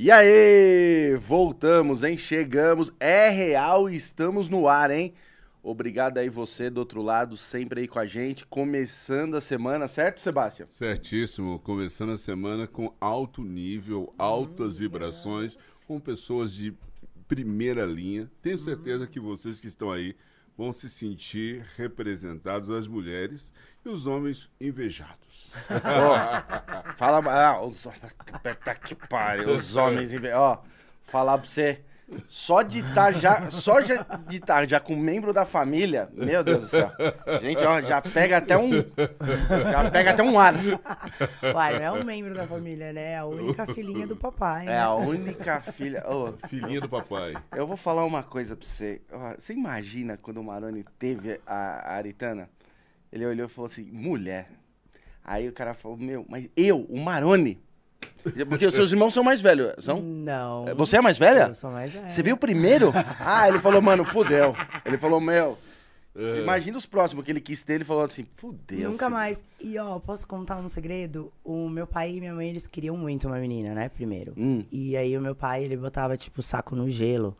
E aí, voltamos, hein? Chegamos, é real, estamos no ar, hein? Obrigado aí você do outro lado, sempre aí com a gente, começando a semana, certo, Sebastião? Certíssimo, começando a semana com alto nível, altas vibrações, com pessoas de primeira linha. Tenho certeza que vocês que estão aí vão se sentir representados, as mulheres e os homens invejados. Ó, fala, ah, os, tá que pariu, os homens invejados. Ó, falar pra você, só de estar já, só já de estar já com um membro da família, meu Deus do céu. Gente, ó, já pega até um, já pega até um ar. Uai, não é um membro da família, né? É a única filhinha do papai. É né? a única filha. Ô, Filhinha do papai. Eu vou falar uma coisa pra você. Você imagina quando o Maroni teve a, a Aritana? Ele olhou e falou assim, mulher. Aí o cara falou, meu, mas eu, o Maroni. Porque os seus irmãos são mais velhos, são? Não. Você é mais velha? Eu sou mais velha. Você viu o primeiro? Ah, ele falou, mano, fudeu. Ele falou, meu. você Imagina os próximos que ele quis ter, ele falou assim, fudeu. Nunca mais. E ó, posso contar um segredo? O meu pai e minha mãe, eles queriam muito uma menina, né? Primeiro. Hum. E aí o meu pai, ele botava, tipo, o saco no gelo.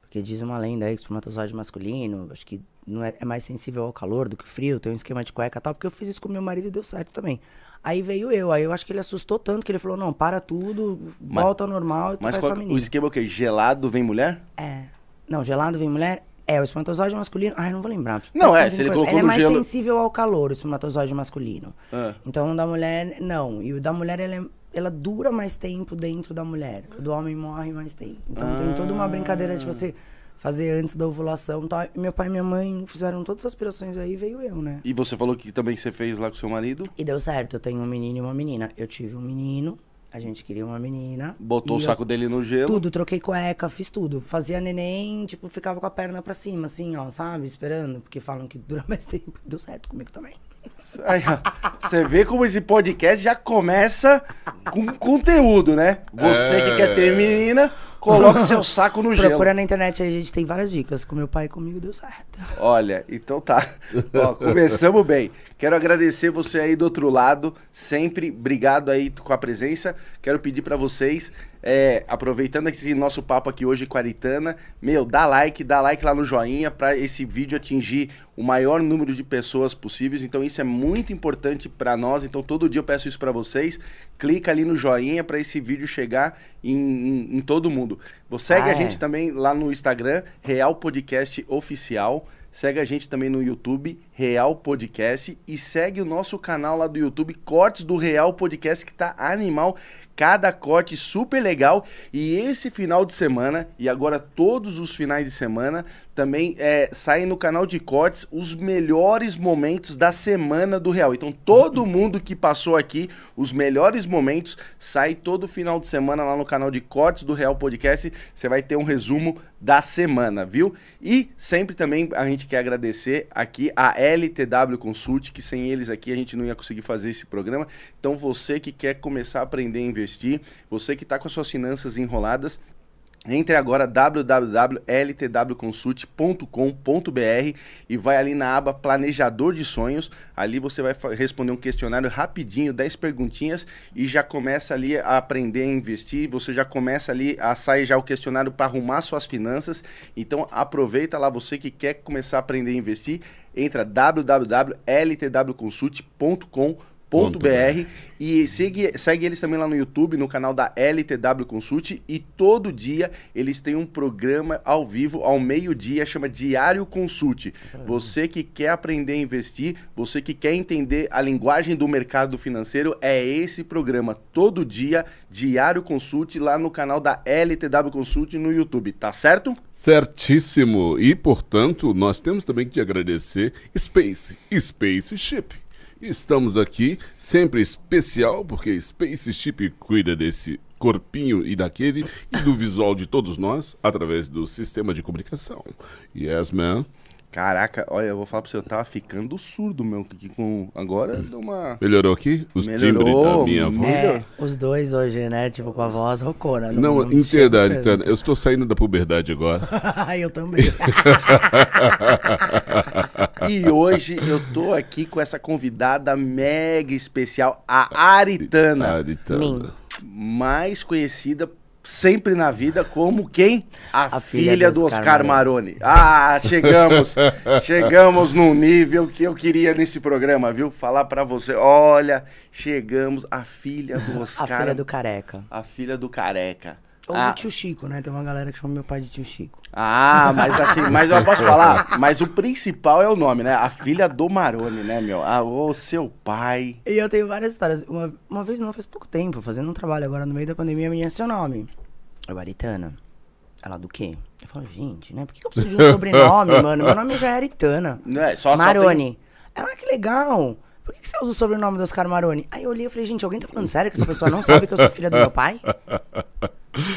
Porque diz uma lenda aí que o espermatozoide masculino, acho que não é, é mais sensível ao calor do que o frio, tem um esquema de cueca e tal, porque eu fiz isso com meu marido e deu certo também. Aí veio eu, aí eu acho que ele assustou tanto que ele falou, não, para tudo, Mas- volta ao normal e tu Mas faz qual- sua o menina. esquema é o quê? Gelado vem mulher? É. Não, gelado vem mulher? É, o espermatozoide masculino. Ai, não vou lembrar. Não, é, se ele colocou Ele é no mais gelo- sensível ao calor, o espermatozoide masculino. Ah. Então, o da mulher, não. E o da mulher, ela, é- ela dura mais tempo dentro da mulher. O do homem morre mais tempo. Então, tem toda uma brincadeira de você fazer antes da ovulação. e tal. E meu pai e minha mãe fizeram todas as aspirações aí e veio eu, né? E você falou que também você fez lá com seu marido? E deu certo. Eu tenho um menino e uma menina. Eu tive um menino, a gente queria uma menina. Botou o eu- saco dele no gelo. tudo, troquei cueca, fiz tudo. Fazia neném, tipo, ficava com a perna pra cima, assim, ó, sabe? Esperando, porque falam que dura mais tempo. Deu certo comigo também. Aí, ó, Você vê como esse podcast já começa com conteúdo, né? Você É. que quer ter menina, coloca seu saco no gelo. Procura na internet aí, a gente tem várias dicas. Com meu pai e comigo deu certo. Olha, então tá. Ó, começamos bem. Quero agradecer você aí do outro lado, sempre. Obrigado aí com a presença. Quero pedir pra vocês, é, aproveitando esse nosso papo aqui hoje com a Aritana, meu, dá like, dá like lá no joinha pra esse vídeo atingir o maior número de pessoas possíveis. Então isso é muito importante pra nós. Então todo dia eu peço isso pra vocês. Clica ali no joinha pra esse vídeo chegar em, em- em todo mundo. Você segue Ah, a é. gente também lá no Instagram, Real Podcast Oficial. Segue a gente também no YouTube, Real Podcast. E segue o nosso canal lá do YouTube, Cortes do Real Podcast, que tá animal. Cada corte super legal. E esse final de semana, e agora todos os finais de semana, também é, saem no canal de cortes os melhores momentos da semana do Real. Então todo mundo que passou aqui, os melhores momentos, sai todo final de semana lá no canal de cortes do Real Podcast. Você vai ter um resumo da semana, viu? E sempre também a gente quer agradecer aqui a LTW Consult, que sem eles aqui a gente não ia conseguir fazer esse programa. Então você que quer começar a aprender a investir, você que está com as suas finanças enroladas, entre agora www.ltwconsult.com.br e vai ali na aba Planejador de Sonhos. Ali você vai responder um questionário rapidinho, 10 perguntinhas e já começa ali a aprender a investir. Você já começa ali a sair já o questionário para arrumar suas finanças. Então aproveita lá você que quer começar a aprender a investir, entra www.ltwconsult.com.br .br e segue, segue eles também lá no YouTube, no canal da LTW Consult e todo dia eles têm um programa ao vivo ao meio-dia, chama Diário Consult. Você que quer aprender a investir, você que quer entender a linguagem do mercado financeiro, é esse programa todo dia, Diário Consult lá no canal da LTW Consult no YouTube, tá certo? Certíssimo. E, portanto, nós temos também que te agradecer Space, Spaceship. Estamos aqui, sempre especial, porque Spaceship cuida desse corpinho e daquele e do visual de todos nós através do sistema de comunicação. Yes, man. Caraca, olha, eu vou falar pra você, eu tava ficando surdo, meu, aqui com... Agora deu uma... Melhorou aqui? Os Melhorou, timbres da minha voz? melhorou. É, os dois hoje, né? Tipo, com a voz rocona. Não, não entenda, Aritana, eu estou saindo da puberdade agora. eu também. E hoje eu tô aqui com essa convidada mega especial, a Aritana, Aritana. Mais conhecida sempre na vida como quem? A, A filha, filha do Oscar Oscar Maroni. Ah, chegamos. chegamos num nível que eu queria nesse programa, viu? Falar pra você. Olha, chegamos. A filha do A Oscar. filha do careca. A filha do careca. Ou Ah, tio Chico, né? Tem uma galera que chama meu pai de tio Chico. ah, mas assim, mas eu posso falar, mas o principal é o nome, né? A filha do Maroni, né, meu? Ah, o seu pai. E eu tenho várias histórias. Uma, uma vez não, faz pouco tempo, fazendo um trabalho agora no meio da pandemia, a menina, seu nome? Eu, Aritana. Ela, do quê? Eu falo, gente, né? Por que, eu preciso de um sobrenome, mano? Meu nome já é Aritana. Não é, só, só tem- Maroni. Ela, ah, que legal. Por que, que você usa o sobrenome do Oscar Maroni? Aí eu olhei e falei, gente, alguém tá falando sério que essa pessoa não sabe que eu sou filha do meu pai?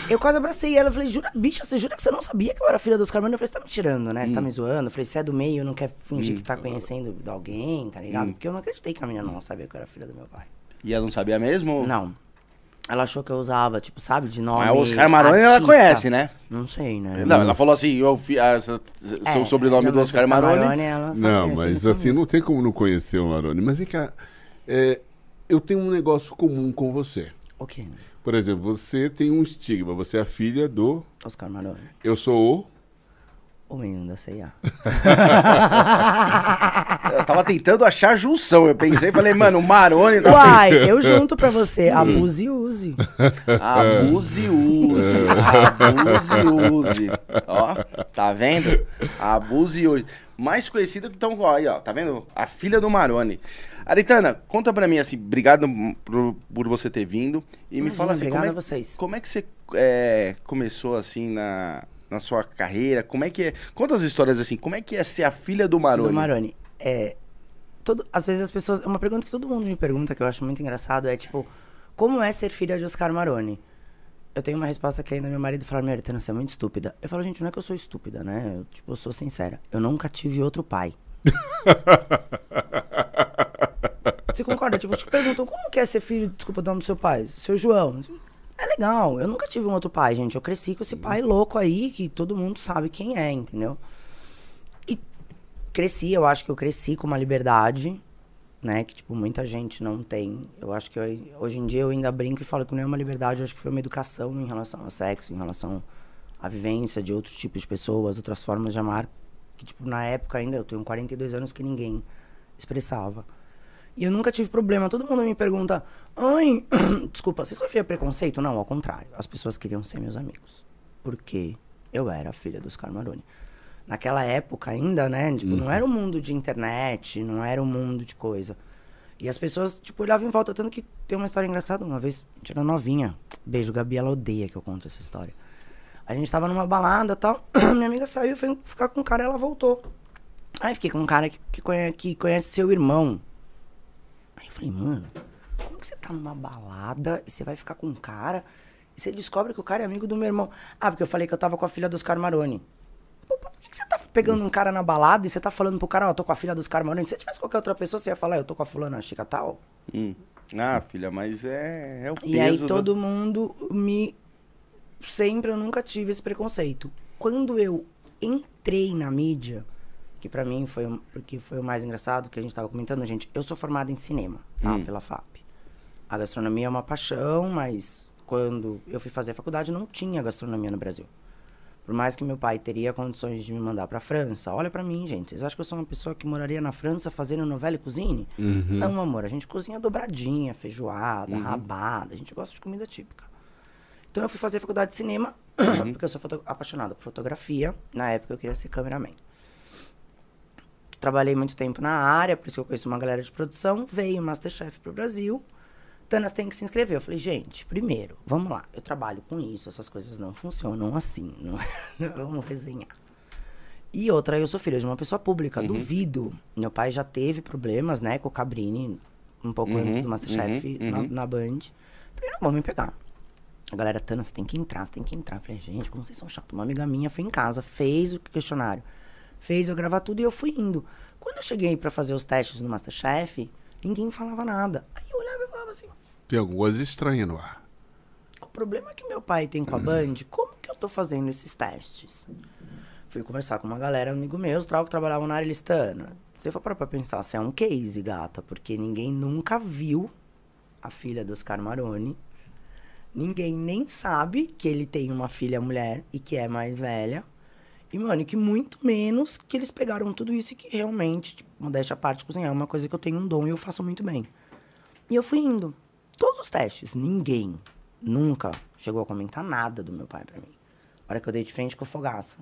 Eu quase abracei ela, falei, jura, bicha, você jura que você não sabia que eu era filha do Oscar Maroni? Eu falei, você tá me tirando, né? Você Hum. tá me zoando? Eu falei, você é do meio, não quer fingir que tá conhecendo alguém, tá ligado? Hum. Porque eu não acreditei que a menina não sabia que eu era filha do meu pai. E ela não sabia mesmo? Não. Ela achou que eu usava, tipo, sabe, de nome Mas o Oscar Maroni ela artista. conhece, né? Não sei, né? Não, ela falou assim, eu fi, ah, seu É, sobrenome não, do Oscar Maroni. ela sabe Não, mas não assim, sabia. não tem como não conhecer o Maroni. Mas vem cá, é, eu tenho um negócio comum com você. O quê? Por exemplo, você tem um estigma, você é a filha do... Oscar Maroni. Eu sou o... O menino da C&A. Eu tava tentando achar junção. Eu pensei, falei, mano, o Maroni tá Uai, eu junto pra você. Abuse e use. Abuse e use. Abuse e use. Ó, tá vendo? Abuse e use. Mais conhecida que então, ó, aí, ó, tá vendo? A filha do Maroni. Aritana, conta pra mim assim, obrigado por, por você ter vindo. E me Imagina, fala assim, como é, a vocês. como é que você é, começou assim na, na sua carreira? Como é que é? Conta as histórias assim, como é que é ser a filha do Maroni? Do Maroni. É, todo, às vezes as pessoas... É uma pergunta que todo mundo me pergunta, que eu acho muito engraçado, é tipo... Como é ser filha de Oscar Maroni? Eu tenho uma resposta que ainda meu marido fala, Aritana, você é muito estúpida. Eu falo, gente, não é que eu sou estúpida, né? Eu, tipo, eu sou sincera. Eu nunca tive outro pai. Você concorda? Tipo, te perguntam, como que é ser filho, desculpa o nome do seu pai? Seu João. É legal, eu nunca tive um outro pai, gente. Eu cresci com esse pai louco aí, que todo mundo sabe quem é, entendeu? E cresci, eu acho que eu cresci com uma liberdade, né? Que, tipo, muita gente não tem. Eu acho que eu- hoje em dia eu ainda brinco e falo que não é uma liberdade, eu acho que foi uma educação em relação ao sexo, em relação à vivência de outros tipos de pessoas, outras formas de amar. Que, tipo, na época ainda, eu tenho 42 anos que ninguém expressava. E eu nunca tive problema. Todo mundo me pergunta, ai, desculpa, você sofria preconceito? Não, ao contrário. As pessoas queriam ser meus amigos. Porque eu era a filha dos Maroni. Naquela época ainda, né? Tipo, não era um mundo de internet, não era um mundo de coisa. E as pessoas, tipo, olhavam em volta. Tanto que tem uma história engraçada. Uma vez, a gente era novinha. Beijo, Gabi, ela odeia que eu conte essa história. A gente tava numa balada e tal. Minha amiga saiu, foi ficar com um cara e ela voltou. Aí fiquei com um cara que, que, conhece, que conhece seu irmão. Falei, mano, como que você tá numa balada e você vai ficar com um cara e você descobre que o cara é amigo do meu irmão? Ah, porque eu falei que eu tava com a filha dos Maroni. Pô, por que, que você tá pegando um cara na balada e você tá falando pro cara, ó, tô com a filha dos Maroni? Se você tivesse qualquer outra pessoa, você ia falar, eu tô com a fulana chica tal? Hum. Ah, filha, mas é, é o peso. E aí do- todo mundo me. Sempre eu nunca tive esse preconceito. Quando eu entrei na mídia, que pra mim foi, porque foi o mais engraçado que a gente tava comentando, gente, eu sou formada em cinema, tá? Hum. Pela FAP. A gastronomia é uma paixão, mas quando eu fui fazer a faculdade não tinha gastronomia no Brasil. Por mais que meu pai teria condições de me mandar pra França, olha pra mim, gente. Vocês acham que eu sou uma pessoa que moraria na França fazendo novela e cozinha? Não, amor, a gente cozinha dobradinha, feijoada, rabada, a gente gosta de comida típica. Então eu fui fazer faculdade de cinema, porque eu sou apaixonado por fotografia. Na época eu queria ser cameraman. Trabalhei muito tempo na área, por isso que eu conheço uma galera de produção. Veio o Masterchef pro Brasil. Tanas tem que se inscrever. Eu falei, gente, primeiro, vamos lá. Eu trabalho com isso, essas coisas não funcionam assim. Não, não vamos resenhar. E outra, eu sou filha de uma pessoa pública, duvido. Meu pai já teve problemas, né, com o Cabrini, um pouco antes do Masterchef uhum, na, uhum. na Band. Falei, não, vão me pegar. A galera, Tana, você tem que entrar, você tem que entrar. Eu falei, gente, como vocês são chatos. Uma amiga minha foi em casa, fez o questionário, fez eu gravar tudo e eu fui indo. Quando eu cheguei pra fazer os testes no Masterchef, ninguém falava nada. Aí eu olhava e falava assim, Tem alguma coisa estranha no ar. o problema que meu pai tem com a Band, como que eu tô fazendo esses testes? Fui conversar com uma galera, amigo tal, que trabalhavam na área listana. Se for parar pra pensar, você é um case, gata, porque ninguém nunca viu a filha do Oscar Maroni Ninguém nem sabe que ele tem uma filha mulher e que é mais velha. E, mano, e que muito menos que eles pegaram tudo isso e que realmente, tipo, modéstia à parte, cozinhar é uma coisa que eu tenho um dom e eu faço muito bem. E eu fui indo. Todos os testes. Ninguém nunca chegou a comentar nada do meu pai pra mim. A hora que eu dei de frente com o Fogaça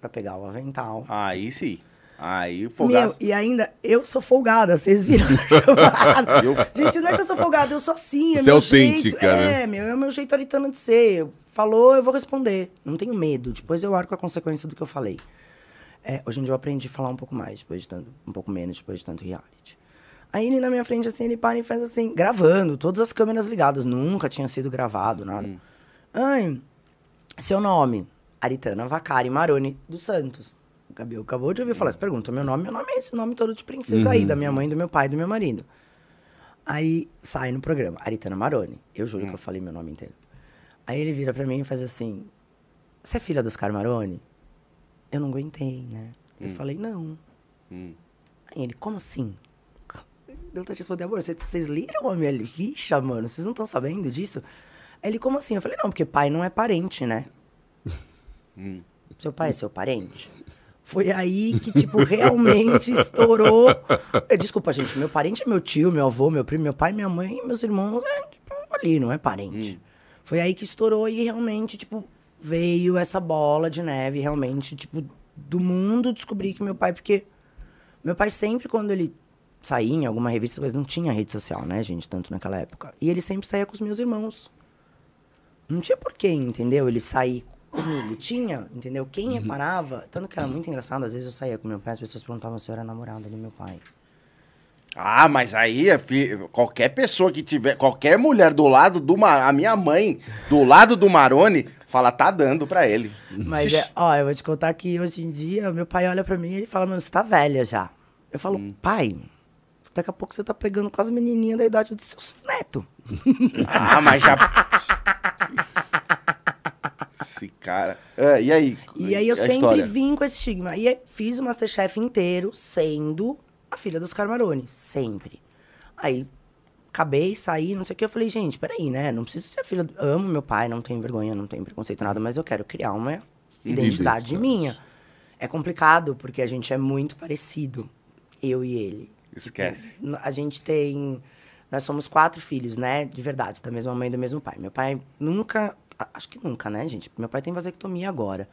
pra pegar o avental. Aí sim. Aí o Meu, e ainda, eu sou folgada, vocês viram? Eu- Gente, não é que eu sou folgada, eu sou assim. É Você é autêntica, jeito, né? É, meu, é o meu jeito aritano de ser. Falou, eu vou responder. Não tenho medo. Depois eu arco a consequência do que eu falei. É, hoje em dia eu aprendi a falar um pouco mais, depois de tanto, um pouco menos, depois de tanto reality. Aí ele na minha frente, assim, ele para e faz assim, gravando, todas as câmeras ligadas, nunca tinha sido gravado, nada. Ai, seu nome, Aritana Vacari Maroni dos Santos. O Gabriel acabou de ouvir falar essa pergunta. Meu nome, meu nome é esse nome todo de princesa aí, da minha mãe, do meu pai, do meu marido. Aí sai no programa, Aritana Maroni. Eu juro que eu falei meu nome inteiro. Aí ele vira pra mim e faz assim: Você é filha dos Carmaroni? Eu não aguentei, né? Eu falei: Não. Hum. Aí ele: Como assim? Eu vontade de responder, amor, vocês- vocês leram a minha ficha, mano? Vocês não estão sabendo disso? Aí ele: Como assim? Eu falei: Não, porque pai não é parente, né? Seu pai é seu parente? Foi aí que, tipo, realmente estourou. Eh, Desculpa, gente, meu parente é meu tio, meu avô, meu primo, meu pai, minha mãe meus irmãos, é, tipo, ali, não é parente. Foi aí que estourou e realmente, tipo, veio essa bola de neve, realmente, tipo, do mundo descobri que meu pai, porque meu pai sempre, quando ele saía em alguma revista, mas não tinha rede social, né, gente, tanto naquela época. E ele sempre saía com os meus irmãos. Não tinha porquê, entendeu? Ele sair comigo. Tinha, entendeu? Quem reparava, tanto que era muito engraçado, às vezes eu saía com meu pai, as pessoas perguntavam se eu era namorada do meu pai. Ah, mas aí, é qualquer pessoa que tiver, qualquer mulher do lado do Mar... a minha mãe, do lado do Maroni, fala, tá dando pra ele. Mas, é, ó, eu vou te contar que hoje em dia, meu pai olha pra mim e ele fala, mano, você tá velha já. Eu falo, pai, daqui a pouco você tá pegando quase menininha da idade dos seus netos. Ah, mas já. Esse cara. É, e aí? E aí eu sempre história? vim com esse estigma. E fiz o Masterchef inteiro sendo a filha dos Carmaroni. Sempre. Aí acabei, saí, não sei o que. Eu falei, gente, peraí, né? Não preciso ser filha. do- Amo meu pai, não tenho vergonha, não tenho preconceito, nada, mas eu quero criar uma identidade minha. É complicado, porque a gente é muito parecido, eu e ele. Esquece. N- A gente tem. Nós somos quatro filhos, né? De verdade, da mesma mãe e do mesmo pai. Meu pai nunca. Acho que nunca, né, gente? Meu pai tem vasectomia agora.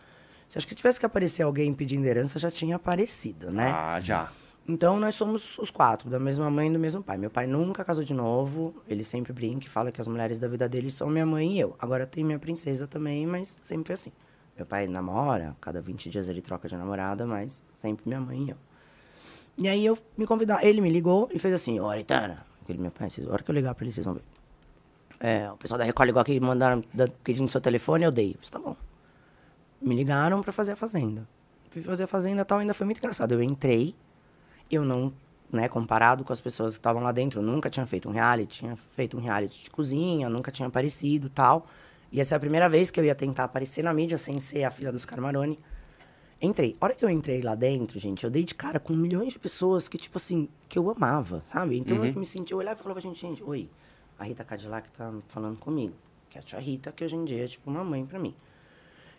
Se acho que tivesse que aparecer alguém pedindo herança, já tinha aparecido, né? Ah, já. Então nós somos os quatro, da mesma mãe e do mesmo pai. Meu pai nunca casou de novo, ele sempre brinca e fala que as mulheres da vida dele são minha mãe e eu. Agora tem minha princesa também, mas sempre foi assim. Meu pai namora, cada 20 dias ele troca de namorada, mas sempre minha mãe e eu. E aí eu me convidar, ele me ligou e fez assim, ó, Aritana, aquele meu pai, a hora que eu ligar pra ele, vocês vão ver. É, o pessoal da Record ligou aqui, mandaram, da- pedindo seu telefone, eu dei. Eu falei, tá bom. Me ligaram pra fazer a Fazenda. Fui fazer a Fazenda e tal, ainda foi muito engraçado. Eu entrei, eu não, né, comparado com as pessoas que estavam lá dentro, nunca tinha feito um reality, tinha feito um reality de cozinha, nunca tinha aparecido tal. E essa é a primeira vez que eu ia tentar aparecer na mídia sem ser a filha dos Carmaroni. Entrei. A hora que eu entrei lá dentro, gente, eu dei de cara com milhões de pessoas que, tipo assim, que eu amava, sabe? Então eu me senti, eu olhava e falava, gente, gente, oi, a Rita Cadillac tá falando comigo. Que é a tia Rita, que hoje em dia é tipo uma mãe pra mim.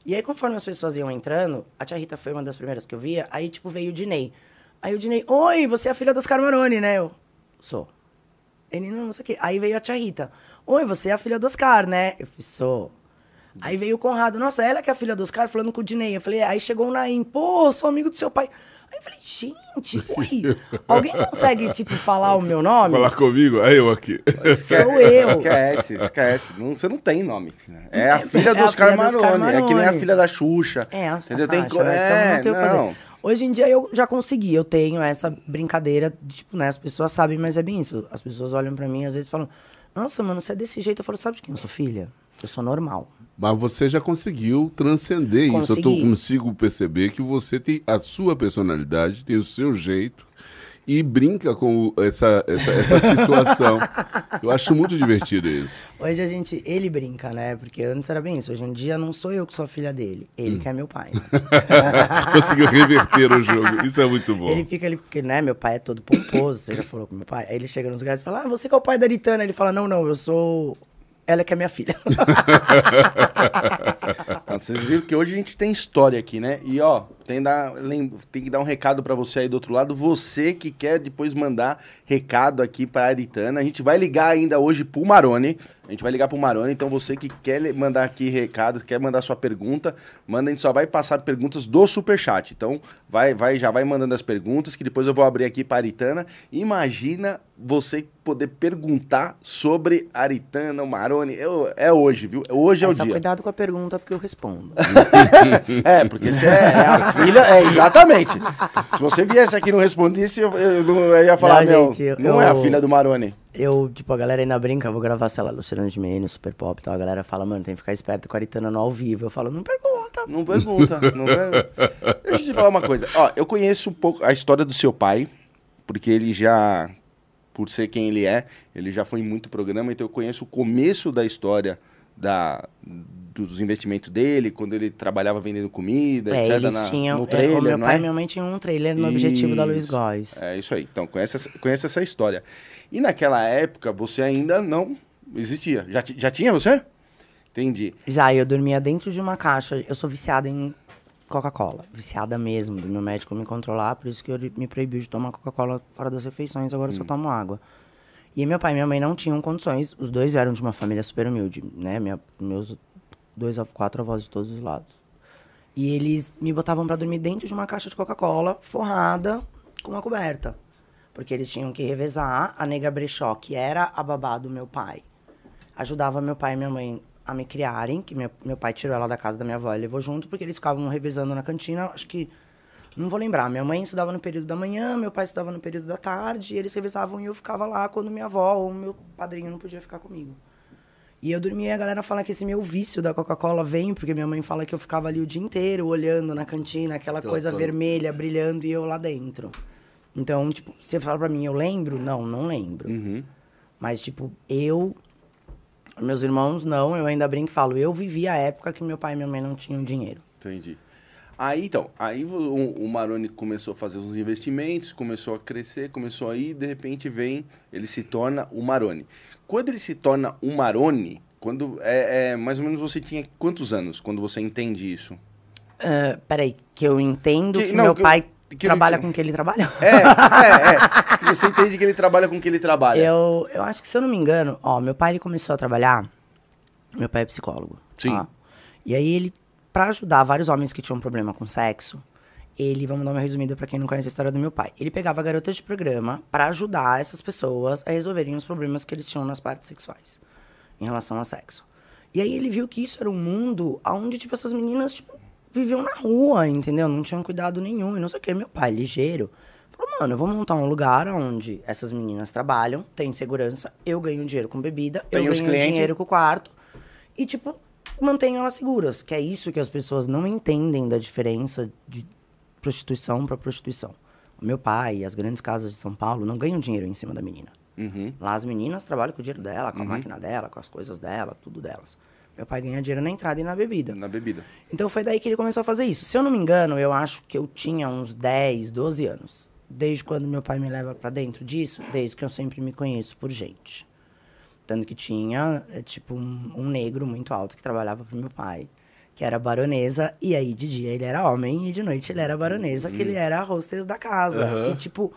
E aí, conforme as pessoas iam entrando, a tia Rita foi uma das primeiras que eu via, aí, tipo, veio o Dinei. Aí o Dinei, oi, você é a filha dos Carmaroni, né? Eu, sou. Ele, não, não sei o quê. Aí veio a tia Rita, oi, você é a filha do Oscar, né? Eu falei, sou. Aí veio o Conrado, nossa, ela que é a filha do Oscar, falando com o Dinei. Eu falei, aí chegou o Naim, pô, sou amigo do seu pai. Eu falei, gente, ui, alguém consegue, tipo, falar o meu nome? Falar comigo? Aí eu aqui. Sou eu. Esquece, esquece. Não, você não tem nome. filha. É a É- filha é dos filha dos Carmaroni. É que nem a filha da Xuxa. É, a, entendeu? a Tem né? é, Então não não. Hoje em dia eu já consegui, eu tenho essa brincadeira, de, tipo, né, as pessoas sabem, mas é bem isso. As pessoas olham pra mim às vezes falam, nossa, mano, você é desse jeito. Eu falo, sabe de quem eu sou filha? Eu sou normal. Mas você já conseguiu transcender isso. Eu tô, Consegui. consigo perceber que você tem a sua personalidade, tem o seu jeito e brinca com essa, essa, essa situação. Eu acho muito divertido isso. Hoje a gente, ele brinca, né? Porque antes era bem isso. Hoje em dia não sou eu que sou a filha dele, ele que é meu pai. Conseguiu reverter o jogo. Isso é muito bom. Ele fica ali, porque, né, meu pai é todo pomposo, você já falou com meu pai. Aí ele chega nos lugares e fala, ah, você que é o pai da Aritana. Ele fala, não, não, eu sou ela é que é minha filha. Vocês viram que hoje a gente tem história aqui, né? E ó, tem, dar, tem que dar um recado pra você aí do outro lado. Você que quer depois mandar recado aqui pra Aritana. A gente vai ligar ainda hoje pro Marone. A gente vai ligar pro Marone. Então você que quer mandar aqui recado, quer mandar sua pergunta, manda. A gente só vai passar perguntas do Superchat. Então vai, vai, já vai mandando as perguntas que depois eu vou abrir aqui pra Aritana. Imagina você poder perguntar sobre Aritana, o Marone. Eu- é hoje, viu? Hoje é, É o só dia. cuidado com a pergunta, porque eu respondo. É, porque você é, é a filha, é exatamente. Se você viesse aqui e não respondesse, eu, eu não- eu ia falar, Não, meu, gente, eu- não é a filha do Maroni. Eu, tipo, a galera ainda brinca, vou gravar, sei lá, Luciano de Meio, Super Pop e tal. A galera fala, mano, tem que ficar esperto com a Aritana no ao vivo. Eu falo, não pergunta. Não pergunta, não pergunta. Deixa eu te falar uma coisa. Ó, eu conheço um pouco a história do seu pai, porque ele já, por ser quem ele é, ele já foi em muito programa, então eu conheço o começo da história da, dos investimentos dele, quando ele trabalhava vendendo comida, É, etc. eles na- tinham. no é, trailer, o meu pai é? e minha mãe tinham um trailer no objetivo da Luiz Isso. Góes. É isso aí. Então, conhece, essa- conhece essa história. E naquela época, você ainda não existia. Já, já tinha você? Entendi. Já, eu dormia dentro de uma caixa. Eu sou viciada em Coca-Cola. Viciada mesmo. Do meu médico me controlar, por isso que ele me proibiu de tomar Coca-Cola fora das refeições. Agora eu Hum. só tomo água. E meu pai e minha mãe não tinham condições. Os dois vieram de uma família super humilde, né? Minha- meus dois, quatro avós de todos os lados. E eles me botavam pra dormir dentro de uma caixa de Coca-Cola, forrada, com uma coberta. Porque eles tinham que revezar a nega brechó, que era a babá do meu pai. Ajudava meu pai e minha mãe a me criarem, que meu pai tirou ela da casa da minha avó e levou junto, porque eles ficavam revezando na cantina, acho que... Não vou lembrar, minha mãe estudava no período da manhã, meu pai estudava no período da tarde, e eles revezavam e eu ficava lá quando minha avó ou meu padrinho não podia ficar comigo. E eu dormia e a galera fala que esse meu vício da Coca-Cola vem, porque minha mãe fala que eu ficava ali o dia inteiro olhando na cantina, aquela Aquela coisa coisa. vermelha brilhando e eu lá dentro. Então, tipo, você fala pra mim, eu lembro? Não, não lembro. Uhum. Mas, tipo, eu. Meus irmãos, não, eu ainda brinco e falo, eu vivi a época que meu pai e minha mãe não tinham dinheiro. Entendi. Aí, então, aí o, o Maroni começou a fazer os investimentos, começou a crescer, começou a ir, de repente vem, ele se torna o Maroni. Quando ele se torna o Maroni, quando, é, é, mais ou menos você tinha quantos anos quando você entende isso? Ah, peraí, que eu entendo Que- que, não, meu que eu- pai que ele trabalha com o que ele trabalha? É, é, é. Que Você entende que ele trabalha com o que ele trabalha. Eu, eu acho que, se eu não me engano, ó, meu pai ele começou a trabalhar. Meu pai é psicólogo. Sim. tá? E aí ele, pra ajudar vários homens que tinham problema com sexo, ele, vamos dar uma resumida pra quem não conhece a história do meu pai. Ele pegava garotas de programa pra ajudar essas pessoas a resolverem os problemas que eles tinham nas partes sexuais, em relação ao sexo. E aí ele viu que isso era um mundo onde, tipo, essas meninas, tipo, viviam na rua, entendeu? Não tinham cuidado nenhum e não sei o que. Meu pai, ligeiro, falou, mano, eu vou montar um lugar onde essas meninas trabalham, tem segurança, eu ganho dinheiro com bebida, Tem eu ganho clientes. dinheiro com o quarto e, tipo, mantenho elas seguras. Que é isso que as pessoas não entendem da diferença de prostituição para prostituição. O meu pai e as grandes casas de São Paulo não ganham dinheiro em cima da menina. Uhum. Lá as meninas trabalham com o dinheiro dela, com a máquina dela, com as coisas dela, tudo delas. Meu pai ganha dinheiro na entrada e na bebida. Na bebida. Então foi daí que ele começou a fazer isso. Se eu não me engano, eu acho que eu tinha uns 10, 12 anos. Desde quando meu pai me leva pra dentro disso, desde que eu sempre me conheço por gente. Tanto que tinha, é, tipo, um, um negro muito alto que trabalhava pro meu pai, que era baronesa, e aí de dia ele era homem e de noite ele era baronesa, que ele era a hostess da casa. Aham. E tipo,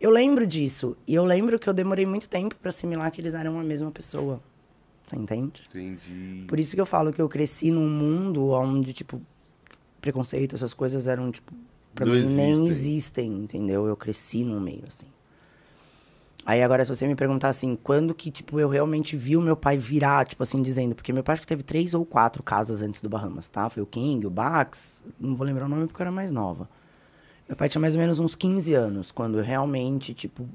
eu lembro disso. E eu lembro que eu demorei muito tempo pra assimilar que eles eram a mesma pessoa. Você entende? Entendi. Por isso que eu falo que eu cresci num mundo onde, tipo, preconceito, essas coisas eram, tipo, pra Não mim nem existem. existem, entendeu? Eu cresci no meio, assim. Aí agora, se você me perguntar assim, quando que, tipo, eu realmente vi o meu pai virar, tipo assim, dizendo, porque meu pai acho que teve três ou quatro casas antes do Bahamas, tá? Foi o King, o Bax, não vou lembrar o nome porque eu era mais nova. Meu pai tinha mais ou menos uns 15 anos, quando eu realmente, tipo,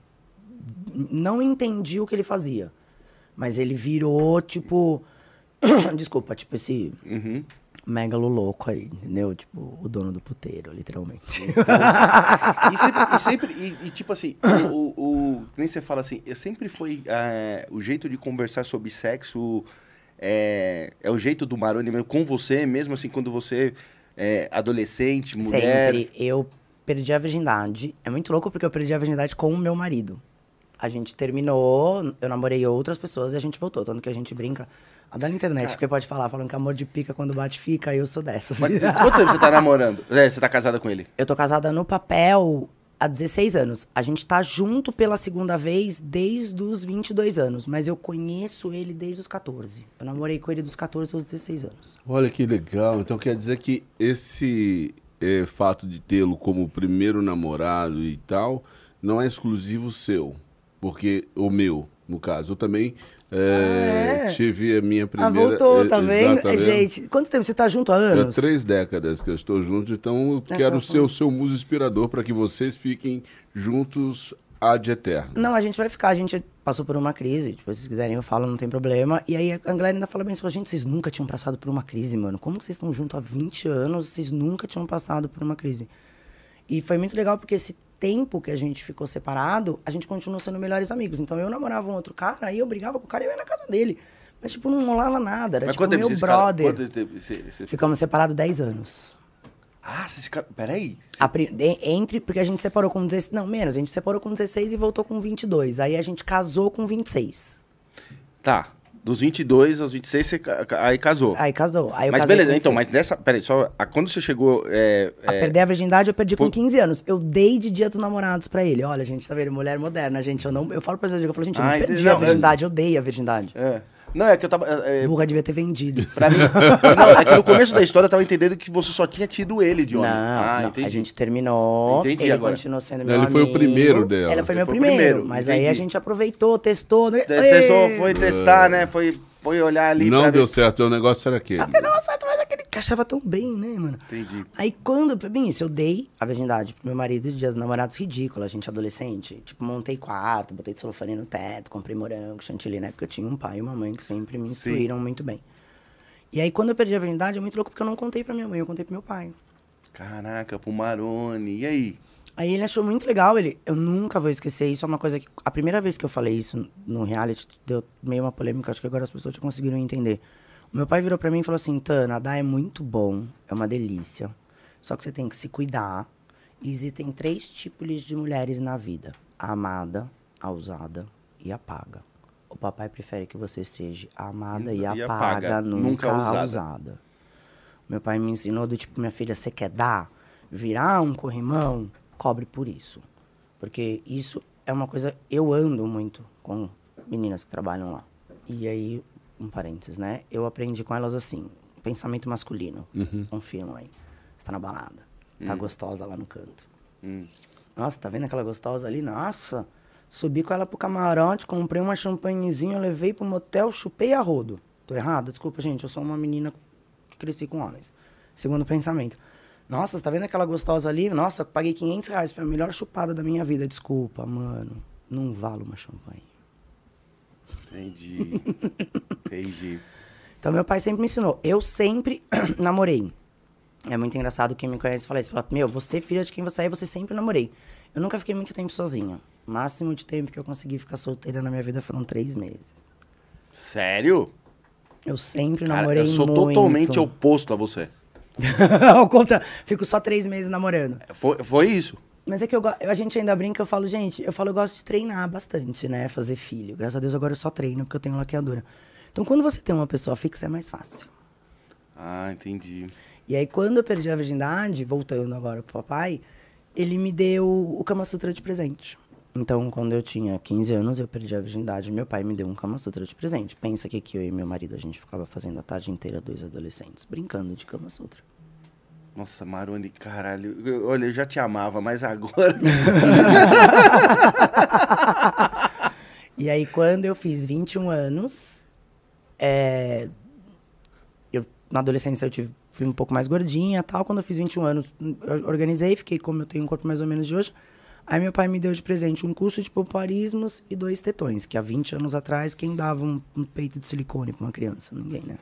não entendi o que ele fazia. Mas ele virou, tipo. Desculpa, tipo, esse Uhum. Megalo louco aí, entendeu? Tipo, o dono do puteiro, literalmente. E sempre, e, sempre- e- e, tipo assim, o, o, o- nem você fala assim, eu sempre foi é, o jeito de conversar sobre sexo é, é o jeito do Maroni mesmo, com você, mesmo assim, quando você é adolescente, mulher. Sempre. Eu perdi a virgindade. É muito louco porque eu perdi a virgindade com o meu marido. A gente terminou, eu namorei outras pessoas e a gente voltou. Tanto que a gente brinca. Adoro a internet, porque pode falar, falando que amor de pica quando bate fica, eu sou dessas. Mas quanto tempo você tá namorando? É, você tá casada com ele? Eu tô casada no papel há 16 anos. A gente tá junto pela segunda vez desde os 22 anos, mas eu conheço ele desde os 14. Eu namorei com ele dos 14 aos 16 anos. Olha que legal. Então quer dizer que esse é, fato de tê-lo como primeiro namorado e tal não é exclusivo seu. Porque o meu, no caso, eu também é, Ah, é? tive a minha Ah, primeira. voltou, é, tá vendo? exatamente. Gente, quanto tempo você tá junto há anos? três décadas que eu estou junto, então eu Essa quero ser o seu muso inspirador para que vocês fiquem juntos ad eterno. Não, a gente vai ficar, a gente passou por uma crise. Tipo, se vocês quiserem, eu falo, não tem problema. E aí a galera ainda fala bem, você fala, gente, vocês nunca tinham passado por uma crise, mano. Como que vocês estão juntos há 20 anos, vocês nunca tinham passado por uma crise? E foi muito legal porque esse tempo que a gente ficou separado, a gente continuou sendo melhores amigos. Então eu namorava um outro cara, aí eu brigava com o cara e eu ia na casa dele. Mas, tipo, não rolava nada. Era Mas tipo meu brother. quanto tempo Ficamos separados 10 anos. Ah, vocês ficaram... Peraí. Pri- entre, porque a gente separou com 16. Não, menos. A gente separou com 16 e voltou com 22. Aí a gente casou com 26. Tá. Dos 22 aos 26, você ca- aí casou. Aí casou. Aí eu mas casei beleza, com então, 26. mas nessa... Peraí, só... a- quando você chegou... É, A é, perder a virgindade eu perdi com Foi- 15 anos. Eu dei de dia dos namorados pra ele. Olha, gente, tá vendo? Mulher moderna, gente. Eu não. Eu falo pra vocês, eu falo, gente, eu não Ah, perdi a Não, é- virgindade, eu dei a virgindade. é. Não, é que eu tava... É, é, Burra devia ter vendido. pra mim... não, é que no começo da história eu tava entendendo que você só tinha tido ele de Não, homem. ah, não, entendi. a gente terminou. Entendi ele agora. continuou sendo Não, meu ele foi o amigo. primeiro dela. Ela foi Ele meu foi primeiro. primeiro, mas aí a entendi. gente aproveitou, testou. né? Te- Testou, foi testar, né? Foi, foi olhar ali Não deu ver. certo, o negócio era aquele. Até dava certo, mas aquele que achava tão bem, né, mano? Entendi. Aí quando, foi bem isso, eu dei a virgindade pro meu marido de dias dos namorados ridículo, a gente adolescente. Tipo, montei quarto, botei celofane no teto, comprei morango, chantilly, né? Porque eu tinha um pai e uma mãe que sempre me Sim. instruíram muito bem. E aí quando eu perdi a virgindade, é muito louco porque eu não contei pra minha mãe, eu contei pro meu pai. Caraca, pro Maroni. E aí? Aí ele achou muito legal, ele, eu nunca vou esquecer isso, é uma coisa que, a primeira vez que eu falei isso no reality, deu meio uma polêmica, acho que agora as pessoas já conseguiram entender. O meu pai virou pra mim e falou assim, Tana, nadar é muito bom, é uma delícia, só que você tem que se cuidar, e existem três tipos de mulheres na vida, a amada, a usada e a paga. O papai prefere que você seja a amada e a, E paga, nunca, nunca a usada. usada. Meu pai me ensinou do tipo, minha filha, você quer dar? Virar um corrimão? Cobre por isso. Porque isso é uma coisa. Eu ando muito com meninas que trabalham lá. E aí, um parênteses, né? Eu aprendi com elas assim: pensamento masculino. Confiam aí. Você tá na balada. Tá gostosa lá no canto. Nossa, tá vendo aquela gostosa ali? Nossa! Subi com ela pro camarote, comprei uma champanhezinha, levei pro motel, chupei a rodo. Tô errado? Desculpa, gente, eu sou uma menina que cresci com homens. Segundo pensamento. Nossa, você tá vendo aquela gostosa ali? Nossa, eu paguei 500 reais, foi a melhor chupada da minha vida. Desculpa, mano. Não vale uma champanhe. Entendi. Entendi. Então, meu pai sempre me ensinou. Eu sempre namorei. É muito engraçado quem me conhece fala isso. Fala, meu, você filha de quem você é, você sempre namorei. Eu nunca fiquei muito tempo sozinha. O máximo de tempo que eu consegui ficar solteira na minha vida foram três meses. Sério? Eu sempre Cara, namorei eu sou muito. totalmente oposto a você. Ao contrário, fico só três meses namorando. Foi, foi isso. Mas é que eu, a gente ainda brinca, eu falo, gente, eu falo, eu gosto de treinar bastante, né? Fazer filho. Graças a Deus agora eu só treino porque eu tenho laqueadura. Então quando você tem uma pessoa fixa é mais fácil. Ah, entendi. E aí quando eu perdi a virgindade, voltando agora pro papai, ele me deu o Kama Sutra de presente. Então, quando eu tinha 15 anos, eu perdi a virgindade. Meu pai me deu um Kama Sutra de presente. Pensa que, que eu e meu marido, a gente ficava fazendo a tarde inteira, dois adolescentes, brincando de Kama Sutra. Nossa, Maroni, caralho. Eu- olha, eu já te amava, mas agora. E aí, quando eu fiz 21 anos, é, eu, na adolescência eu tive, fui um pouco mais gordinha tal. Quando eu fiz 21 anos, eu organizei, fiquei como eu tenho um corpo mais ou menos de hoje. Aí meu pai me deu de presente um curso de popularismos e dois tetões, que há 20 anos atrás, quem dava um, um peito de silicone pra uma criança? Ninguém, né?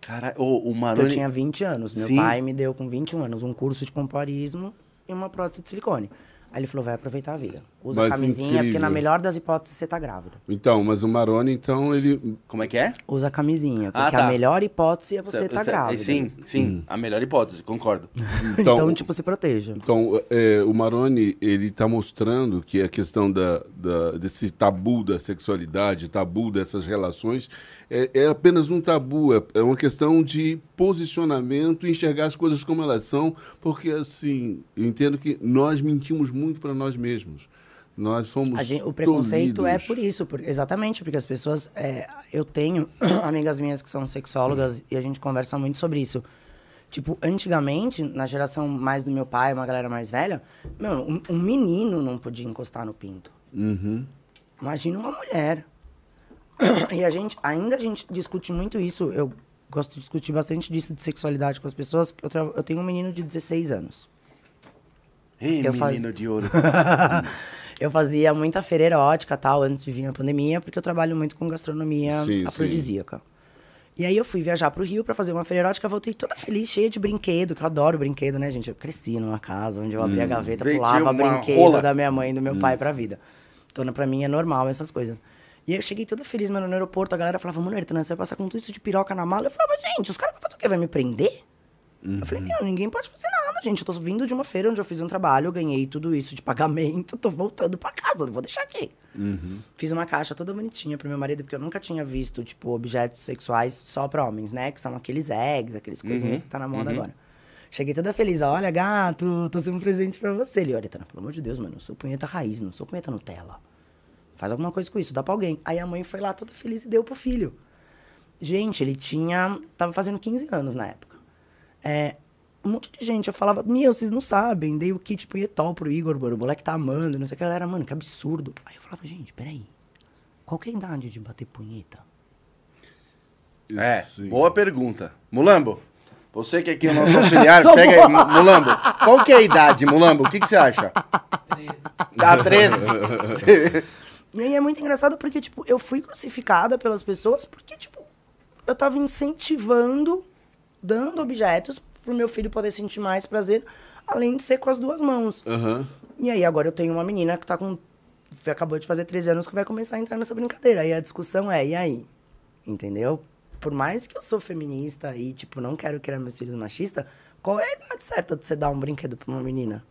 Caralho, o Eu Maroni. tinha 20 anos. Meu Sim. pai me deu com 21 anos um curso de pompoarismo e uma prótese de silicone. Aí ele falou, vai aproveitar a vida. Usa Mas camisinha, incrível. porque na melhor das hipóteses você tá grávida. Então, mas o Maroni, então, ele. Como é que é? Usa camisinha, Ah, porque tá. a melhor hipótese é você tá Cê- grávida. Sim, sim. A melhor hipótese, concordo. Então, Então, tipo, se proteja. Então, é, o Maroni, ele está mostrando que a questão da, da- desse tabu da sexualidade, tabu dessas relações, é, é apenas um tabu, é, é uma questão de posicionamento, enxergar as coisas como elas são, porque, assim, eu entendo que nós mentimos muito para nós mesmos. Nós fomos gente- o preconceito é tolhidos. por isso, por- exatamente, porque as pessoas. é, eu tenho amigas minhas que são sexólogas e a gente conversa muito sobre isso. Tipo, antigamente, na geração mais do meu pai, uma galera mais velha, mano, um, um menino não podia encostar no pinto. Uhum. Imagina uma mulher. E a gente, ainda a gente discute muito isso. Eu gosto de discutir bastante disso de sexualidade com as pessoas. Eu, tra- eu tenho um menino de 16 anos. Ei, Eu menino faz- de ouro. Eu fazia muita feira erótica tal antes de vir a pandemia, porque eu trabalho muito com gastronomia Sim, sim. afrodisíaca. E aí eu fui viajar pro Rio pra fazer uma feira erótica, voltei toda feliz, cheia de brinquedo, que eu adoro brinquedo, né, gente? Eu cresci numa casa onde eu abria a gaveta, Vendia pulava brinquedo rola. da minha mãe e do meu pai pra vida. Então, pra mim é normal essas coisas. E aí eu cheguei toda feliz, mano, no aeroporto, a galera falava, mano, Ayrton, você vai passar com tudo isso de piroca na mala? Eu falava, gente, os caras vão fazer o quê? Vai me prender? Eu falei, meu, ninguém pode fazer nada, gente. Eu tô vindo de uma feira onde eu fiz um trabalho, eu ganhei tudo isso de pagamento, tô voltando pra casa, não vou deixar aqui. Fiz uma caixa toda bonitinha pro meu marido, porque eu nunca tinha visto, tipo, objetos sexuais só pra homens, né? Que são aqueles eggs, aqueles coisinhas que tá na moda agora. Cheguei toda feliz, olha, gato, tô sendo um presente pra você. Ele, olha, Tana, pelo amor de Deus, mano, eu sou punheta raiz, não sou punheta Nutella. Faz alguma coisa com isso, dá pra alguém. Aí a mãe foi lá toda feliz e deu pro filho. Gente, ele tinha. Tava fazendo 15 anos na época. É, um monte de gente. Eu falava, meu, vocês não sabem. Dei o kit punhetol pro Igor, o moleque tá amando, não sei o que. Ela era, mano, que absurdo. Aí eu falava, gente, peraí. Qual que é a idade de bater punheta? É, Sim. boa pergunta. Mulambo, você que é aqui é o nosso auxiliar, pega aí, Mu- Mulambo. Qual que é a idade, Mulambo? O que, que você acha? 13. Ah, 13. E aí é muito engraçado porque, tipo, eu fui crucificada pelas pessoas porque, tipo, eu tava incentivando, dando objetos pro meu filho poder sentir mais prazer, além de ser com as duas mãos. Aham. E aí agora eu tenho uma menina que tá com. Acabou de fazer 13 anos que vai começar a entrar nessa brincadeira. Aí a discussão é, e aí? Entendeu? Por mais que eu sou feminista e, tipo, não quero criar meus filhos machistas, qual é a idade certa de você dar um brinquedo pra uma menina?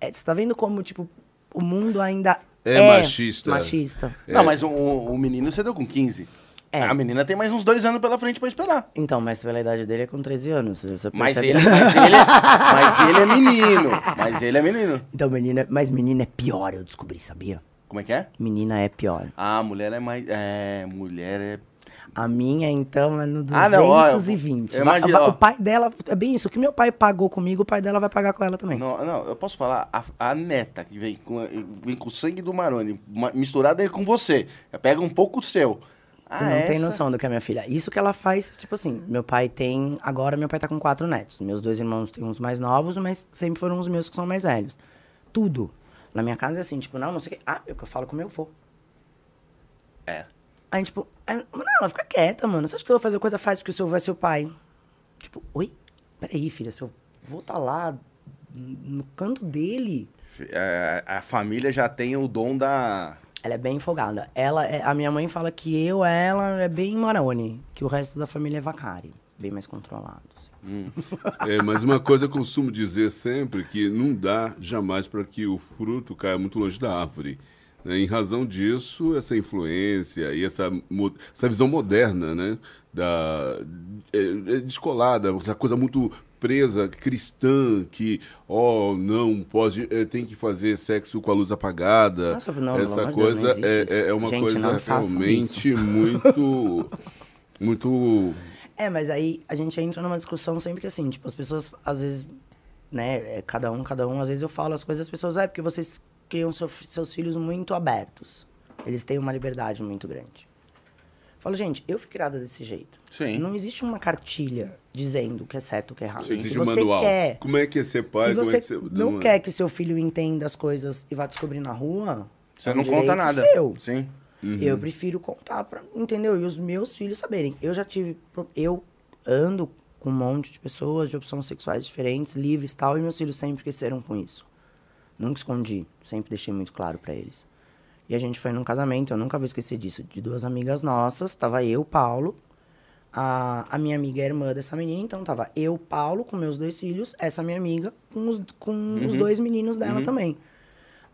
É, você tá vendo como, tipo, o mundo ainda É é, machista. machista. Não, mas o, o menino você deu com 15. É. A menina tem mais uns dois anos pela frente pra esperar. Então, mas pela idade dele é com 13 anos. Você Mas ele, mas, ele, mas ele é menino. Mas ele é menino. Então, menina, mas menina é pior, eu descobri, sabia? Como é que é? Menina é pior. Ah, mulher é mais. É, mulher é. A minha, então, é no Ah, não, ó, 220. o pai dela, é bem isso. O que meu pai pagou comigo, o pai dela vai pagar com ela também. Não, não, eu posso falar, a, a neta que vem com, vem com o sangue do Maroni, ma- misturada com você. Pega um pouco o seu. Você Ah, não tem essa- noção do que é minha filha. Isso que ela faz, tipo assim, meu pai tem. Agora meu pai tá com quatro netos. Meus dois irmãos têm uns mais novos, mas sempre foram os meus que são mais velhos. Tudo. Na minha casa é assim, tipo, não, não sei o que. Ah, eu que eu falo com meu avô. É. Aí, tipo, é, mano, ela fica quieta, mano. Você acha que você vai fazer coisa faz porque o seu avô é seu pai? Tipo, oi? Peraí, filha, seu avô tá lá no canto dele. É, A, a família já tem o dom da. Ela é bem folgada. Ela é, a minha mãe fala que eu, ela, é bem Maroni, que o resto da família é Vacari, bem mais controlado. assim. É, mas uma coisa eu costumo dizer sempre que não dá jamais para que o fruto caia muito longe da árvore. Né? Em razão disso, essa influência e essa, essa visão moderna, né, da é, é descolada, essa coisa muito presa, cristã, que, ó, não, pode, é, tem que fazer sexo com a luz apagada. Nossa, não, essa Deus, coisa é, isso. é uma Gente, coisa realmente muito, muito É, mas aí a gente entra numa discussão sempre que assim, tipo, as pessoas, às vezes, né, é cada um, cada um, às vezes eu falo as coisas, as pessoas, é porque vocês criam seu- seus filhos muito abertos. Eles têm uma liberdade muito grande. Falo, gente, eu fui criada desse jeito. Sim. Não existe uma cartilha dizendo o que é certo o que é errado. Existe Se um você manual. quer Como é que é ser pai? se como você é que você... não quer que seu filho entenda as coisas e vá descobrir na rua, Você é um não conta nada. Seu. Sim. Eu prefiro contar, pra, entendeu? E os meus filhos saberem. Eu já tive. Eu ando com um monte de pessoas de opções sexuais diferentes, livres e tal, e meus filhos sempre cresceram com isso. Nunca escondi, sempre deixei muito claro pra eles. E a gente foi num casamento, eu nunca vou esquecer disso, de duas amigas nossas, tava eu, Paulo, a, a minha amiga é irmã dessa menina, então tava eu, Paulo, com meus dois filhos, essa minha amiga, com os, com os dois meninos dela também.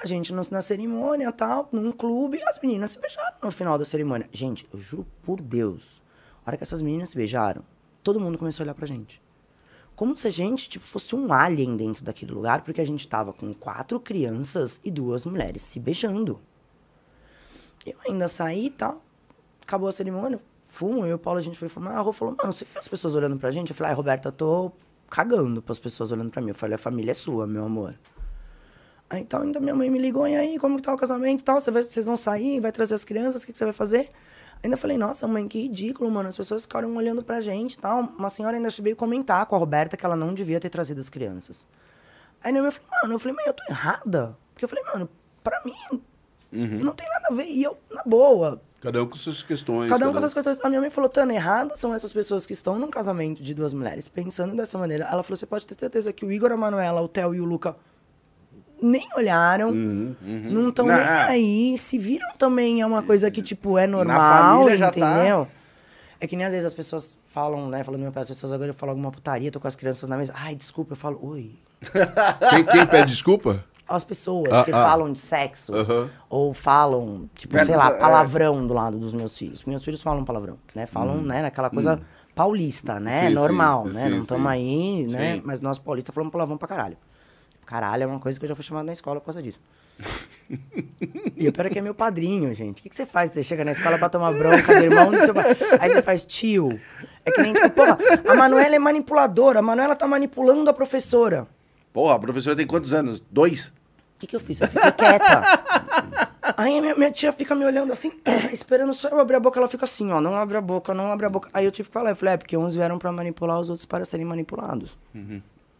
A gente no- na cerimônia, tal, num clube, as meninas se beijaram no final da cerimônia. Gente, eu juro por Deus, a hora que essas meninas se beijaram, todo mundo começou a olhar pra gente. Como se a gente tipo, fosse um alien dentro daquele lugar, porque a gente tava com quatro crianças e duas mulheres se beijando. Eu ainda saí e tal, acabou a cerimônia, fumo, eu e o Paulo, a gente foi fumar, a Rô falou, mano, você viu as pessoas olhando pra gente? Eu falei, ai, Roberta, eu tô cagando pras pessoas olhando pra mim. Eu falei, a família é sua, meu amor. Aí então ainda minha mãe me ligou, e aí, como que tá o casamento e tal? Vocês vão sair, vai trazer as crianças, o que, que você vai fazer? Ainda falei, nossa, mãe, que ridículo, mano. As pessoas ficaram olhando pra gente e tal. Uma senhora ainda veio comentar com a Roberta que ela não devia ter trazido as crianças. Aí minha mãe falou, mano, eu falei, mãe, eu tô errada. Porque eu falei, mano, pra mim, não tem nada a ver. E eu, na boa, Cada um com suas questões. Cada um com suas questões. A minha mãe falou, Tana, erradas são essas pessoas que estão num casamento de duas mulheres, pensando dessa maneira. Ela falou, você pode ter certeza que o Igor, a Manuela, o Theo e o Luca nem olharam, não estão nem Uhum. Aí, se viram também é uma coisa que, tipo, é normal, família já tá. entendeu? É que nem às vezes as pessoas falam, né, falando meu pai, as pessoas agora eu falo alguma putaria, tô com as crianças na mesa, ai, desculpa, eu falo, oi. Quem, quem pede desculpa? As pessoas Ah, que ah. falam de sexo, Aham. ou falam, tipo, sei lá, é. palavrão do lado dos meus filhos. Meus filhos falam palavrão, né? Falam, né, naquela coisa paulista, né? Hum. Sim, Normal, sim, né? sim, Não estamos aí, né? Mas nós paulistas falamos palavrão pra caralho. Caralho é uma coisa que eu já fui chamado na escola por causa disso. e o pior é que é meu padrinho, gente. O que, que você faz? Você chega na escola pra tomar bronca do irmão do seu pai. Aí você faz tio. É que nem, tipo, porra, a Manuela é manipuladora. A Manuela tá manipulando a professora. Porra, a professora tem quantos anos? Dois? O que, que eu fiz? Eu fiquei quieta. Aí minha, minha tia fica me olhando assim, esperando só eu abrir a boca. Ela fica assim, ó, não abre a boca, não abre a boca. Aí eu tive que falar, eu falei, é porque uns vieram pra manipular os outros para serem manipulados.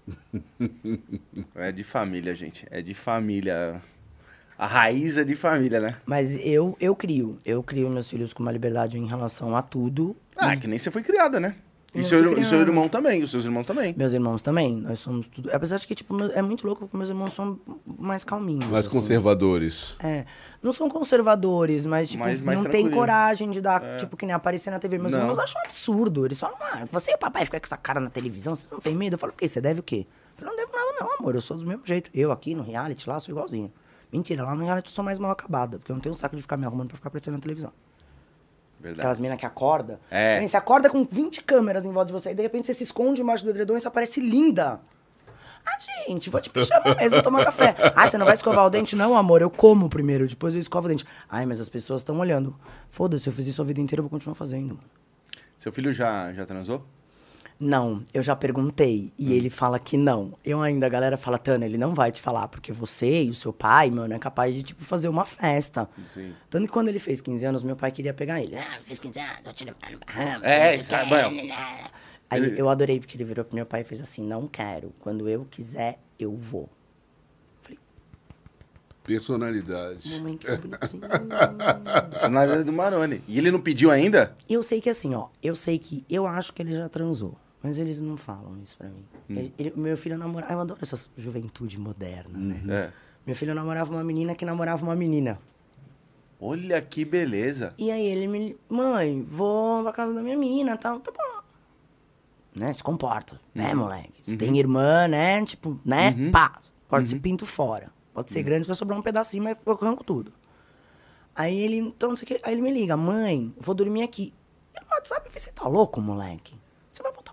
É de família, gente. É de família. A raiz é de família, né? Mas eu, eu crio, eu crio meus filhos com uma liberdade em relação a tudo. Ah, que nem você foi criada, né? E Eu seu, e seu irmão também, os seus irmãos também. Meus irmãos também, nós somos tudo. Apesar de que, tipo, é muito louco porque meus irmãos são mais calminhos. Mais assim. conservadores. É, não são conservadores, mas, tipo, Mais- mais não tem coragem de dar, tipo, que nem aparecer na TV. Meus Não. irmãos acham um absurdo. Eles falam, ah, você e o papai ficam com essa cara na televisão, vocês não têm medo? Eu falo, por quê? Você deve o quê? Eu falei, não devo nada não, amor, eu sou do mesmo jeito. Eu aqui no reality lá sou igualzinho. Mentira, lá no reality eu sou mais mal acabada, porque eu não tenho um saco de ficar me arrumando pra ficar aparecendo na televisão. Verdade. Aquelas meninas que acorda. É. Você acorda com 20 câmeras em volta de você, e de repente você se esconde embaixo do edredom e você aparece linda. Ah, gente, vou te chamar mesmo tomar café. Ah, você não vai escovar o dente? Não, amor, eu como primeiro, depois eu escovo o dente. Ai, mas as pessoas estão olhando. Foda-se, eu fiz isso a vida inteira, eu vou continuar fazendo. Seu filho já, já transou? Não, eu já perguntei e ele fala que não. Eu ainda, a galera fala, Tana, ele não vai te falar, porque você e o seu pai, mano, é capaz de, tipo, fazer uma festa. Sim. Tanto que quando ele fez 15 anos, meu pai queria pegar ele. Ah, fez 15 anos, vou te levar no Bahamas, É, isso. Aí eu adorei, porque ele virou pro meu pai e fez assim, não quero. Quando eu quiser, eu vou. Personalidade. Mamãe, que bonitinho. Personalidade do Maroni. E ele não pediu ainda? Eu sei que assim, ó, eu sei que eu acho que ele já transou, mas eles não falam isso pra mim. Ele- ele- meu filho namorava, eu adoro essa juventude moderna, né? É. Meu filho namorava uma menina que namorava uma menina. Olha que beleza. E aí ele me, mãe, vou pra casa da minha menina, tal, tá bom. Né, se comporta, né, moleque? Você tem irmã, né, tipo, né, pá, corta esse pinto fora. Pode ser grande, vai sobrar um pedacinho, mas eu arranco tudo. Aí ele, então, não sei o que, aí ele me liga, mãe, vou dormir aqui. Eu no WhatsApp, eu falei, você tá louco, moleque?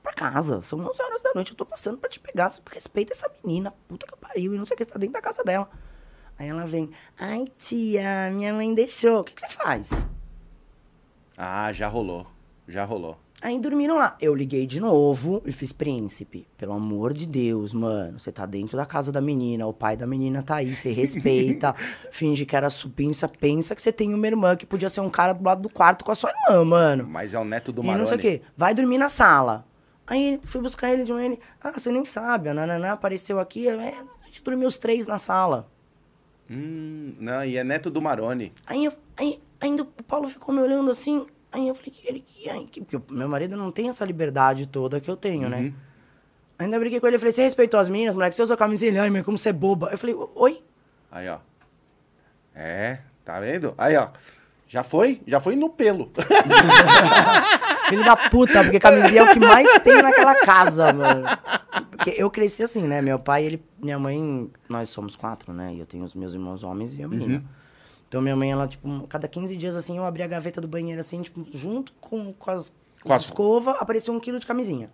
Pra casa, são 11 horas da noite, eu tô passando pra te pegar, respeita essa menina, puta que pariu, e não sei o que, você tá dentro da casa dela. Aí ela vem, ai tia, minha mãe deixou, o que, que você faz? Ah, já rolou. Já rolou. Aí dormiram lá. Eu liguei de novo e fiz príncipe. Pelo amor de Deus, mano. Você tá dentro da casa da menina, o pai da menina tá aí, você respeita. finge que era supinça, pensa que você tem uma irmã que podia ser um cara do lado do quarto com a sua irmã, mano. Mas é o neto do e Maroni. não sei o quê. Vai dormir na sala. Aí fui buscar ele de manhã. Ele, ah, você nem sabe, a Nananá apareceu aqui. É, a gente dormiu os três na sala. Hum, não, e é neto do Maroni. Aí, eu- aí ainda o Paulo ficou me olhando assim. Aí eu falei que ele que, porque o meu marido não tem essa liberdade toda que eu tenho, né? Ainda briguei com ele, eu falei, você respeitou as meninas, moleque? Você usou camisinha? Ele, ai, mas como você é boba. Eu falei, oi? Aí, ó. É, tá vendo? Aí, ó. Já foi? Já foi no pelo. Filho da puta, porque camisinha é o que mais tem naquela casa, mano. Porque eu cresci assim, né? Meu pai, ele. Minha mãe. Nós somos quatro, né? E eu tenho os meus irmãos homens e a menina. Então minha mãe, ela, tipo, cada 15 dias assim, eu abria a gaveta do banheiro, assim, tipo, junto com, com as, Com as- escova, aparecia um quilo de camisinha.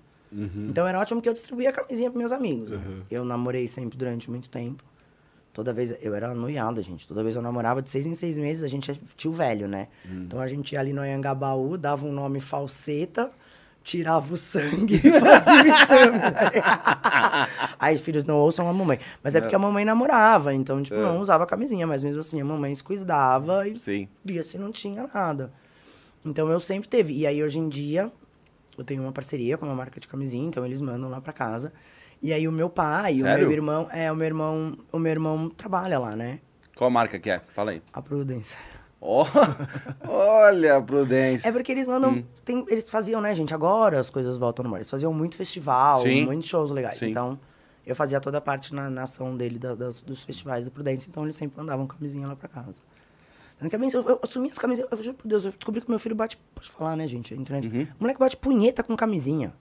Então era ótimo que eu distribuía a camisinha pros meus amigos. né? Eu namorei sempre durante muito tempo. Toda vez, eu era noiada, gente. Toda vez eu namorava de seis em seis meses, a gente é tio velho, né? Então a gente ia ali no Anhangabaú, dava um nome falseta, tirava o sangue e fazia o exame. Aí, filhos, não ouçam a mamãe. Mas é porque a mamãe namorava, então, tipo, não usava camisinha. Mas mesmo assim, a mamãe se cuidava e Sim. via se não tinha nada. Então eu sempre teve. E aí hoje em dia eu tenho uma parceria com uma marca de camisinha, então eles mandam lá pra casa. E aí o meu pai, o Sério? meu irmão, é, o meu irmão, o meu irmão trabalha lá, né? Qual marca que é? Fala aí. A Prudence. Ó, olha, Prudência. É porque eles mandam, Hum. tem- eles faziam, né, gente, agora as coisas voltam no mar. Eles faziam muito festival, Sim. muitos shows legais. Sim. Então, eu fazia toda a parte na, na ação dele da- das- dos festivais do Prudence, então eles sempre mandavam camisinha lá pra casa. Tanto que eu, eu assumi as camisinhas, eu juro por Deus, eu descobri que meu filho bate, pode falar, né, gente, a internet. O moleque bate punheta com camisinha.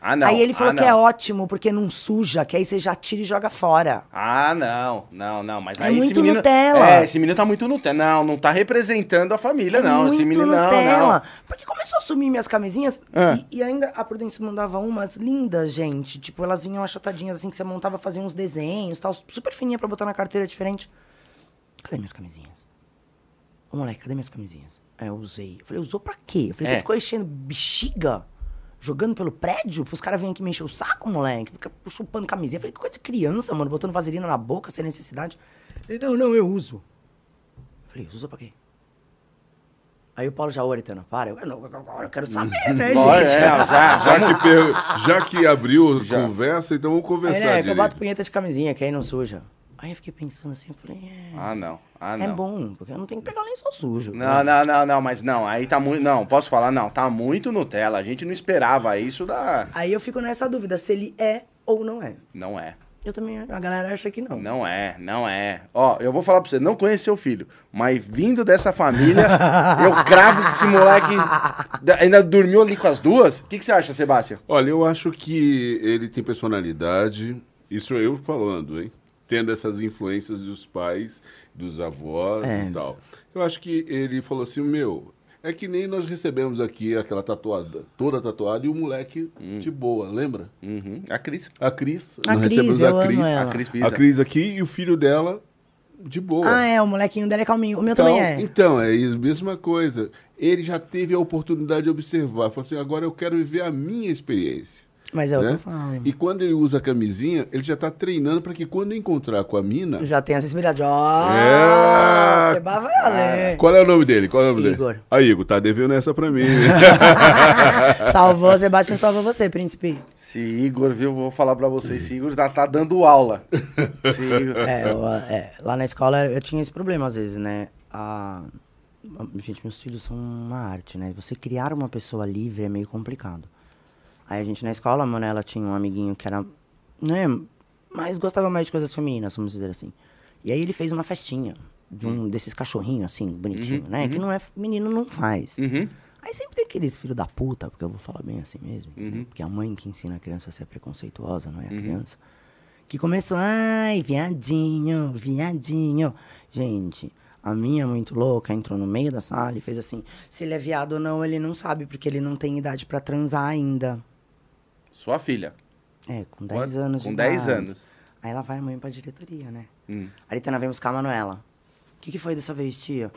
Ah, não. aí ele falou ah, que não. é ótimo, porque não suja, que aí você já tira e joga fora. Ah, não, não, não, mas É aí esse muito menino... Nutella. É, esse menino tá muito Nutella. Não, não tá representando a família, É não. muito esse menino, não, Nutella. não. Porque começou a sumir minhas camisinhas Ah. e, e ainda a Prudence mandava umas lindas, gente. Tipo, elas vinham achatadinhas assim, que você montava, fazia uns desenhos tal, super fininha pra botar na carteira diferente. Cadê minhas camisinhas? Ô, moleque, cadê minhas camisinhas? Aí eu usei. Eu falei, usou pra quê? Eu falei, É. você ficou enchendo bexiga? Jogando pelo prédio? Pros caras virem aqui me encher o saco, moleque? Fica chupando camisinha. Eu falei, que coisa de criança, mano, botando vaselina na boca sem necessidade. Ele, não, não, eu uso. Eu falei, usa pra quê? Aí o Paulo já, ô, Aritana, para. Eu, não, eu quero saber, né, Bora, gente? é, já, Já que, per- já que abriu a conversa, então vamos Aí, conversar né, que eu bato punheta de camisinha, que aí não suja. Aí eu fiquei pensando assim, eu falei, é... Ah, não. Ah, é não. bom, porque eu não tenho que pegar lençol sujo. Não, não, não, não, mas não, aí tá muito. Não, posso falar, não, tá muito Nutella. A gente não esperava isso da. Aí eu fico nessa dúvida, se ele é ou não é. Não é. Eu também, a galera acha que não. Não é, não é. Ó, eu vou falar pra você, não conheço seu filho, mas vindo dessa família, eu cravo que esse moleque da- ainda dormiu ali com as duas. O que, que você acha, Sebastião? Olha, eu acho que ele tem personalidade, isso eu falando, hein? Tendo essas influências dos pais, dos avós É. e tal. Eu acho que ele falou assim, meu, é que nem nós recebemos aqui aquela tatuada, toda tatuada, e o moleque de boa, lembra? Uhum, a Cris. A Cris. A nós Cris, recebemos eu a amo Cris. ela. A Cris. A Cris aqui e o filho dela de boa. Ah, é, o molequinho dele é calminho. O meu Então, também é. então, é a mesma coisa. Ele já teve a oportunidade de observar. Falou assim, agora eu quero viver a minha experiência. Mas é o que né? eu falo. E quando ele usa a camisinha, ele já está treinando para que quando encontrar com a mina... Já tem essa inspiração. Ó, É. Vai além. Qual é o nome dele? Qual é o nome Igor. dele? Ah, Igor, tá devendo essa pra mim. Salvou, Sebastião salvou você, príncipe. Esse Igor, viu? Vou falar pra você, esse Igor tá, tá dando aula. Esse Igor- É, eu, é, lá na escola eu tinha esse problema às vezes, né? A, a- gente, meus filhos são uma arte, né? Você criar uma pessoa livre é meio complicado. Aí a gente na escola, mano, ela tinha um amiguinho que era, né? Mas gostava mais de coisas femininas, vamos dizer assim. E aí ele fez uma festinha de um desses cachorrinhos, assim, bonitinho, né? Que não é menino, não faz. Uhum. Aí sempre tem aqueles filho da puta, porque eu vou falar bem assim mesmo, entendeu? Porque a mãe que ensina a criança a ser preconceituosa, não é a criança. Que começou, ai, viadinho, viadinho. Gente, a minha muito louca entrou no meio da sala e fez assim: se ele é viado ou não, ele não sabe, porque ele não tem idade pra transar ainda. Sua filha. É, com 10 Quanto? anos de Com 10 idade. anos. Aí ela vai a mãe pra diretoria, né? Hum. Aritana, vem buscar a Manuela. O que, que foi dessa vez, tia?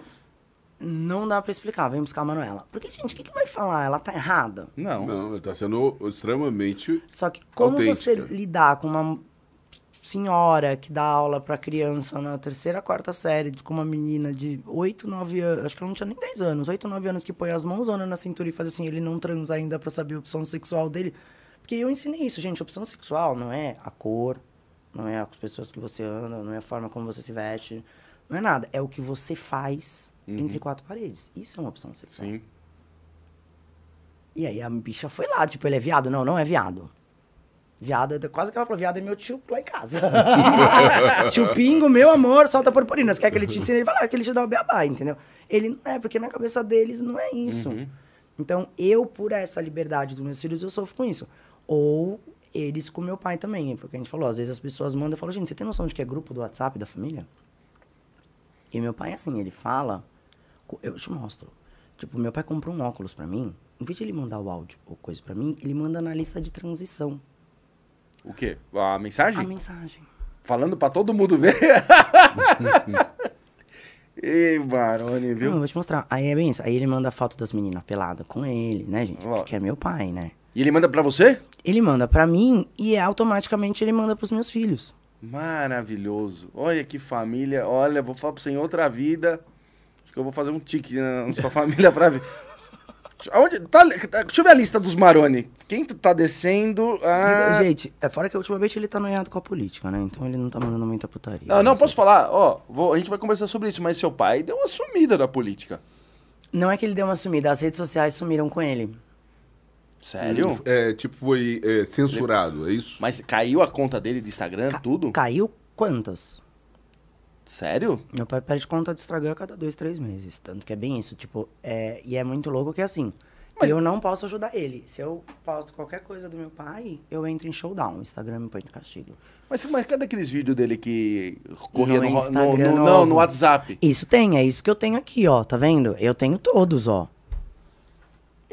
Não dá pra explicar, vem buscar a Manuela. Porque, gente, o que, que vai falar? Ela tá errada? Não. Não, ele tá sendo extremamente... Só que como você Autêntica. lidar com uma senhora que dá aula pra criança na terceira, quarta série, com uma menina de 8, 9 anos, acho que ela não tinha nem 10 anos, 8, 9 anos, que põe as mãos na cintura e faz assim, ele não transa ainda pra saber a opção sexual dele. Porque eu ensinei isso, gente, opção sexual não é a cor, não é as pessoas que você anda, não é a forma como você se veste, não é nada, é o que você faz entre quatro paredes. Isso é uma opção sexual. Sim. E aí a bicha foi lá, tipo, ele é viado? Não, não é viado. Viado, quase que ela falou, viado é meu tio lá em casa. tio Pingo, meu amor, solta purpurina. Você quer que ele te ensine? Ele fala "Ah, que ele te dá o beabá, entendeu? Ele não é, porque na cabeça deles não é isso. Então, eu, por essa liberdade dos meus filhos, eu sofro com isso. Ou eles com meu pai também. Foi o que a gente falou. Às vezes as pessoas mandam e falam, gente, você tem noção de que é grupo do WhatsApp da família? E meu pai, assim, ele fala. Eu te mostro. Tipo, meu pai comprou um óculos pra mim. Em vez de ele mandar o áudio ou coisa pra mim, ele manda na lista de transição. O quê? A mensagem? A mensagem. Falando pra todo mundo ver. Ei, Maroni, Não, eu viu? vou te mostrar. Aí é bem isso. Aí ele manda foto das meninas peladas com ele, né, gente? Porque é meu pai, né? E ele manda pra você? Ele manda pra mim e automaticamente ele manda pros meus filhos. Maravilhoso. Olha que família. Olha, vou falar pra você em outra vida. Acho que eu vou fazer um tique na sua família pra ver. Aonde, tá, deixa eu ver a lista dos Maroni. Quem tá descendo? Ah, Gente, é fora que ultimamente ele tá noiado com a política, né? Então ele não tá mandando muita putaria. não, não, posso falar. Ó, vou- a gente vai conversar sobre isso, mas seu pai deu uma sumida da política. Não é que ele deu uma sumida, as redes sociais sumiram com ele. Sério? É, tipo, foi é, censurado, é isso? Mas caiu a conta dele do Instagram, Ca- tudo? Caiu quantas? Sério? Meu pai perde conta de Instagram a cada dois, três meses. Tanto que é bem isso, tipo, é, e é muito louco que é assim. Mas- Eu não posso ajudar ele. Se eu posto qualquer coisa do meu pai, eu entro em showdown. O Instagram me põe de castigo. Mas, mas cadê aqueles vídeos dele que corria No no, no, Instagram no- não, no WhatsApp? Isso tem, é isso que eu tenho aqui, ó. Tá vendo? Eu tenho todos, ó.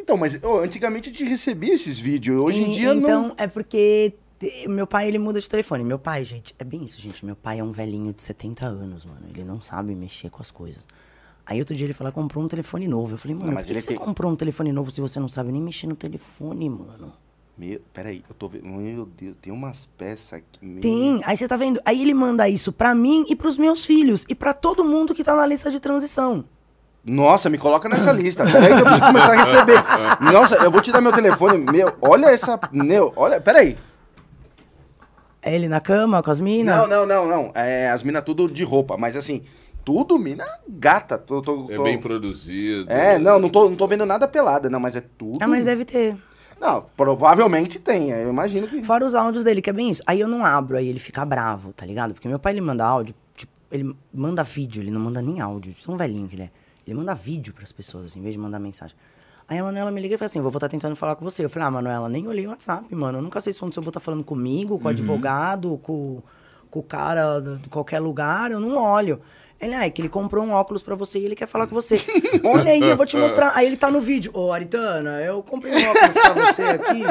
Então, mas ô, antigamente a gente recebia esses vídeos. Hoje em E- dia então, não. é porque meu pai, ele muda de telefone. Meu pai, gente, é bem isso, gente. Meu pai é um velhinho de 70 anos, mano. Ele não sabe mexer com as coisas. Aí outro dia ele falou, comprou um telefone novo. Eu falei, mano, Não, por mas que, ele que você comprou um telefone novo se você não sabe nem mexer no telefone, mano? Meu, peraí, eu tô vendo. Meu Deus, tem umas peças aqui. meu- Tem, aí você tá vendo? Aí ele manda isso pra mim e pros meus filhos. E pra todo mundo que tá na lista de transição. Nossa, me coloca nessa lista. Peraí que eu preciso começar a receber. Nossa, eu vou te dar meu telefone. Meu, olha essa. Meu, olha. Peraí. É ele na cama com as minas? Não, não, não, não. É, as minas tudo de roupa, mas assim, tudo mina gata. Tô, tô, É tô- bem produzido. É, não, não tô, não tô vendo nada pelada, não, mas é tudo. Ah, mas deve ter. Não, provavelmente tem. Eu imagino que. Fora os áudios dele, que é bem isso. Aí eu não abro, aí ele fica bravo, tá ligado? Porque meu pai, ele manda áudio, tipo, ele manda vídeo, ele não manda nem áudio. de Tão velhinho que ele é. Ele manda vídeo pras pessoas, assim, em vez de mandar mensagem. Aí a Manuela me liga e fala assim, vou estar tentando falar com você. Eu falei, ah, Manuela, nem olhei o WhatsApp, mano. Eu nunca sei se eu vou estar falando comigo, com o advogado, com, com o cara de de qualquer lugar, eu não olho. Ele, ah, é que ele comprou um óculos pra você e ele quer falar com você. Olha aí, eu vou te mostrar. Aí ele tá no vídeo. Ô, Aritana, eu comprei um óculos pra você aqui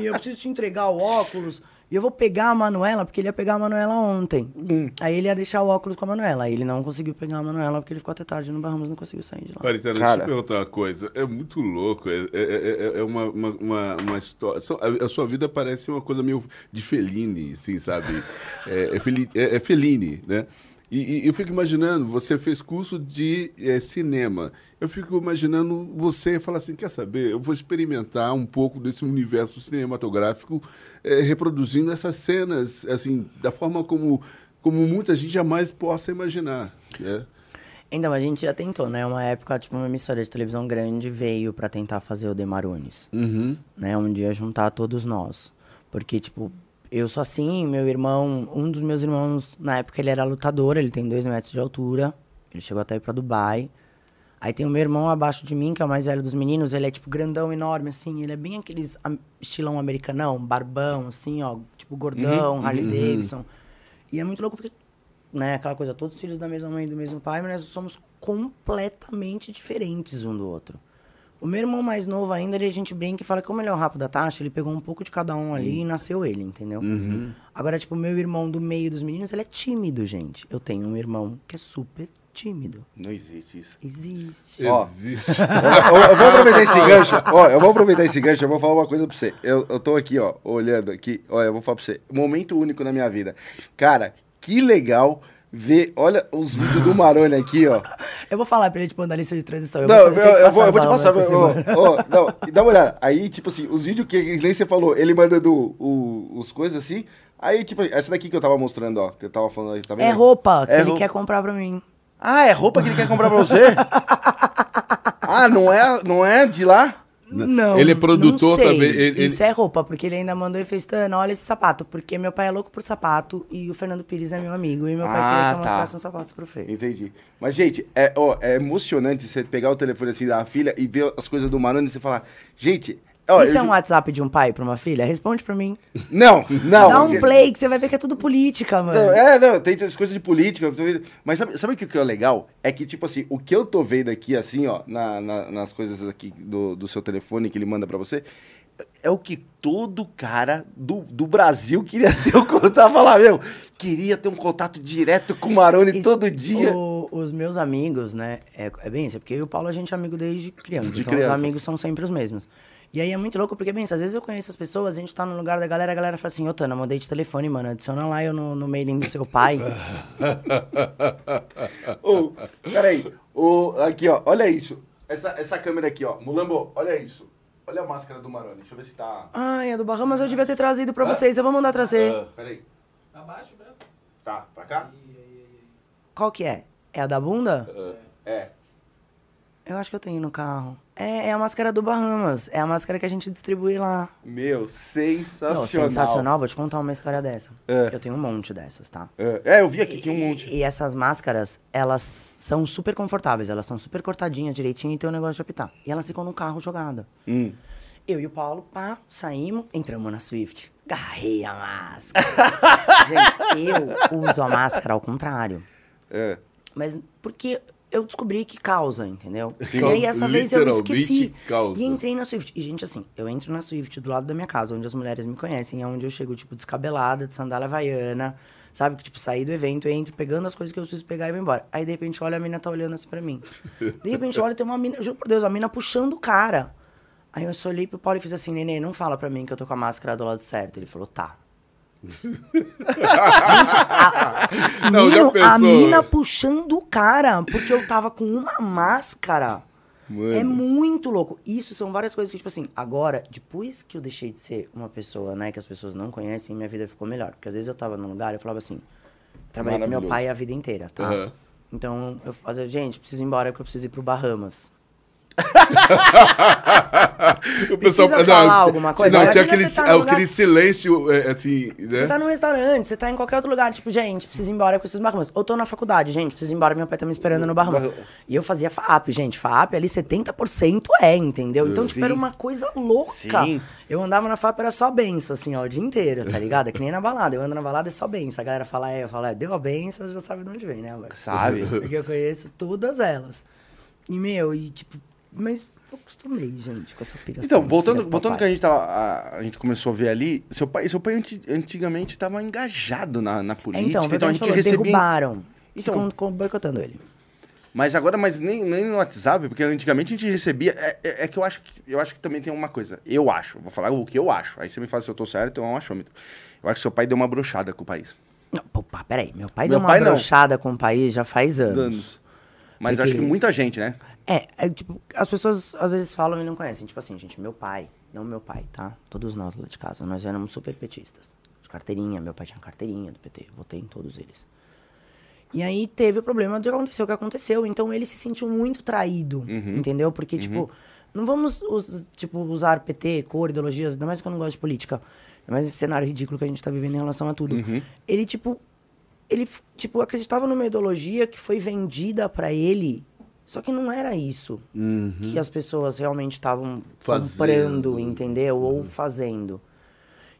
e eu preciso te entregar o óculos. E eu vou pegar a Manuela, porque ele ia pegar a Manuela ontem. Aí ele ia deixar o óculos com a Manuela. Aí ele não conseguiu pegar a Manuela porque ele ficou até tarde no Barramos, não conseguiu sair de lá. Maritana, deixa Cara. eu perguntar uma coisa. É muito louco. É, é- é- é uma, uma, uma, uma história. A, sua vida parece uma coisa meio de Fellini, assim, sabe? É, é, Feli- é- é Fellini, né? E, e eu fico imaginando, você fez curso de eh, cinema. Eu fico imaginando você falar assim, quer saber? Eu vou experimentar um pouco desse universo cinematográfico, eh, reproduzindo essas cenas, assim, da forma como, como muita gente jamais possa imaginar. Né? Então, a gente já tentou, né? Uma época, tipo, uma emissora de televisão grande veio pra tentar fazer o Demarones. Uhum. né? Um dia juntar todos nós. Porque, tipo, eu sou assim, meu irmão, um dos meus irmãos, na época ele era lutador, ele tem dois metros de altura, ele chegou até ir pra Dubai. Aí tem o meu irmão abaixo de mim, que é o mais velho dos meninos, ele é, tipo, grandão, enorme, assim, ele é bem aqueles estilão americanão, barbão, assim, ó, tipo, gordão, Harley Davidson. E é muito louco porque, né, aquela coisa, todos filhos da mesma mãe e do mesmo pai, mas nós somos completamente diferentes um do outro. O meu irmão mais novo ainda, ele, a gente brinca e fala que como ele é o rapo da taxa, ele pegou um pouco de cada um ali e nasceu ele, entendeu? Agora, tipo, o meu irmão do meio dos meninos, ele é tímido, gente. Eu tenho um irmão que é super tímido. Não existe isso. Existe. Ó. Existe. eu, eu vou aproveitar esse gancho. Ó, eu vou aproveitar esse gancho, eu vou falar uma coisa pra você. Eu, eu tô aqui, ó, olhando aqui. Olha, eu vou falar pra você. Momento único na minha vida. Cara, que legal ver. Olha os vídeos do Maroni aqui, ó. Eu vou falar pra ele, tipo, na lista de transição. Eu Não, vou, eu, eu vou, eu vou te passar. Ó, ó, não, e dá uma olhada. Aí, tipo assim, os vídeos que que nem você falou, ele mandando o, os coisas assim. Aí, tipo, essa daqui que eu tava mostrando, ó. Que eu tava falando aí, tá vendo? É roupa que É ele roupa. quer comprar pra mim. Ah, é roupa que ele quer comprar pra você? ah, não é, não é de lá? Não. Ele é produtor não sei. também. ele- Isso ele- é roupa, porque ele ainda mandou e fez, Tana, olha esse sapato. Porque meu pai é louco por sapato e o Fernando Pires é meu amigo. E meu pai Ah, queria que eu tá. mostrasse uns sapatos pro Fê. Entendi. Mas, gente, é, ó, é emocionante você pegar o telefone assim da filha e ver as coisas do Maroni e você falar, gente. Ó, Isso eu é um WhatsApp de um pai pra uma filha? Responde pra mim. Não, não. Dá um play que você vai ver que é tudo política, mano. Não, é, não, tem as coisas de política. Mas sabe, sabe o que é legal? É que, tipo assim, o que eu tô vendo aqui, assim, ó, na- na- nas coisas aqui do, do seu telefone que ele manda pra você, é o que todo cara do, do Brasil queria ter o contato. Falar, meu, queria ter um contato direto com o Maroni Isso- todo dia. o- os meus amigos, né? É, é bem isso, porque eu e o Paulo a gente é amigo desde criança. De então criança. os amigos são sempre os mesmos. E aí é muito louco, porque, bem, às vezes eu conheço as pessoas, a gente tá no lugar da galera, a galera fala assim, ô Tana, mudei de telefone, mano, adiciona lá eu no, no mailing do seu pai. Ô, peraí. Ô, aqui, ó, olha isso. Essa, essa câmera aqui, ó. Mulambo, olha isso. Olha a máscara do Maroni. Deixa eu ver se tá. Ai, é do Bahamas, eu devia ter trazido pra vocês, eu vou mandar trazer. Ah, peraí. Abaixo mesmo. Tá, pra cá? Qual que é? É a da bunda? É. Eu acho que eu tenho no carro. É, é a máscara do Bahamas, é a máscara que a gente distribui lá. Meu, sensacional. Não, sensacional, vou te contar uma história dessa. É. Eu tenho um monte dessas, tá? É, é, eu vi aqui, tinha um monte. E, e essas máscaras, elas são super confortáveis, elas são super cortadinhas direitinho e tem um negócio de apitar. E elas ficam no carro jogada. Hum. Eu e o Paulo, pá, saímos, entramos na Swift. Garrei a máscara. Gente, eu uso a máscara ao contrário. É. Mas porque eu descobri que causa, entendeu? Sim. e aí essa vez eu esqueci. causa. E entrei na Swift. E, gente, assim, eu entro na Swift do lado da minha casa, onde as mulheres me conhecem, é onde eu chego, tipo, descabelada, de sandália havaiana, sabe? Que, tipo, saí do evento, eu entro pegando as coisas que eu preciso pegar e vou embora. Aí, de repente, olha, a mina tá olhando assim pra mim. De repente, olha, tem uma mina, juro por Deus, a mina puxando o cara. Aí eu só olhei pro Paulo e fiz assim, neném, não fala pra mim que eu tô com a máscara do lado certo. Ele falou, tá. Gente, a, Não, a mina puxando o cara, porque eu tava com uma máscara. Mano. É muito louco. Isso são várias coisas que, tipo assim, agora, depois que eu deixei de ser uma pessoa, né, que as pessoas não conhecem, minha vida ficou melhor. Porque às vezes eu tava num lugar e eu falava assim, trabalhei com meu pai a vida inteira, tá? Aham. Então, eu fazia, gente, preciso ir embora porque eu preciso ir pro Bahamas. O Precisa falar alguma coisa? Não, tinha Imagina aquele, tá é, lugar- aquele silêncio, é, assim, né? Você tá num restaurante, você tá em qualquer outro lugar, tipo, gente, preciso ir embora, eu preciso ir pro Bahamas. Ou tô na faculdade, gente, preciso ir embora, meu pai tá me esperando no Bahamas. Bah- E eu fazia FAP, gente, FAP ali 70% é, entendeu? Então, tipo, Sim. era uma coisa louca. Sim. Eu andava na FAP, era só benção, assim, ó, o dia inteiro, tá ligado? É que nem na balada, eu ando na balada, é só benção. A galera fala, é, eu falo, é, deu a benção, já sabe de onde vem, né, amor? Sabe? Porque eu conheço todas elas. E, meu, e tipo, mas eu acostumei, gente, com essa piração. Então, voltando, do voltando ao que a gente, tava, a, a gente começou a ver ali, seu pai, seu pai anti- antigamente estava engajado na, na É, política, então, então a gente falou, recebia. derrubaram. Então- Ficam boicotando ele. Mas agora, mas nem, nem no WhatsApp, porque antigamente a gente recebia. É, é- é que eu acho que eu acho que também tem uma coisa. Eu acho, vou falar o que eu acho. Aí você me fala se eu tô certo, então é um achômetro. Eu acho que seu pai deu uma brochada com o país. Não, pá, peraí. Meu pai Meu deu uma pai não. brochada com o país já faz anos. Danos. Mas Porque- acho que muita gente, né? É, é, tipo, as pessoas às vezes falam e não conhecem. Tipo assim, gente, meu pai, não meu pai, tá? Todos nós lá de casa, nós éramos super petistas. De carteirinha, meu pai tinha carteirinha do PT, votei em todos eles. E aí teve o problema de acontecer o que aconteceu. Então ele se sentiu muito traído, entendeu? Porque, tipo, não vamos us- tipo, usar PT, cor, ideologias, ainda mais que eu não gosto de política. Ainda mais esse cenário ridículo que a gente tá vivendo em relação a tudo. Ele, tipo, ele, tipo, acreditava numa ideologia que foi vendida pra ele, só que não era isso que as pessoas realmente estavam comprando, entendeu? Ou fazendo.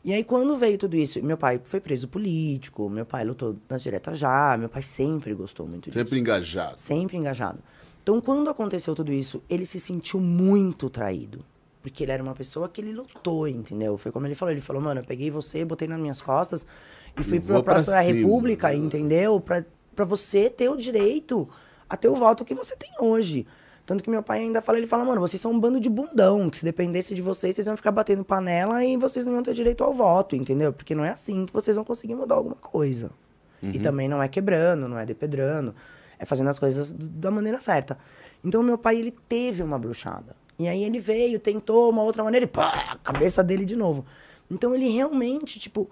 E aí, quando veio tudo isso, meu pai foi preso político, meu pai lutou nas diretas já, meu pai sempre gostou muito disso. Sempre engajado. Sempre engajado. Então, quando aconteceu tudo isso, ele se sentiu muito traído. Porque ele era uma pessoa que ele lutou, entendeu? Foi como ele falou. Ele falou, mano, eu peguei você, botei nas minhas costas e fui pra Praça da República, entendeu? Pra, pra você ter o direito a ter o voto que você tem hoje. Tanto que meu pai ainda fala, ele fala, mano, vocês são um bando de bundão, que se dependesse de vocês, vocês iam ficar batendo panela e vocês não iam ter direito ao voto, entendeu? Porque não é assim que vocês vão conseguir mudar alguma coisa. E também não é quebrando, não é depedrando, é fazendo as coisas da maneira certa. Então meu pai, ele teve uma bruxada. E aí ele veio, tentou uma outra maneira e pá, a cabeça dele de novo. Então ele realmente, tipo,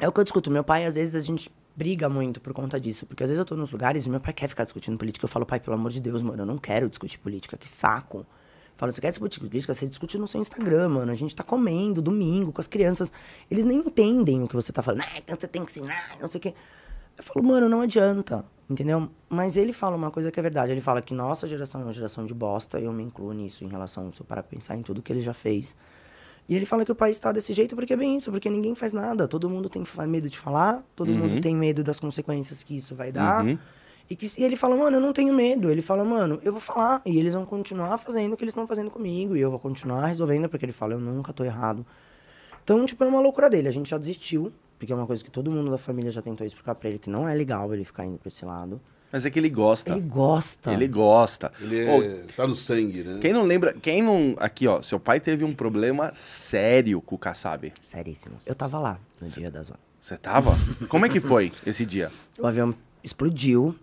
é o que eu discuto. Meu pai, às vezes, a gente briga muito por conta disso. Porque às vezes eu tô nos lugares e meu pai quer ficar discutindo política. Eu falo, pai, pelo amor de Deus, mano, eu não quero discutir política. Que saco. Fala, você quer discutir política? Você discute no seu Instagram, mano. A gente tá comendo domingo com as crianças. Eles nem entendem o que você tá falando. Ah, então você tem que ensinar, não sei o quê. Eu falo, mano, não adianta, entendeu? Mas ele fala uma coisa que é verdade. Ele fala que nossa geração é uma geração de bosta. Eu me incluo nisso em relação, se eu parar pra pensar em tudo que ele já fez. E ele fala que o país está desse jeito porque é bem isso, porque ninguém faz nada. Todo mundo tem medo de falar, todo mundo tem medo das consequências que isso vai dar. Uhum. E, que, e ele fala, mano, eu não tenho medo. Ele fala, mano, eu vou falar. E eles vão continuar fazendo o que eles estão fazendo comigo. E eu vou continuar resolvendo, porque ele fala, eu nunca tô errado. Então, tipo, é uma loucura dele. A gente já desistiu, porque é uma coisa que todo mundo da família já tentou explicar pra ele, que não é legal ele ficar indo pra esse lado. Mas é que ele gosta. Ele gosta. Ele gosta. Ele Ô, é, tá no sangue, né? Quem não lembra, quem não. Aqui, ó, seu pai teve um problema sério com o Kassab. Seríssimo. Eu tava lá no dia da zona. Você tava? Como é que foi esse dia? O avião explodiu.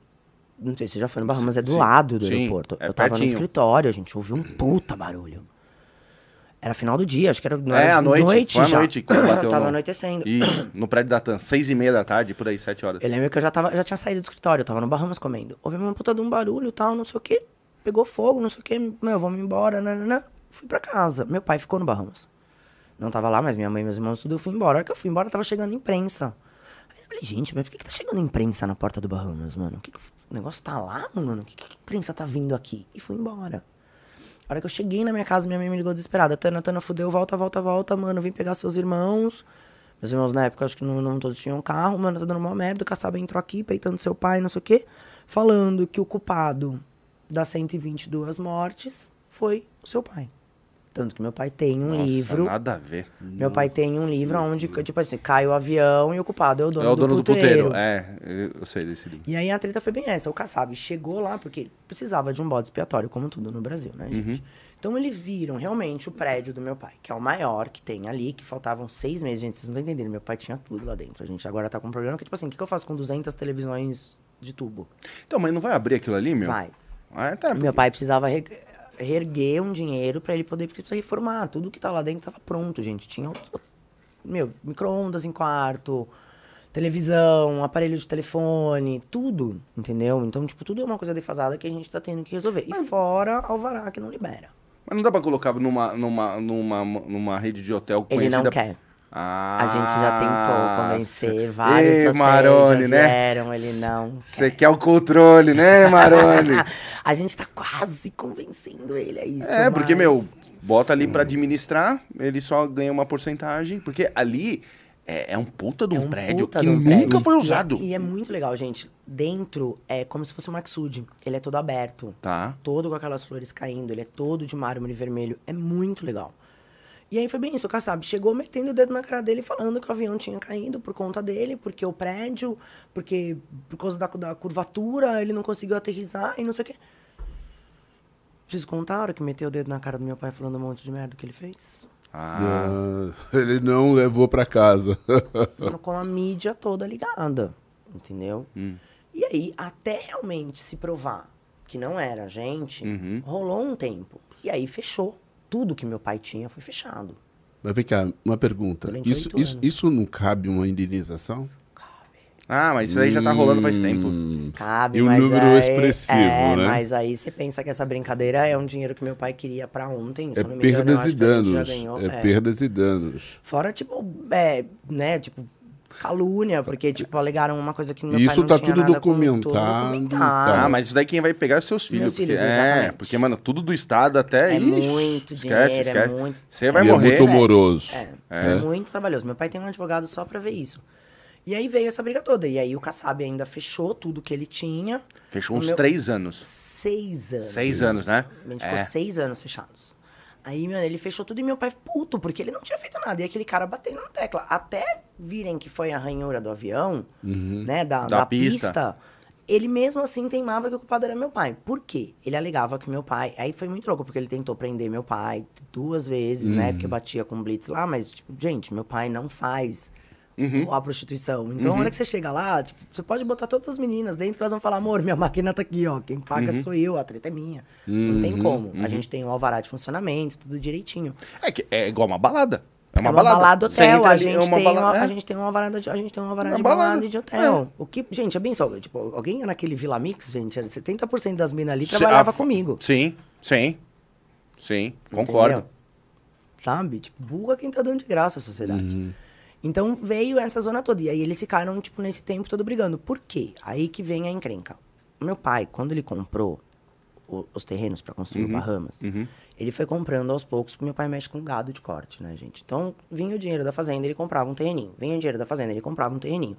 Não sei se você já foi no Bahamas, é do Sim, lado do sim, aeroporto. é eu tava pertinho. no escritório, a gente ouviu um puta barulho. Era final do dia, acho que era, não É, era à noite, foi à já. noite quando bateu tava no- anoitecendo. Isso, no prédio da TAM, seis e meia da tarde, por aí, sete horas. Eu lembro que eu já, tava, já tinha saído do escritório, eu tava no Bahamas comendo. Ouvi uma puta de um barulho e tal, não sei o que. Pegou fogo, não sei o que. Meu, vamos embora, nananã. Fui pra casa. Meu pai ficou no Bahamas. Não tava lá, mas minha mãe e meus irmãos tudo, eu fui embora. A hora que eu fui embora, tava chegando imprensa. Aí eu falei, gente, mas por que, que tá chegando imprensa na porta do Bahamas, mano? O, que que- o negócio tá lá, mano? O que, que a imprensa tá vindo aqui? E fui embora. A hora que eu cheguei na minha casa, minha mãe me ligou desesperada. Tana, Tana, fudeu, volta, volta, volta, mano. Vem pegar seus irmãos. Meus irmãos na época, acho que não, não todos tinham carro. Mano, tá dando uma merda. O Kassab entrou aqui, peitando seu pai, não sei o quê. Falando que o culpado das 122 mortes foi o seu pai. Tanto que meu pai tem um Nossa, livro. nada a ver. Meu pai tem um livro onde, tipo assim, cai o avião e o culpado é o dono, é o dono do puteiro. puteiro. É, eu sei desse livro. E aí a treta foi bem essa. O Kassab chegou lá porque precisava de um bode expiatório, como tudo no Brasil, né, gente? Então eles viram realmente o prédio do meu pai, que é o maior que tem ali, que faltavam seis meses. Gente, vocês não estão entendendo. Meu pai tinha tudo lá dentro. A gente agora tá com um problema que, tipo assim, o que, eu faço com 200 televisões de tubo? Então, mas não vai abrir aquilo ali, meu? Vai. Ah, tá. Meu pai precisava re- reerguer um dinheiro pra ele poder porque precisa reformar. Tudo que tá lá dentro tava pronto, gente. Tinha, meu, micro-ondas em quarto, televisão, aparelho de telefone, tudo, entendeu? Então, tipo, tudo é uma coisa defasada que a gente tá tendo que resolver. E fora alvará que não libera. Mas não dá pra colocar numa, numa, numa, numa rede de hotel Ele conhecida... não quer. Ah, A gente já tentou convencer cê- vários Maroni, já né? vieram, ele não Você quer o controle, né, Maroni? A gente tá quase convencendo ele a isso. é, porque, meu, bota ali pra administrar, ele só ganha uma porcentagem, porque ali é, é um puta de um, É um prédio que um nunca prédio. foi E é- usado. E é, muito legal, gente. Dentro é como se fosse um Maxud. Ele é todo aberto. Tá. Todo com aquelas flores caindo. Ele é todo de mármore vermelho. É muito legal. E aí foi bem isso, o Kassab chegou metendo o dedo na cara dele, falando que o avião tinha caído por conta dele, porque o prédio, porque por causa da, da curvatura, ele não conseguiu aterrissar e não sei o quê. Preciso contar a hora que meteu o dedo na cara do meu pai falando um monte de merda que ele fez? Ah, Ah, ele não levou pra casa. Sendo com a mídia toda ligada, entendeu? Hum. E aí, até realmente se provar que não era a gente, Uhum. rolou um tempo. E aí fechou. Tudo que meu pai tinha foi fechado. Mas vem cá, uma pergunta. Isso, isso, isso não cabe uma indenização? ah, mas isso aí já tá rolando faz tempo. Hum, Cabe, E um mas número aí, expressivo, é, né? Mas aí você pensa que essa brincadeira é um dinheiro que meu pai queria pra ontem. É eu não me engano, eu perdas acho e que a gente já danos. ganhou, É é. perdas e danos. Fora, tipo, é, né, tipo, calúnia, porque, tipo, alegaram uma coisa que meu Isso pai não tá tinha tudo nada com- tudo documentado, documentado. Ah, mas isso daí quem vai pegar é seus filhos. Meus porque, filhos, é, exatamente. porque, mano, tudo do Estado até. É ixi, muito esquece, dinheiro, é esquece. muito- Você vai e morrer. é muito moroso. É, É. é muito trabalhoso. Meu pai tem um advogado só pra ver isso. E aí veio essa briga toda. E aí o Kassab ainda fechou tudo que ele tinha. Fechou O uns meu- três anos. Seis anos. Seis anos, né? A gente É. ficou seis anos fechados. Aí, mano, ele fechou tudo e meu pai puto, porque ele não tinha feito nada. E aquele cara batendo na tecla. Até virem que foi a ranhura do avião, né, da, Uhum. Da da, pista. pista. ele mesmo assim teimava que o culpado era meu pai. Por quê? Ele alegava que meu pai... Aí foi muito louco, porque ele tentou prender meu pai duas vezes, né? Porque batia com blitz lá, mas, tipo, gente, meu pai não faz... Uhum. A prostituição. Então, a hora que você chega lá, tipo, você pode botar todas as meninas dentro elas vão falar, amor, minha máquina tá aqui, ó. Quem paga Uhum. sou eu, a treta é minha. Não tem como. A gente tem um alvará de funcionamento, tudo direitinho. É, que é igual uma balada. É uma, É uma balada, Você hotel, a gente, é uma tem balada- uma, é. a gente tem um alvará de, a gente tem um alvará Uma de balada, balada de hotel. O que, gente, é bem só, tipo, alguém ia naquele Vila Mix, gente, era 70% das minas ali trabalhava a- comigo. Sim, sim. Sim, concordo. Entendeu? Sabe? Tipo, burra quem tá dando de graça a sociedade. Então veio essa zona toda. E aí eles ficaram, tipo, nesse tempo todo brigando. Por quê? Aí que vem a encrenca. Meu pai, quando ele comprou o- os terrenos para construir o Bahamas, ele foi comprando aos poucos, porque meu pai mexe com gado de corte, né, gente? Então, vinha o dinheiro da fazenda, ele comprava um terreninho. Vinha o dinheiro da fazenda, ele comprava um terreninho.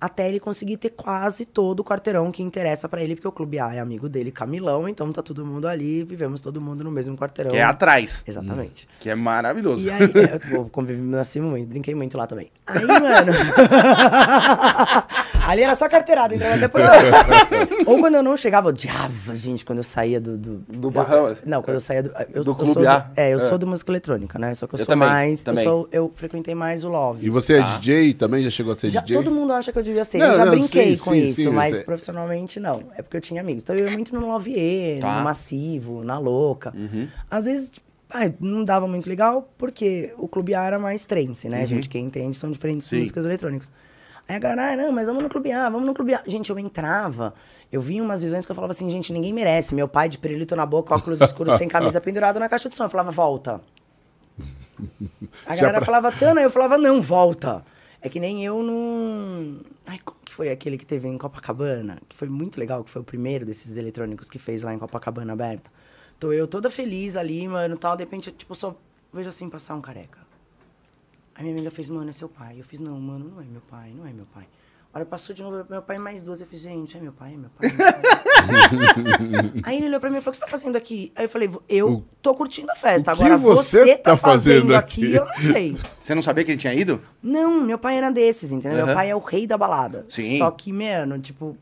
Até ele conseguir ter quase todo o quarteirão que interessa para ele, porque o Clube A é amigo dele, Camilão, então tá todo mundo ali, vivemos todo mundo no mesmo quarteirão. Que é atrás. Exatamente. Que é maravilhoso. E aí, é, eu convivi, nasci muito, brinquei muito lá também. Aí, mano. Ali era só carteirada, entrava até por lá. Ou quando eu não chegava, eu odiava, gente, quando eu saía do. Do, Do Bahamas? Não, quando eu saía do. Eu, Do eu Clube do- A? É, eu É. sou do música eletrônica, né? Só que eu, Eu sou também, mais. também. Eu, sou, eu frequentei mais o Love. E você é DJ também? Já chegou a ser Já, DJ? todo mundo acha que eu devia ser. Não, eu já não, brinquei sim, com sim, isso, sim, mas sei. profissionalmente não. É porque eu tinha amigos. Então eu ia muito no Love E, Tá. no Massivo, na Louca. Uhum. Às vezes, não dava muito legal, porque o Clube A era mais trance, né? Gente, quem entende são diferentes músicas eletrônicas. Aí a galera, ah, não, mas vamos no Clube A, vamos no Clube A. Gente, eu entrava, eu via umas visões que eu falava assim, gente, ninguém merece. Meu pai de pirulito na boca, óculos escuros, sem camisa, pendurado na caixa de som. Eu falava, volta. A galera pra- falava, Tana, eu falava, não, volta. É que nem eu num. Ai, como que foi aquele que teve em Copacabana? Que foi muito legal, que foi o primeiro desses eletrônicos que fez lá em Copacabana aberta. Tô eu toda feliz ali, mano, tal. De repente, eu, tipo, só vejo assim passar um careca. Aí minha amiga fez, mano, é seu pai. Eu fiz, não, mano, não é meu pai, não é meu pai. A hora passou de novo, meu pai mais duas. Eu fiz, gente, é meu pai, é meu pai. É meu pai. Aí ele olhou pra mim e falou, o que você tá fazendo aqui? Aí eu falei, eu tô curtindo a festa. o que Agora você você tá tá fazendo fazendo aqui, aqui? eu não sei. Você não sabia que ele tinha ido? Não, meu pai era desses, entendeu? Aham. Meu pai é o rei da balada. Sim. Só que, mano, tipo,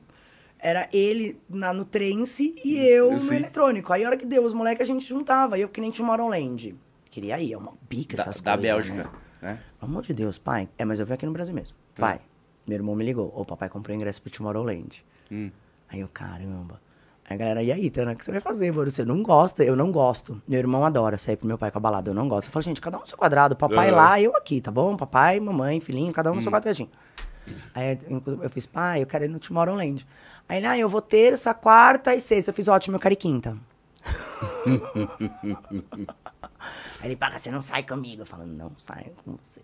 era ele na, no trance e eu no Sim. eletrônico. Aí a hora que deu, os moleques a gente juntava. Eu que nem Tomorrowland. Queria ir, é uma bica Da, essas da coisas, Bélgica. né? Né? Pelo amor de Deus, pai. É, mas eu vi aqui no Brasil mesmo. Pai, meu irmão me ligou. Ô, papai comprou ingresso pro Tomorrowland. Hum. Aí eu, caramba. Aí a galera, e aí, Tana, o que você vai fazer, mano? Você não gosta? Eu não gosto. Meu irmão adora sair pro meu pai com a balada. Eu não gosto. Eu falo, gente, cada um no seu quadrado. Papai Aham. lá, eu aqui, tá bom? Papai, mamãe, filhinho, cada um no Hum. seu quadradinho. Aí eu, fiz, pai, eu quero ir no Tomorrowland. Aí ele, ah, eu vou terça, quarta e sexta. Eu fiz, ótimo, eu quero ir quinta. Aí ele, paga, você não sai comigo. Eu falo, não saio com você.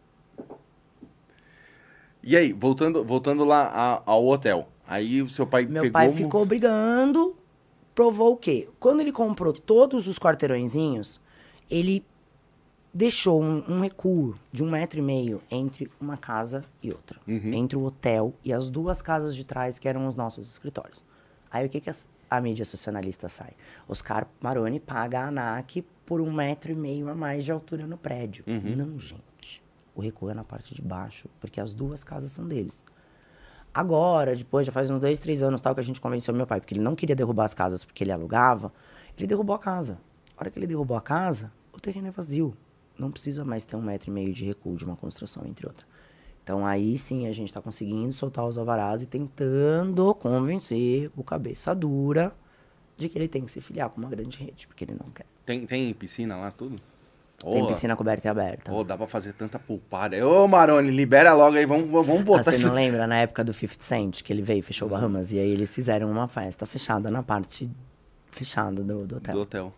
E aí, voltando, voltando lá ao hotel. Aí o seu pai Meu pegou... pai ficou brigando, provou o quê? Quando ele comprou todos os quarteirõezinhos, ele deixou um, um recuo de um metro e meio entre uma casa e outra. Entre o hotel e as duas casas de trás, que eram os nossos escritórios. Aí o que, que as- a, mídia socialista sai? Oscar Maroni paga a ANAC por um metro e meio a mais de altura no prédio. Não, gente. O recuo é na parte de baixo, porque as duas casas são deles. Agora, depois, já faz uns dois, três anos tal, que a gente convenceu meu pai, porque ele não queria derrubar as casas porque ele alugava, ele derrubou a casa. A hora que ele derrubou a casa, o terreno é vazio. Não precisa mais ter um metro e meio de recuo de uma construção, entre outra. Então aí sim a gente está conseguindo soltar os alvarás e tentando convencer o cabeça dura de que ele tem que se filiar com uma grande rede, porque ele não quer. Tem, tem piscina lá, tudo? Tem Ô, piscina coberta e aberta. Ô, dá pra fazer tanta pulpada. Ô, Maroni, libera logo aí, vamos, vamos Ah, botar você isso. não lembra na época do 50 Cent, que ele veio e fechou o Bahamas? E aí eles fizeram uma festa fechada na parte fechada do, do hotel. do hotel.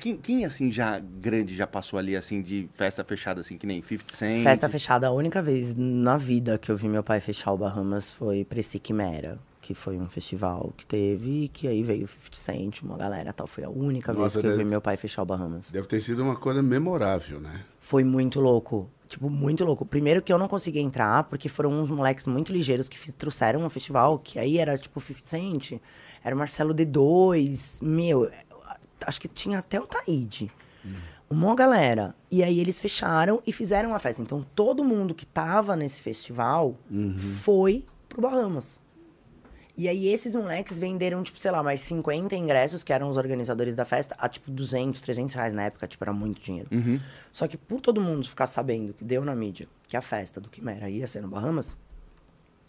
Quem, quem, assim, já grande já passou ali, assim, de festa fechada, assim, que nem 50 Cent? Festa fechada, a única vez na vida que eu vi meu pai fechar o Bahamas foi Preci Quimera, que foi um festival que teve, e que aí veio o 50 Cent, uma galera tal. Foi a única vez Nossa, que eu vi deve- meu pai fechar o Bahamas. Deve ter sido uma coisa memorável, né? Foi muito louco. Tipo, muito louco. Primeiro que eu não consegui entrar, porque foram uns moleques muito ligeiros que fiz- trouxeram um festival, que aí era tipo 50 Cent, era o Marcelo D2, meu, acho que tinha até o Taíde. Uma galera. E aí eles fecharam e fizeram uma festa. Então todo mundo que tava nesse festival foi pro Bahamas. E aí esses moleques venderam, tipo, sei lá, mais 50 ingressos, que eram os organizadores da festa, a tipo 200, 300 reais na época, tipo, era muito dinheiro. Só que por todo mundo ficar sabendo, que deu na mídia, que a festa do Quimera ia ser no Bahamas,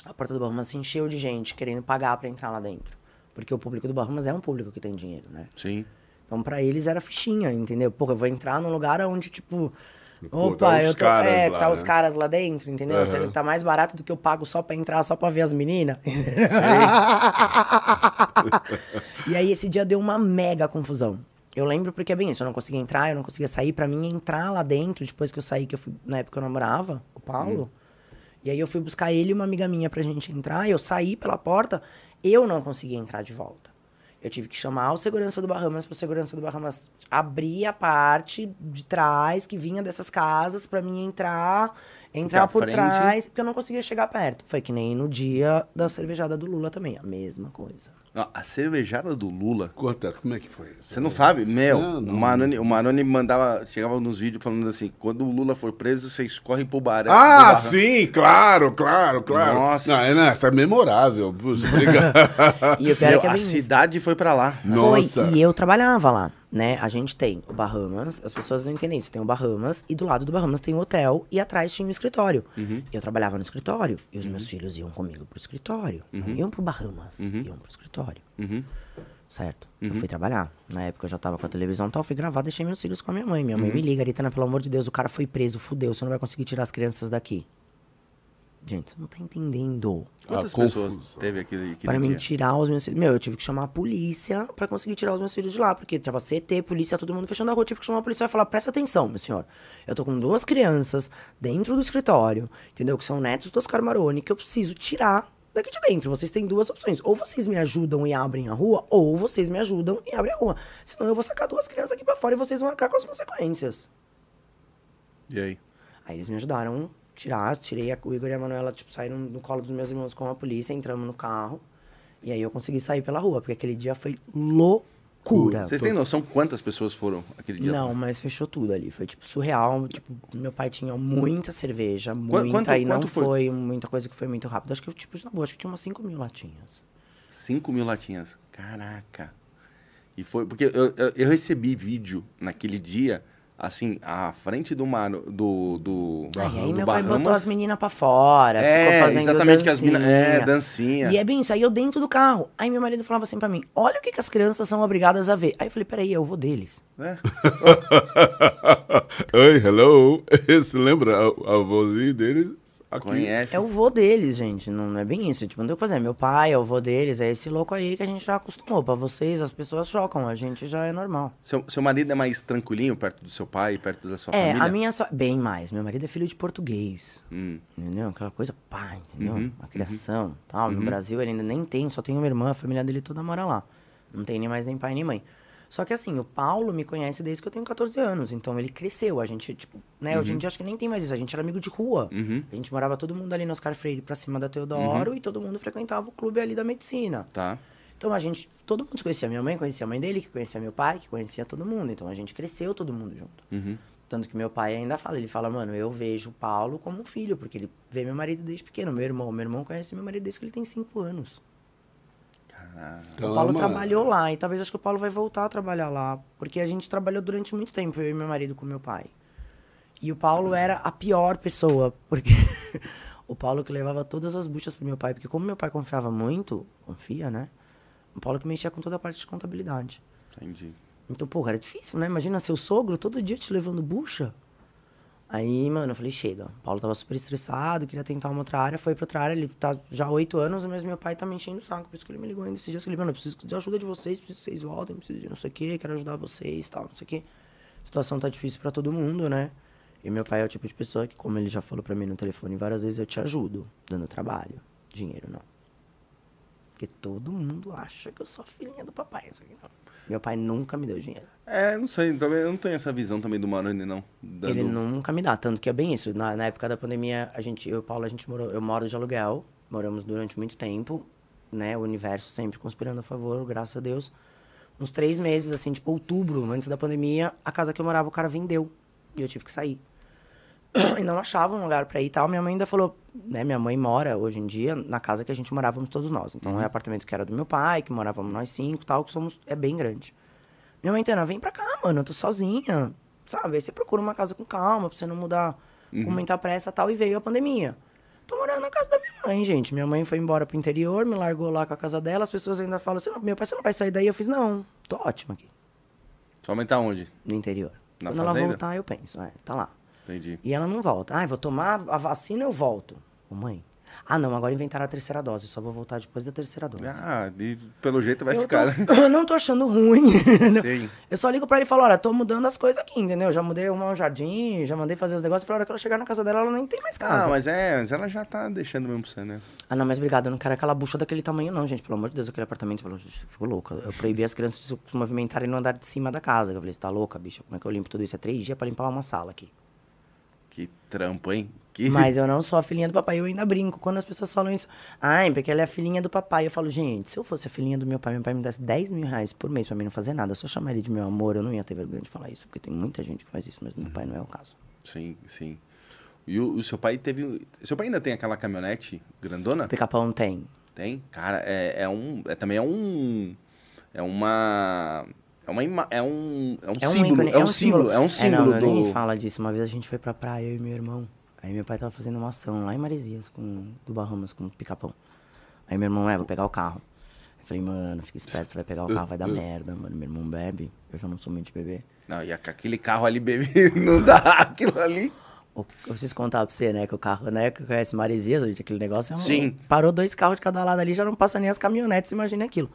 a porta do Bahamas se encheu de gente querendo pagar pra entrar lá dentro. Porque o público do Bahamas é um público que tem dinheiro, né? Sim. Então pra eles era fichinha, entendeu? Pô, eu vou entrar num lugar onde, tipo... Pô, Opa, tá os eu tô. caras é, lá, tá os né? caras lá dentro, entendeu? Que tá mais barato do que eu pago só pra entrar, só pra ver as meninas. e aí esse dia deu uma mega confusão. Eu lembro porque é bem isso, eu não conseguia entrar, eu não conseguia sair. Pra mim, entrar lá dentro, depois que eu saí, que eu fui, na época eu namorava, o Paulo. E aí eu fui buscar ele e uma amiga minha pra gente entrar, eu saí pela porta, eu não conseguia entrar de volta. Eu tive que chamar o segurança do Bahamas pro segurança do Bahamas abrir a parte de trás que vinha dessas casas pra mim entrar, entrar por frente- trás, porque eu não conseguia chegar perto. Foi que nem no dia da cervejada do Lula também, a mesma coisa. Não, a cervejada do Lula. Conta, como é que foi isso? Você não sabe? Meu, Não, não. o Maroni, o Maroni mandava, chegava nos vídeos falando assim: quando o Lula for preso, vocês correm pro bar. pro Ah, barranco." sim, claro, claro, claro. Nossa. Não, é, não, essa é memorável. Puxa, obrigado. E o pior é Meu, que é a cidade foi pra lá. Nossa. Foi, e eu trabalhava lá, né? A gente tem o Bahamas, as pessoas não entendem isso. Tem o Bahamas e do lado do Bahamas tem o hotel e atrás tinha o escritório. Uhum. Eu trabalhava no escritório e os meus filhos iam comigo pro escritório. Não iam pro Bahamas, iam pro escritório. Uhum. Certo? Eu fui trabalhar. Na época eu já tava com a televisão e tal, fui gravar, deixei meus filhos com a minha mãe. Minha mãe me liga, Aritana, pelo amor de Deus, o cara foi preso, fudeu, você não vai conseguir tirar as crianças daqui. Gente, você não tá entendendo. Quantas Ah, pessoas confuso. teve aquele, aquele Para mim tirar os meus filhos. Meu, eu tive que chamar a polícia pra conseguir tirar os meus filhos de lá. Porque tava CT, polícia, todo mundo fechando a rua. Tive que chamar a polícia e falar: presta atenção, meu senhor. Eu tô com duas crianças dentro do escritório, entendeu? Que são netos do Oscar Maroni, que eu preciso tirar daqui de dentro. Vocês têm duas opções. Ou vocês me ajudam e abrem a rua, ou vocês me ajudam e abrem a rua. Senão eu vou sacar duas crianças aqui pra fora e vocês vão arcar com as consequências. E aí? Aí eles me ajudaram tirar, tirei a, o Igor e a Manuela, tipo, saíram no colo dos meus irmãos com a polícia, entramos no carro. E aí eu consegui sair pela rua, porque aquele dia foi loucura. Vocês têm noção quantas pessoas foram aquele dia? Não, mas fechou tudo ali. Foi, tipo, surreal. Tipo, meu pai tinha muita cerveja, muita, quanto- e não foi? foi? muita coisa que foi muito rápido. Acho que, tipo, na boa, acho que tinha umas 5 mil latinhas. 5 mil latinhas. Caraca. E foi. Porque eu, eu, eu recebi vídeo naquele dia, assim, à frente do mar, do. do Aí, aí do meu pai botou Bahamas. as meninas pra fora, É, ficou fazendo exatamente, que as minas- é, dancinha. dancinha. E é bem isso, aí eu dentro do carro. Aí meu marido falava assim pra mim, olha o que, que as crianças são obrigadas a ver. Aí eu falei, peraí, eu vou deles. né? Oi, hello. Você lembra a, a vozinha deles? Aqui. Conhece. É o vô deles, gente. Não, não é bem isso. Tipo, não tem o que fazer. Meu pai é o vô deles, é esse louco aí que a gente já acostumou. Pra vocês, as pessoas chocam, a gente já é normal. Seu, seu marido é mais tranquilinho perto do seu pai, perto da sua é, família? a minha só. Bem mais. Meu marido é filho de português. Hum. Entendeu? Aquela coisa pá, entendeu? Uhum, A criação tal. No Brasil ele ainda nem tem, só tem uma irmã, a família dele toda mora lá. Não tem nem mais nem pai nem mãe. Só que assim, o Paulo me conhece desde que eu tenho 14 anos. Então ele cresceu. A gente, tipo, né? Hoje em dia acho que nem tem mais isso. A gente era amigo de rua. Uhum. A gente morava todo mundo ali no Oscar Freire pra cima da Teodoro e todo mundo frequentava o clube ali da medicina. Tá. Então a gente, todo mundo conhecia. Minha mãe conhecia a mãe dele, que conhecia meu pai, que conhecia todo mundo. Então a gente cresceu todo mundo junto. Uhum. Tanto que meu pai ainda fala, ele fala, mano, eu vejo o Paulo como um filho, porque ele vê meu marido desde pequeno, meu irmão. Meu irmão conhece meu marido desde que ele tem cinco anos. Então, o Paulo é trabalhou lá, e talvez acho que o Paulo vai voltar a trabalhar lá, porque a gente trabalhou durante muito tempo, eu e meu marido com meu pai. E o Paulo era a pior pessoa, porque o Paulo que levava todas as buchas pro meu pai, porque como meu pai confiava muito, confia, né? O Paulo que mexia com toda a parte de contabilidade. Entendi. Então, pô, era difícil, né? Imagina seu sogro todo dia te levando bucha. Aí, mano, eu falei, chega. O Paulo tava super estressado, queria tentar uma outra área, foi pra outra área, ele tá já oito anos, mas meu pai tá me enchendo o saco. Por isso que ele me ligou ainda esses dias, que ele, mano, eu preciso de ajuda de vocês, preciso que vocês voltem, preciso de não sei o quê, quero ajudar vocês tal, não sei o quê. A situação tá difícil pra todo mundo, né? E meu pai é o tipo de pessoa que, como ele já falou pra mim no telefone várias vezes, eu te ajudo, dando trabalho. Dinheiro não. Porque todo mundo acha que eu sou filhinha do papai. Isso aqui não. Meu pai nunca me deu dinheiro. É, não sei, também, eu não tenho essa visão também do Maroni, não. Ele nunca me dá, tanto que é bem isso. Na, na época da pandemia, a gente, eu e o Paulo, a gente morou, eu moro de aluguel, moramos durante muito tempo, né? O universo sempre conspirando a favor, graças a Deus. Uns três meses, assim, tipo outubro, antes da pandemia, a casa que eu morava, o cara vendeu. E eu tive que sair. E não achava um lugar pra ir e tal. Minha mãe ainda falou, né? Minha mãe mora hoje em dia na casa que a gente morávamos todos nós. Então é apartamento que era do meu pai, que morávamos nós cinco tal, que somos. É bem grande. Minha mãe Tana, vem pra cá, mano, eu tô sozinha. Sabe? Aí você procura uma casa com calma, pra você não mudar com muita pressa e tal. E veio a pandemia. Tô morando na casa da minha mãe, gente. Minha mãe foi embora pro interior, me largou lá com a casa dela. As pessoas ainda falam assim: "Não, meu pai, você não vai sair daí? Eu fiz, não, tô ótima aqui, Sua mãe tá onde? no interior. Na Quando ela fazenda? voltar, eu penso, é, tá lá. Entendi. E ela não volta. Ah, vou tomar a vacina, eu volto. Ô, mãe. Ah, não, agora inventaram a terceira dose, só vou voltar depois da terceira dose. Ah, e pelo jeito vai eu, ficar, tô, né? eu não tô achando ruim. Sim. Eu só ligo pra ele e falo, olha, tô mudando as coisas aqui, entendeu? Já mudei um jardim, já mandei fazer os negócios. Falei, a hora que ela chegar na casa dela, ela nem tem mais casa. Ah, mas é, mas ela já tá deixando mesmo pra você, né? Ah, não, mas obrigado, eu não quero aquela bucha daquele tamanho, não, gente. Pelo amor de Deus, aquele apartamento, pelo... ficou louca. Eu proibi as crianças de se movimentarem no andar de cima da casa. Eu falei, você tá louca, bicha? Como é que eu limpo tudo isso? É três dias pra limpar uma sala aqui. Que trampo, hein? Que... Mas eu não sou a filhinha do papai, eu ainda brinco. Quando as pessoas falam isso, ai, porque ela é a filhinha do papai. Eu falo, gente, se eu fosse a filhinha do meu pai, meu pai me desse 10 mil reais por mês pra mim não fazer nada, eu só chamar ele de meu amor, eu não ia ter vergonha de falar isso, porque tem muita gente que faz isso, mas meu pai não é o caso. Sim, sim. E o, o seu pai teve... Seu pai ainda tem aquela caminhonete grandona? Pica-pão tem. Tem? Cara, é, é um... É, também é um... É uma... É, uma ima- é um, é um É um símbolo, ícone, é um símbolo, é um símbolo não, do... nem fala disso. Uma vez a gente foi pra praia, eu e meu irmão. Aí meu pai tava fazendo uma ação lá em Maresias, com, do Bahamas, com o pica-pão. Aí meu irmão, é, vou pegar o carro. Eu falei, mano, fica esperto, você vai pegar o carro, vai dar merda, mano. Meu irmão bebe, eu já não sou muito de beber. Não, e aqu- aquele carro ali, bebê, não dá aquilo ali. Eu preciso contar pra você, né, que o carro, né, que conhece Maresias, gente, aquele negócio é um... Sim. Parou dois carros de cada lado ali, já não passa nem as caminhonetes, imagina aquilo.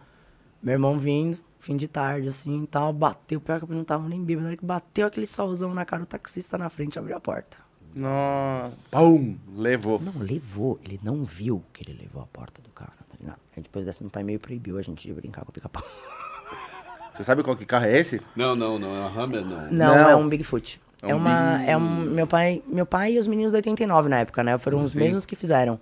Meu irmão vindo, fim de tarde, assim, tal, bateu, pior que eu não tava nem bêbado, na hora que bateu aquele solzão na cara, o taxista na frente abriu a porta. Nossa. Pum, levou. Não, levou, ele não viu que ele levou a porta do cara, tá ligado? Aí depois dessa, meu pai meio proibiu a gente de brincar com o pica-pau. Você sabe qual que carro é esse? Não, não, não. É uma Hammer, não. Não, Não. é um Bigfoot. É É, um uma. Big- É um, meu, pai, meu pai e os meninos da 89 na época, né? Foram os Sim. mesmos que fizeram.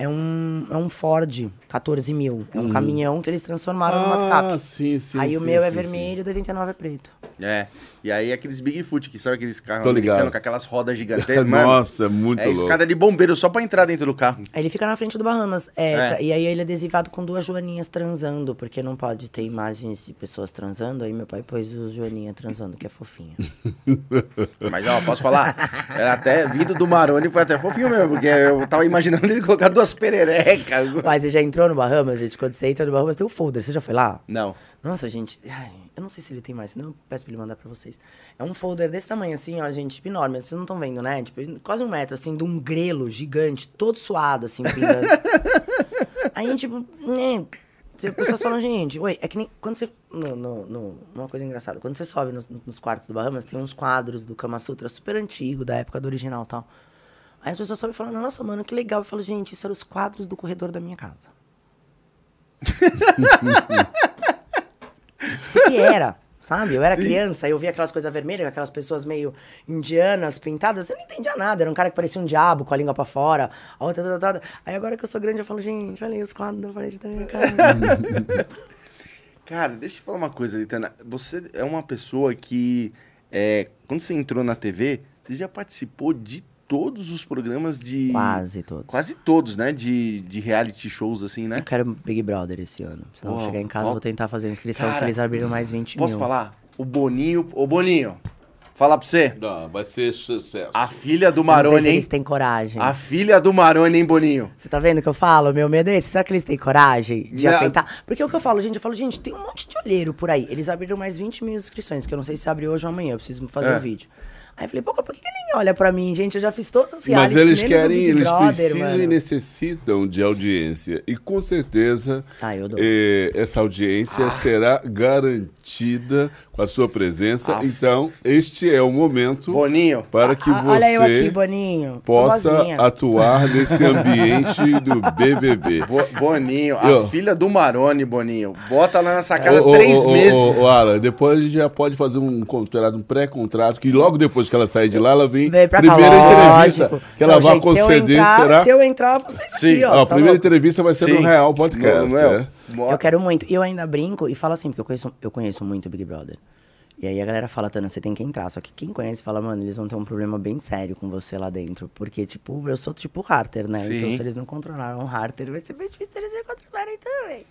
É um, é um Ford 14 mil. É um caminhão que eles transformaram numa Ah, picape. sim, sim. Aí o sim, meu é sim, sim. vermelho, o da 89 é preto. É. E aí aqueles Bigfoot, que sabe aqueles carros Tô ligado. com aquelas rodas gigantescas, mano? Nossa, é muito É louco. escada de bombeiro só pra entrar dentro do carro. Aí ele fica na frente do Bahamas. É, É. tá- E aí ele é adesivado com duas joaninhas transando, porque não pode ter imagens de pessoas transando. Aí meu pai pôs o joaninha transando, que é fofinho. Mas, ó, posso falar? Era até vindo do Maroni, foi até fofinho mesmo, porque eu tava imaginando ele colocar duas pererecas. Mas você já entrou no Bahamas, gente? Quando você entra no Bahamas, tem o folder. Você já foi lá? Não. Nossa, gente, ai, eu não sei se ele tem mais, senão eu peço pra ele mandar pra vocês. É um folder desse tamanho, assim, ó, gente, tipo, enorme. Vocês não estão vendo, né? Tipo, quase um metro, assim, de um grelo gigante, todo suado, assim, pingando. Aí, tipo, né? As pessoas falam, gente, oi, é que nem. Quando você. No, no, no- uma coisa engraçada, quando você sobe nos, nos quartos do Bahamas, tem uns quadros do Kama Sutra super antigo, da época do original e tal. Aí as pessoas sobem e falam, nossa, mano, que legal. Eu falo, gente, isso eram os quadros do corredor da minha casa. Porque era, sabe? Eu era criança, eu via aquelas coisas vermelhas, aquelas pessoas meio indianas, pintadas, eu não entendia nada. Era um cara que parecia um diabo com a língua pra fora. A outra, tá, tá. Aí agora que eu sou grande, eu falo, gente, olha aí os quadros da parede da minha casa. Cara, deixa eu te falar uma coisa, Litana. Você é uma pessoa que, é, quando você entrou na TV, você já participou de todos os programas de... Quase todos. Quase todos, né? De, de reality shows, assim, né? Eu quero Big Brother esse ano. Se não chegar em casa, ó. vou tentar fazer a inscrição, Cara, que eles abriram mais 20 Posso mil. falar? O Boninho... Ô, Boninho, falar pra você. Não, vai ser sucesso. A filha do Eu não sei Maroni, se eles têm coragem. A filha do Maroni, hein, Boninho? Você tá vendo o que eu falo? Meu medo é esse. Será que eles têm coragem de Não. atentar? Porque é o que eu falo, gente, eu falo, gente, tem um monte de olheiro por aí. Eles abriram mais 20 mil inscrições, que eu não sei se abre hoje ou amanhã, eu preciso fazer É. vídeo. Aí eu falei, pô, por que, que nem olha pra mim, gente? Eu já fiz todos os Mas realities, eles querem, Big eles Brother, precisam mano. e necessitam de audiência. E com certeza Ah, eu dou. eh, essa audiência será garantida com a sua presença. Ah. Então, este é o momento Boninho. para que Ah, você olha eu aqui, Boninho. Possa atuar nesse ambiente do BBB. Bo- Boninho, a Eu. filha do Maroni, Boninho. Bota lá na sacada Ô, ô, três ô, ô, meses. Ô, Alan, depois a gente já pode fazer um contrato, um pré-contrato, que logo depois que ela sair de lá, ela vem. Vem pra cá, primeira entrevista lógico. que ela Não, vai gente, se eu conceder entrar- será. Se eu entrar, vocês Sim. aqui, ó. Ó, a tá primeira louco? entrevista vai ser no Sim. Real Podcast. Não, não, é. bota- Eu quero muito. E eu ainda brinco e falo assim, porque eu conheço, eu conheço muito o Big Brother. E aí a galera fala, Tana, você tem que entrar. Só que quem conhece fala, mano, eles vão ter um problema bem sério com você lá dentro. Porque, tipo, eu sou tipo Harter, né? Sim. Então se eles não controlaram o Harter, vai ser bem difícil eles me controlarem também.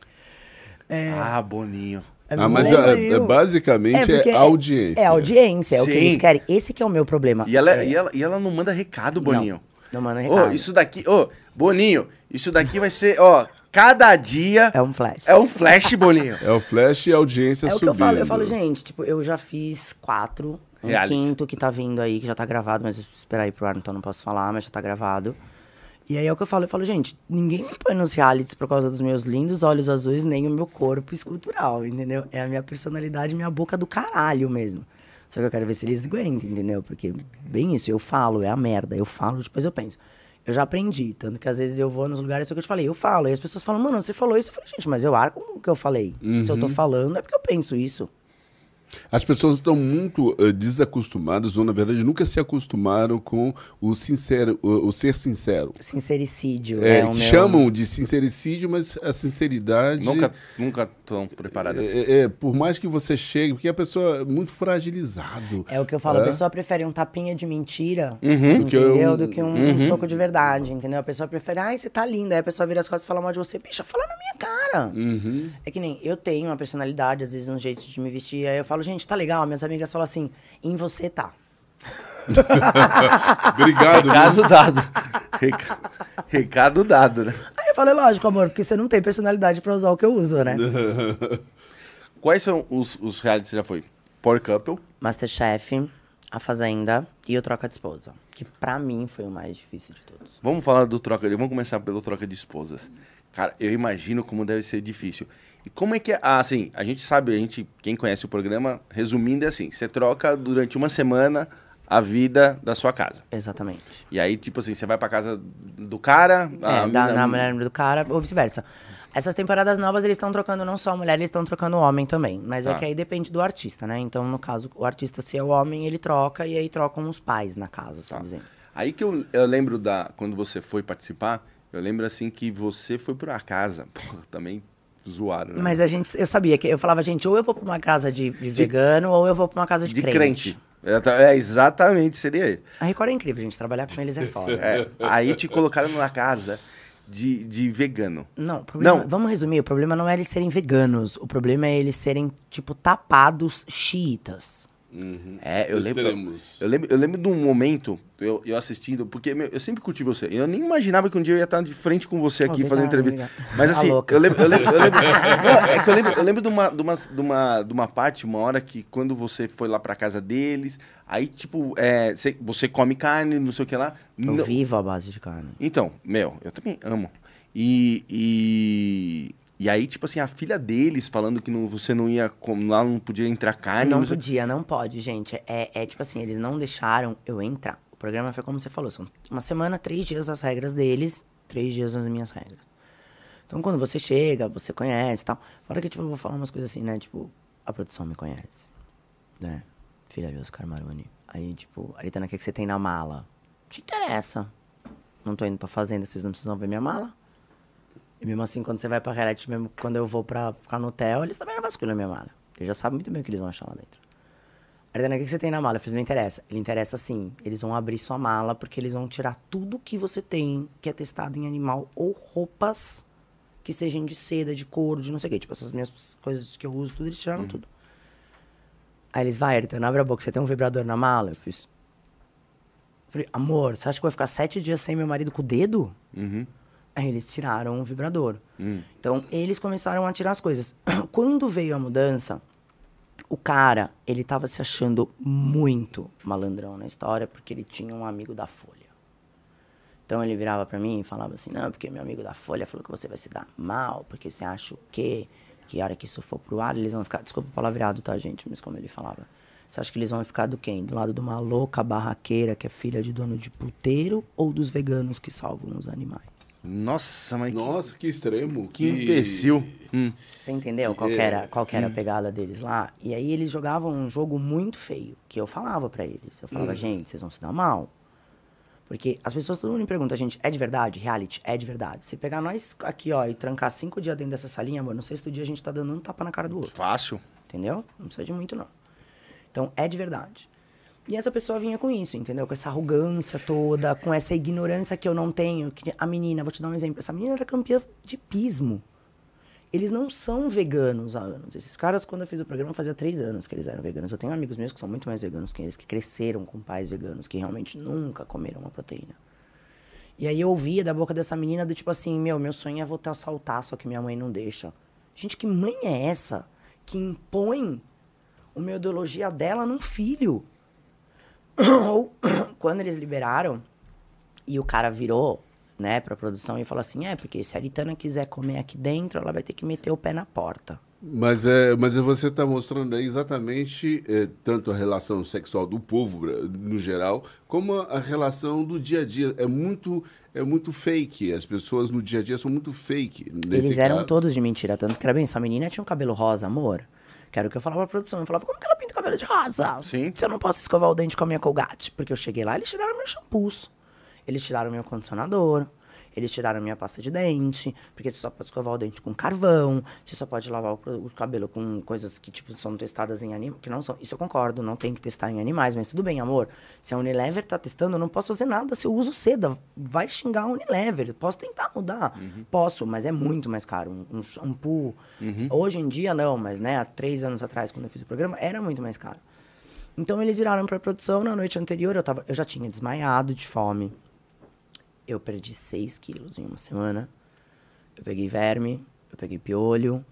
Ah, Boninho. É Ah, mas é- é basicamente é porque audiência. É audiência, é o que Sim. eles querem. Esse que é o meu problema. E ela, É, e ela, e ela não manda recado, Boninho. Não manda Ô, recado. isso daqui, ô, Boninho, isso daqui vai ser, ó, cada dia É um flash. é um flash, Boninho. É o flash e a audiência É o que subindo. eu falo, eu falo, gente, tipo, eu já fiz quatro, um Reality. quinto que tá vindo aí, que já tá gravado, mas eu esperar aí pro ar, então não posso falar, mas já tá gravado. E aí é o que eu falo, eu falo, gente, ninguém me põe nos realities por causa dos meus lindos olhos azuis, nem o meu corpo escultural, entendeu? É a minha personalidade, minha boca do caralho mesmo. Só que eu quero ver se eles aguentam, entendeu? Porque, bem isso, eu falo, é a merda. Eu falo, depois eu penso. Eu já aprendi, tanto que às vezes eu vou nos lugares que eu te falei, eu falo, e as pessoas falam, mano, você falou isso. Eu falei, gente, mas eu arco com o que eu falei. Se eu tô falando, é porque eu penso isso. As pessoas estão muito uh, desacostumadas, ou na verdade nunca se acostumaram com o sincero, o, o ser sincero. Sincericídio. É, É, o que meu... chamam de sincericídio, mas a sinceridade. Nunca, nunca tão preparada. É, é, por mais que você chegue, porque a pessoa é muito fragilizado. É o que eu falo, a pessoa prefere um tapinha de mentira, Uhum. Que entendeu? eu- Do que um, um soco de verdade, entendeu? A pessoa prefere, ai, você tá linda. Aí a pessoa vira as costas e fala mal de você. Bicha, fala na minha cara. Uhum. É que nem eu tenho uma personalidade, às vezes um jeito de me vestir. Aí eu falo, gente, tá legal. Minhas amigas falam assim, em você tá. Obrigado. Recado dado. Reca- Recado dado, né? Aí eu falo, é lógico, amor, porque você não tem personalidade pra usar o que eu uso, né? Quais são os, os realities que você já foi? Power Couple. Masterchef, A Fazenda e o Troca de Esposa. Que pra mim foi o mais difícil de todos. Vamos falar do troca de... Vamos começar pelo troca de esposas. Cara, eu imagino como deve ser difícil. E como é que é... Ah, assim, a gente sabe, a gente, quem conhece o programa, resumindo, é assim, você troca durante uma semana a vida da sua casa. Exatamente. E aí, tipo assim, você vai pra casa do cara... a É, da, mina- na mulher do cara, ou vice-versa. Essas temporadas novas, eles estão trocando não só mulher, eles estão trocando homem também. Mas Tá. é que aí depende do artista, né? Então, no caso, o artista, se é o homem, ele troca e aí trocam os pais na casa, assim Tá. dizendo. Aí que eu, eu lembro da... Quando você foi participar, eu lembro assim que você foi pra casa. Porra, também zoaram, né? Mas a gente, eu sabia que eu falava, gente, ou eu vou pra uma casa de, de vegano, ou eu vou pra uma casa de, de crente. crente. É, tá- É, exatamente, seria ele. A Record é incrível, gente. Trabalhar com eles é foda. É, aí te colocaram numa casa de, de vegano. Não, problema, Não. vamos resumir, o problema não é eles serem veganos, o problema é eles serem, tipo, tapados xiitas. É, eu lembro, eu lembro. Eu lembro de um momento, eu, eu assistindo, porque meu, eu sempre curti você. Eu nem imaginava que um dia eu ia estar de frente com você aqui fazendo entrevista. Mas Tá assim, eu lembro. Eu lembro, eu lembro Não, é que eu lembro, eu lembro de, uma, de, uma, de, uma, de uma parte, uma hora que quando você foi lá pra casa deles, aí, tipo, é, você, você come carne, não sei o que lá. Eu Não- vivo à base de carne. Então, meu, eu também amo. E, e, e aí, tipo assim, a filha deles falando que não, você não ia, lá não podia entrar carne. não sei- podia, não pode, gente. É, é tipo assim, eles não deixaram eu entrar. O programa foi como você falou, são uma semana, três dias as regras deles, três dias as minhas regras. Então quando você chega, você conhece e tal. Fora que, tipo, eu vou falar umas coisas assim, né? Tipo, a produção me conhece. Né? Filha de Oscar Maroni. Aí, tipo, Aritana, o que, que você tem na mala? Te interessa. Não tô indo pra fazenda, vocês não precisam ver minha mala. E mesmo assim, quando você vai pra reality, mesmo quando eu vou pra ficar no hotel, eles também não vasculham a minha mala. Eles já sabem muito bem o que eles vão achar lá dentro. Aridana, o que você tem na mala? Eu fiz, não interessa. Ele interessa sim. Eles vão abrir sua mala porque eles vão tirar tudo que você tem que é testado em animal ou roupas que sejam de seda, de couro, de não sei o quê. Tipo, essas minhas coisas que eu uso, tudo, eles tiraram tudo. Aí eles, vai, Aridana, abre a boca, você tem um vibrador na mala? Eu fiz. Eu falei, amor, você acha que eu vou ficar sete dias sem meu marido com o dedo? Uhum. Aí eles tiraram o vibrador. Hum. Então, eles começaram a tirar as coisas. Quando veio a mudança, o cara, ele tava se achando muito malandrão na história, porque ele tinha um amigo da Folha. Então, ele virava pra mim e falava assim, não, porque meu amigo da Folha falou que você vai se dar mal, porque você acha o quê? Que a hora que isso for pro ar, eles vão ficar... Desculpa o palavreado, tá, gente? Mas como ele falava. Você acha que eles vão ficar do quem? Do lado de uma louca barraqueira que é filha de dono de puteiro ou dos veganos que salvam os animais? Nossa, mas que- Nossa, que extremo. que, imbecil. Hum. Você entendeu qual que era, qual que era a pegada deles lá? E aí eles jogavam um jogo muito feio, que eu falava pra eles. Eu falava, gente, vocês vão se dar mal. Porque as pessoas, todo mundo me pergunta, gente, é de verdade? Reality, é de verdade. Se pegar nós aqui, ó, e trancar cinco dias dentro dessa salinha, amor, no sexto dia a gente tá dando um tapa na cara do outro. Fácil. Entendeu? Não precisa de muito, não. Então, é de verdade. E essa pessoa vinha com isso, entendeu? Com essa arrogância toda, com essa ignorância que eu não tenho. Que a menina, vou te dar um exemplo. Essa menina era campeã de pismo. Eles não são veganos há anos. Esses caras, quando eu fiz o programa, fazia três anos que eles eram veganos. Eu tenho amigos meus que são muito mais veganos que eles, que cresceram com pais veganos, que realmente nunca comeram uma proteína. E aí eu ouvia da boca dessa menina do tipo assim, meu, meu sonho é voltar a saltar, só que minha mãe não deixa. Gente, que mãe é essa que impõe uma ideologia dela num filho? Ou quando eles liberaram e o cara virou, né, pra produção e falou assim: é, porque se a Aritana quiser comer aqui dentro, ela vai ter que meter o pé na porta. Mas, é, mas você está mostrando aí exatamente é, tanto a relação sexual do povo no geral, como a, a relação do dia a dia. É muito, é muito fake. As pessoas no dia a dia são muito fake. Eles eram caso. todos de mentira, tanto que era bem, essa menina tinha um cabelo rosa, amor. Que era o que eu falava pra produção. Eu falava, como que ela pinta o cabelo de rosa? Sim. Se eu não posso escovar o dente com a minha Colgate. Porque eu cheguei lá, eles tiraram meus shampoos. Eles tiraram meu condicionador. Eles tiraram minha pasta de dente. Porque você só pode escovar o dente com carvão. Você só pode lavar o, o cabelo com coisas que, tipo, são testadas em animais. Que não são. Isso eu concordo, não tem que testar em animais. Mas tudo bem, amor. Se a Unilever tá testando, eu não posso fazer nada se eu uso seda. Vai xingar a Unilever. Posso tentar mudar. Posso, mas é muito mais caro. Um, um shampoo. Hoje em dia, não, mas, né, há três anos atrás, quando eu fiz o programa, era muito mais caro. Então eles viraram pra produção. Na noite anterior, eu, tava, eu já tinha desmaiado de fome. Eu perdi 6 quilos em uma semana. Eu peguei verme, eu peguei piolho.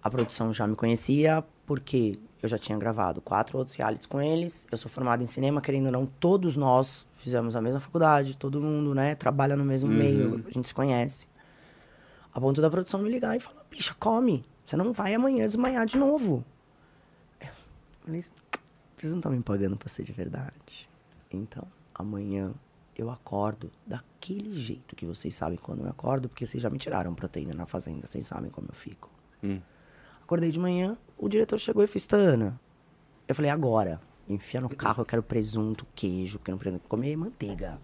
A produção já me conhecia porque eu já tinha gravado quatro outros realities com eles. Eu sou formado em cinema, querendo ou não, todos nós fizemos a mesma faculdade, todo mundo, né, trabalha no mesmo meio, a gente se conhece. A ponto da produção me ligar e falar, bicha, come, você não vai amanhã desmaiar de novo. Eu falei, vocês não estão me pagando pra ser de verdade. Então, amanhã eu acordo daquele jeito que vocês sabem quando eu acordo, porque vocês já me tiraram proteína na fazenda, vocês sabem como eu fico. Acordei de manhã, o diretor chegou e fez, Tana. Eu falei, agora. Enfia no carro, eu quero presunto, queijo, porque eu não quero comer manteiga.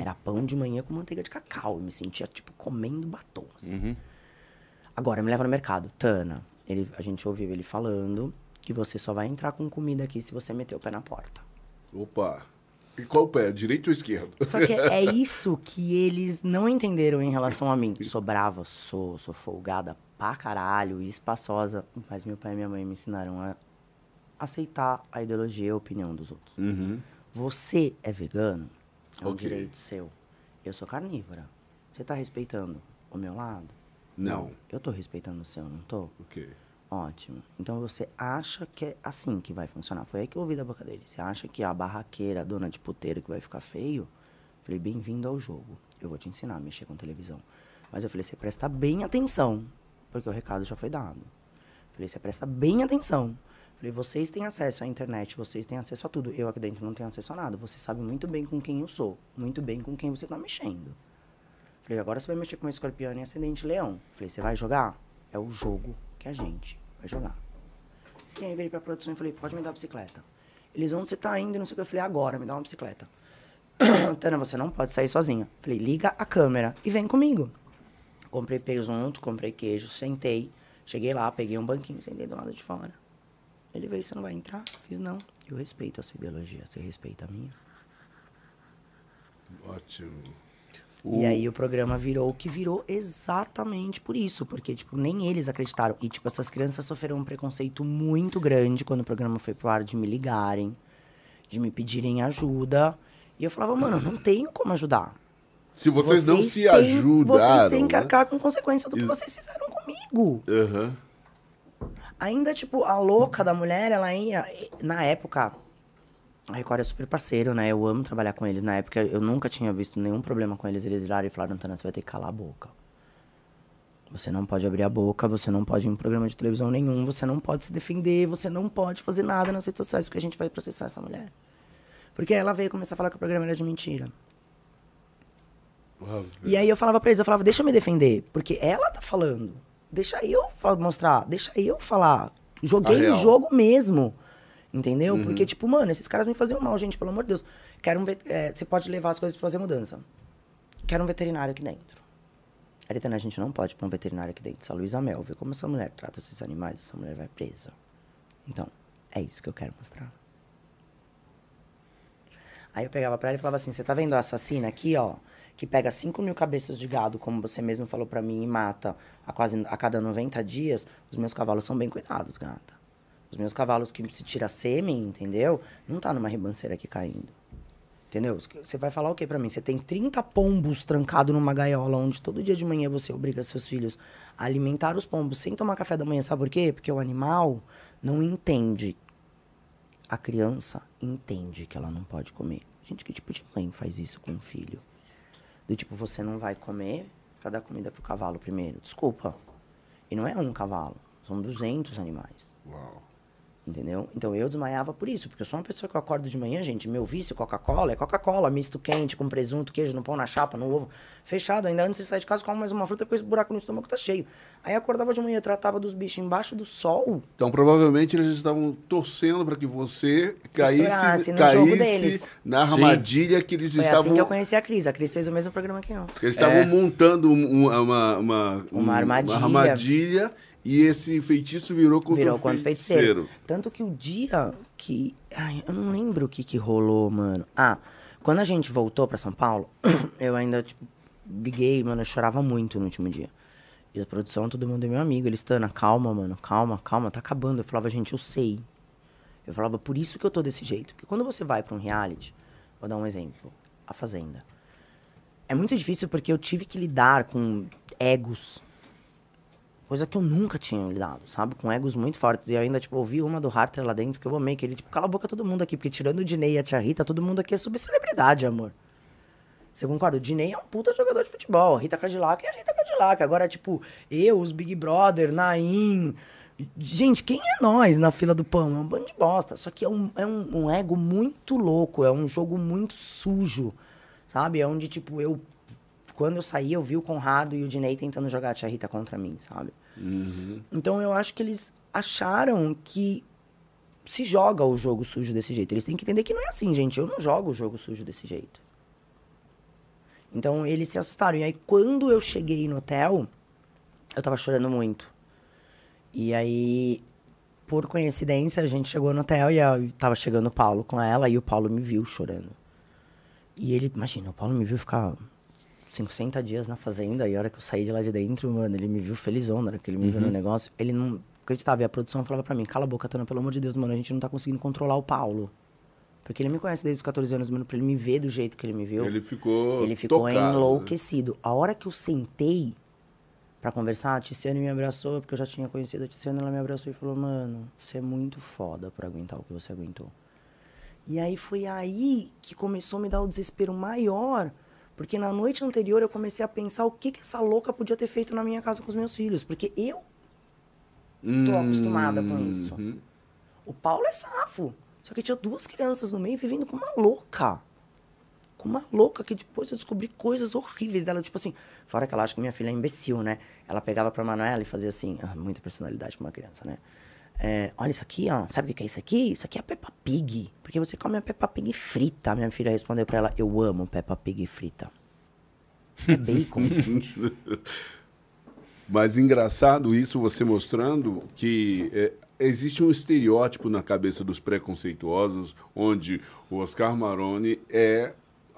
Era pão de manhã com manteiga de cacau. Eu me sentia, tipo, comendo batom, assim. Agora, me leva no mercado. Tana, ele, a gente ouviu ele falando que você só vai entrar com comida aqui se você meter o pé na porta. Opa! E qual o pé? Direito ou esquerdo? Só que é isso que eles não entenderam em relação a mim. Sou brava, sou, sou folgada pra caralho, espaçosa. Mas meu pai e minha mãe me ensinaram a aceitar a ideologia e a opinião dos outros. Uhum. Você é vegano, é um Ok. direito seu. Eu sou carnívora. Você tá respeitando o meu lado? Não. Eu tô respeitando o seu, não tô? Ok. Ótimo. Então você acha que é assim que vai funcionar? Foi aí que eu ouvi da boca dele. Você acha que a barraqueira, a dona de puteiro que vai ficar feio? Falei, bem-vindo ao jogo. Eu vou te ensinar a mexer com televisão. Mas eu falei, você presta bem atenção, porque o recado já foi dado. Falei, você presta bem atenção. Falei, vocês têm acesso à internet, vocês têm acesso a tudo. Eu aqui dentro não tenho acesso a nada. Você sabe muito bem com quem eu sou, muito bem com quem você tá mexendo. Falei, agora você vai mexer com escorpião e ascendente leão. Falei, você vai jogar? É o jogo a gente vai jogar. E aí virei pra produção e falei, pode me dar a bicicleta. Eles, onde você tá indo? Não sei o que. Eu falei, agora, me dá uma bicicleta. Tana, você não pode sair sozinha. Falei, liga a câmera e vem comigo. Comprei presunto, comprei queijo, sentei. Cheguei lá, peguei um banquinho, sentei do lado de fora. Ele veio, você não vai entrar? Fiz, não. Eu respeito a sua ideologia, você respeita a minha. Ótimo. E aí o programa virou o que virou exatamente por isso, porque tipo, nem eles acreditaram. E tipo, essas crianças sofreram um preconceito muito grande quando o programa foi pro ar de me ligarem, de me pedirem ajuda. E eu falava, mano, não tenho como ajudar. Se vocês, não se têm- ajudaram. Vocês têm que né? arcar com consequência do que Ex- vocês fizeram comigo. Aham. Ainda, tipo, a louca da mulher, ela ia. Na época, a Record é super parceiro, né? Eu amo trabalhar com eles. Na época, eu nunca tinha visto nenhum problema com eles. Eles viraram e falaram: Antônio, você vai ter que calar a boca. Você não pode abrir a boca, você não pode ir em programa de televisão nenhum, você não pode se defender, você não pode fazer nada nas redes sociais, porque a gente vai processar essa mulher. Porque ela veio começar a falar que o programa era de mentira. Ah, E aí eu falava pra eles, eu falava, deixa eu me defender, porque ela tá falando. Deixa eu mostrar, deixa eu falar. Joguei o jogo mesmo. Entendeu? Porque, tipo, mano, esses caras me faziam mal, gente, pelo amor de Deus. Quero um vet- é, você pode levar as coisas pra fazer mudança. Quero um veterinário aqui dentro. Aritana, a gente não pode pôr um veterinário aqui dentro. Só Luísa Mel, vê como essa mulher trata esses animais, essa mulher vai presa. Então, é isso que eu quero mostrar. Aí eu pegava pra ela e falava assim: você tá vendo a assassina aqui, ó? Que pega 5 mil cabeças de gado, como você mesmo falou pra mim, e mata a, quase, a cada 90 dias. Os meus cavalos são bem cuidados, gata. Os meus cavalos que se tira sêmen, entendeu? Não tá numa ribanceira aqui caindo. Entendeu? Você vai falar o quê pra mim? Você tem 30 pombos trancados numa gaiola, onde todo dia de manhã você obriga seus filhos a alimentar os pombos sem tomar café da manhã. Sabe por quê? Porque o animal não entende. A criança entende que ela não pode comer. Gente, que tipo de mãe faz isso com um filho? Do tipo, você não vai comer pra dar comida pro cavalo primeiro. Desculpa. E não é um cavalo, são 200 animais. Uau. Entendeu? Então eu desmaiava por isso, porque eu sou uma pessoa que eu acordo de manhã, gente. Meu vício Coca-Cola é Coca-Cola, misto quente, com presunto, queijo no pão, na chapa, no ovo. Fechado. Ainda antes de sair de casa, como mais uma fruta, porque esse buraco no estômago tá cheio. Aí acordava de manhã, tratava dos bichos embaixo do sol. Então, provavelmente, eles estavam torcendo para que você caísse, caísse na armadilha que eles Foi estavam. assim que eu conheci a Cris. A Cris fez o mesmo programa que eu. Eles estavam É. montando um- uma, uma, uma, Uma armadilha. armadilha e esse feitiço virou contra Virou o feiticeiro. feiticeiro. Tanto que o dia que. Ai, eu não lembro o que, que rolou, mano. Ah, quando a gente voltou pra São Paulo, eu ainda, tipo, briguei, mano, eu chorava muito no último dia. E a produção, todo mundo é meu amigo. Eles, Tana, calma, mano, calma, calma, tá acabando. Eu falava, gente, eu sei. Eu falava, por isso que eu tô desse jeito. Porque quando você vai pra um reality, vou dar um exemplo, A Fazenda. É muito difícil porque eu tive que lidar com egos. Coisa que eu nunca tinha lidado, sabe? Com egos muito fortes. E eu ainda, tipo, ouvi uma do Harter lá dentro que eu amei, que ele, tipo, cala a boca todo mundo aqui, porque tirando o Dinei e a Tia Rita, todo mundo aqui é subcelebridade, amor. Você concorda? O Dinei é um puta jogador de futebol. A Rita Cadillac é a Rita Cadillac. Agora, tipo, eu, os Big Brother, Naim. Gente, quem é nós na fila do pão? É um bando de bosta. Só que é um, é um, um ego muito louco. É um jogo muito sujo. Sabe? É onde, tipo, eu. Quando eu saí, eu vi o Conrado e o Dinei tentando jogar a Tia Rita contra mim, sabe? Então eu acho que eles acharam que se joga o jogo sujo desse jeito. Eles têm que entender que não é assim, gente. Eu não jogo o jogo sujo desse jeito. Então eles se assustaram. E aí quando eu cheguei no hotel, eu tava chorando muito. E aí, por coincidência, a gente chegou no hotel e eu tava chegando o Paulo com ela e o Paulo me viu chorando. E ele, imagina, o Paulo me viu ficar 50 dias na fazenda e a hora que eu saí de lá de dentro, mano, ele me viu felizão na hora que ele me viu no negócio. Ele não acreditava. E a produção falava pra mim, cala a boca, Tana, pelo amor de Deus, mano, a gente não tá conseguindo controlar o Paulo. Porque ele me conhece desde os 14 anos, mano, pra ele me ver do jeito que ele me viu. Ele ficou. Ele ficou tocado, né? enlouquecido. A hora que eu sentei pra conversar, a Tiziane me abraçou, porque eu já tinha conhecido a Tiziane, ela me abraçou e falou, mano, você é muito foda pra aguentar o que você aguentou. E aí foi aí que começou a me dar o desespero maior, porque na noite anterior eu comecei a pensar o que, que essa louca podia ter feito na minha casa com os meus filhos, porque eu tô acostumada com isso. Uhum. O Paulo é safo. Só que tinha duas crianças no meio vivendo com uma louca. Com uma louca que depois eu descobri coisas horríveis dela. Tipo assim, fora que ela acha que minha filha é imbecil, né? Ela pegava pra Manuela e fazia assim, ah, muita personalidade pra uma criança, né? É, olha isso aqui, ó. Sabe o que é isso aqui? Isso aqui é Peppa Pig. Porque você come a Peppa Pig frita. Minha filha respondeu pra ela, eu amo Peppa Pig frita. É bacon, gente. Mas engraçado isso você mostrando que é, existe um estereótipo na cabeça dos preconceituosos onde o Oscar Maroni é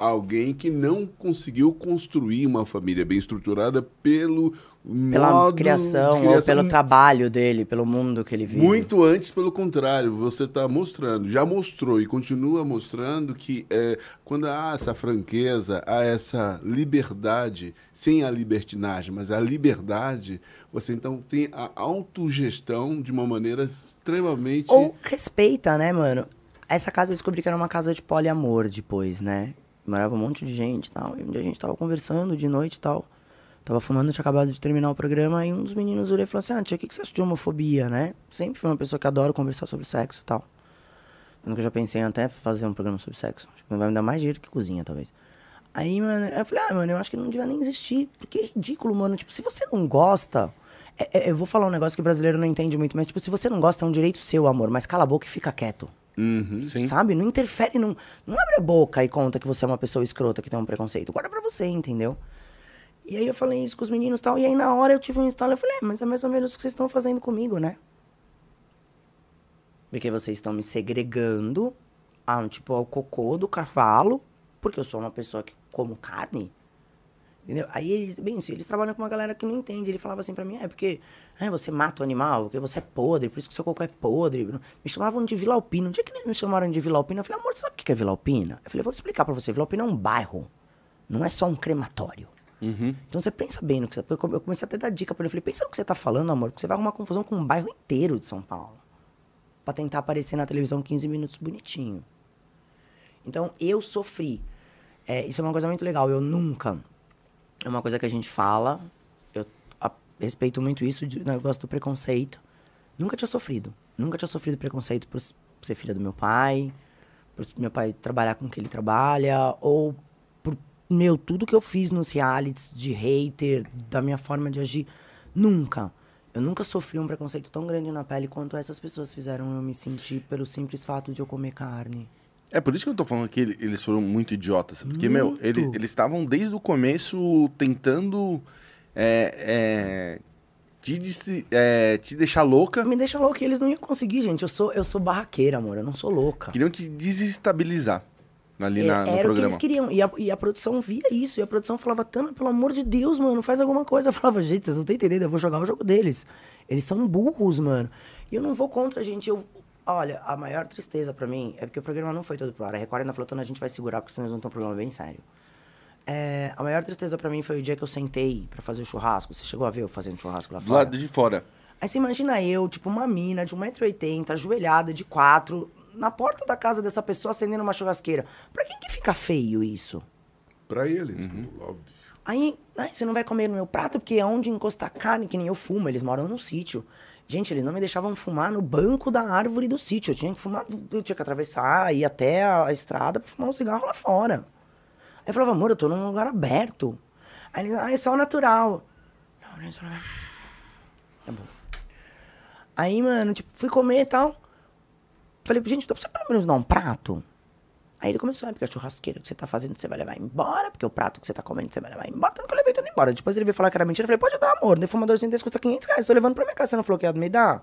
alguém que não conseguiu construir uma família bem estruturada pelo Pela de criação, ou criação pelo trabalho dele, pelo mundo que ele vive. Muito antes, pelo contrário, você está mostrando, já mostrou e continua mostrando que é, quando há essa franqueza, há essa liberdade, sem a libertinagem, mas a liberdade, você então tem a autogestão de uma maneira extremamente. Ou respeita, né, mano? Essa casa eu descobri que era uma casa de poliamor depois, né? Morava um monte de gente e tal. E um dia a gente tava conversando de noite e tal. Tava fumando, tinha acabado de terminar o programa. E um dos meninos olhou e falou assim: Ah, tia, o que, que você acha de homofobia, né? Sempre fui uma pessoa que adora conversar sobre sexo e tal. Eu nunca já pensei em até fazer um programa sobre sexo. Acho que vai me dar mais dinheiro que cozinha, talvez. Aí, mano, eu falei, ah, mano, eu acho que não devia nem existir. Porque é ridículo, mano. Tipo, se você não gosta. é- é- eu vou falar um negócio que o brasileiro não entende muito, mas, tipo, se você não gosta, é um direito seu, amor. Mas cala a boca e fica quieto. Uhum. Sabe? Não interfere, não, não abre a boca e conta que você é uma pessoa escrota que tem um preconceito. Guarda pra você, entendeu? E aí eu falei isso com os meninos e tal. E aí na hora eu tive um instalo. Eu falei, é, mas é mais ou menos o que vocês estão fazendo comigo, né? Porque vocês estão me segregando ao, tipo, ao cocô do cavalo, porque eu sou uma pessoa que como carne. Entendeu? Aí eles, bem isso, eles trabalham com uma galera que não entende. Ele falava assim pra mim, é porque é, você mata o animal, porque você é podre, por isso que seu cocô é podre. Me chamavam de Vila Alpina. Um dia que eles me chamaram de Vila Alpina, eu falei, amor, você sabe o que é Vila Alpina? Eu falei, vou explicar pra você. Vila Alpina é um bairro, não é só um crematório. Então você pensa bem no que você. Eu comecei até a dar dica pra ele. Eu falei, pensa no que você tá falando, amor, porque você vai arrumar confusão com um bairro inteiro de São Paulo. Pra tentar aparecer na televisão 15 minutos bonitinho. Então eu sofri. É, isso é uma coisa muito legal. Eu nunca É uma coisa que a gente fala. Eu a- respeito muito isso, de negócio do preconceito. Nunca tinha sofrido. Nunca tinha sofrido preconceito por ser filha do meu pai, por meu pai trabalhar com o que ele trabalha, ou por, meu, tudo que eu fiz nos realities de hater, da minha forma de agir. Nunca. Eu nunca sofri um preconceito tão grande na pele quanto essas pessoas fizeram eu me sentir pelo simples fato de eu comer carne. É por isso que eu tô falando que ele- eles foram muito idiotas. Porque, meu, Muito. eles eles estavam desde o começo tentando é, é, te, é, te deixar louca. Me deixa louco e eles não iam conseguir, gente. Eu sou, eu sou barraqueira, amor. Eu não sou louca. Queriam te desestabilizar ali É, na, no era o que programa. eles queriam. E a, e a produção via isso. E a produção falava, Tana, pelo amor de Deus, mano, faz alguma coisa. Eu falava, gente, vocês não estão entendendo, eu vou jogar o jogo deles. Eles são burros, mano. E eu não vou contra, gente. Eu, olha, a maior tristeza pra mim é porque o programa não foi todo pro ar. A Record ainda falou, a gente vai segurar, porque senão eles vão ter um problema bem sério. É, a maior tristeza pra mim foi o dia que eu sentei pra fazer o churrasco. Você chegou a ver eu fazendo churrasco lá Do fora? lado de fora. Aí você imagina eu, tipo, uma mina de 1,80m, ajoelhada, de quatro, na porta da casa dessa pessoa acendendo uma churrasqueira. Pra quem que fica feio isso? Pra eles, Uhum. óbvio. Aí, ai, você não vai comer no meu prato porque é onde encostar carne, que nem eu fumo, eles moram num sítio. Gente, eles não me deixavam fumar no banco da árvore do sítio. Eu tinha que fumar, eu tinha que atravessar, ir até a estrada pra fumar um cigarro lá fora. Aí eu falava, amor, eu tô num lugar aberto. Aí ele, ah, é só natural. Não, não é só natural. Tá bom. Aí, mano, tipo, fui comer e tal. Falei, gente, dá pra você pelo menos dar um prato? Aí ele começou, ah, porque a churrasqueira que você tá fazendo você vai levar embora, porque o prato que você tá comendo você vai levar embora, tanto que eu levei tudo embora. Depois ele veio falar que era mentira, eu falei, pode dar, amor, um defumadorzinho desse custa 500 reais, tô levando pra minha casa, você não falou que ia me dar?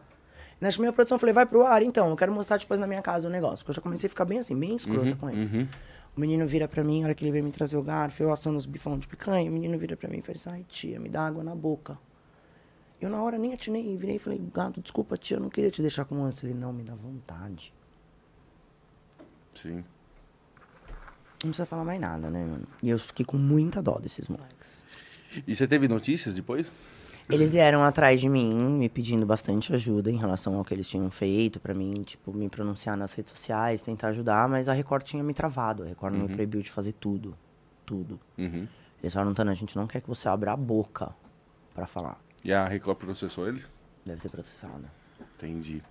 Na minha produção eu falei, vai pro ar, então, eu quero mostrar depois na minha casa o negócio, porque eu já comecei a ficar bem assim, bem escrota com eles. O menino vira pra mim, a hora que ele veio me trazer o garfo, eu assando os bifão de picanha, o menino vira pra mim e faz assim, ai tia, me dá água na boca. Eu na hora nem atinei, virei e falei, gato, desculpa tia, eu não queria te deixar com ânsia. Ele, não, me dá vontade. Sim. Não precisa falar mais nada, né, mano? E eu fiquei com muita dó desses moleques. E você teve notícias depois? Eles vieram atrás de mim, me pedindo bastante ajuda em relação ao que eles tinham feito pra mim, tipo, me pronunciar nas redes sociais, tentar ajudar, mas a Record tinha me travado. A Record me proibiu de fazer tudo. Tudo. Uhum. Eles falaram, Tana, a gente não quer que você abra a boca pra falar. E a Record processou eles? Deve ter processado. Entendi.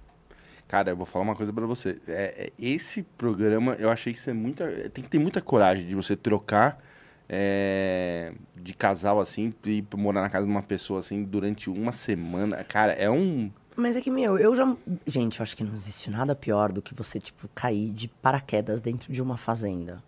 Cara, eu vou falar uma coisa pra você. É, é, esse programa, eu achei que isso é muita. Tem que ter muita coragem de você trocar é, de casal assim e morar na casa de uma pessoa assim durante uma semana. Cara, é um. Mas é que, meu, eu já. Gente, eu acho que não existe nada pior do que você, tipo, cair de paraquedas dentro de uma fazenda.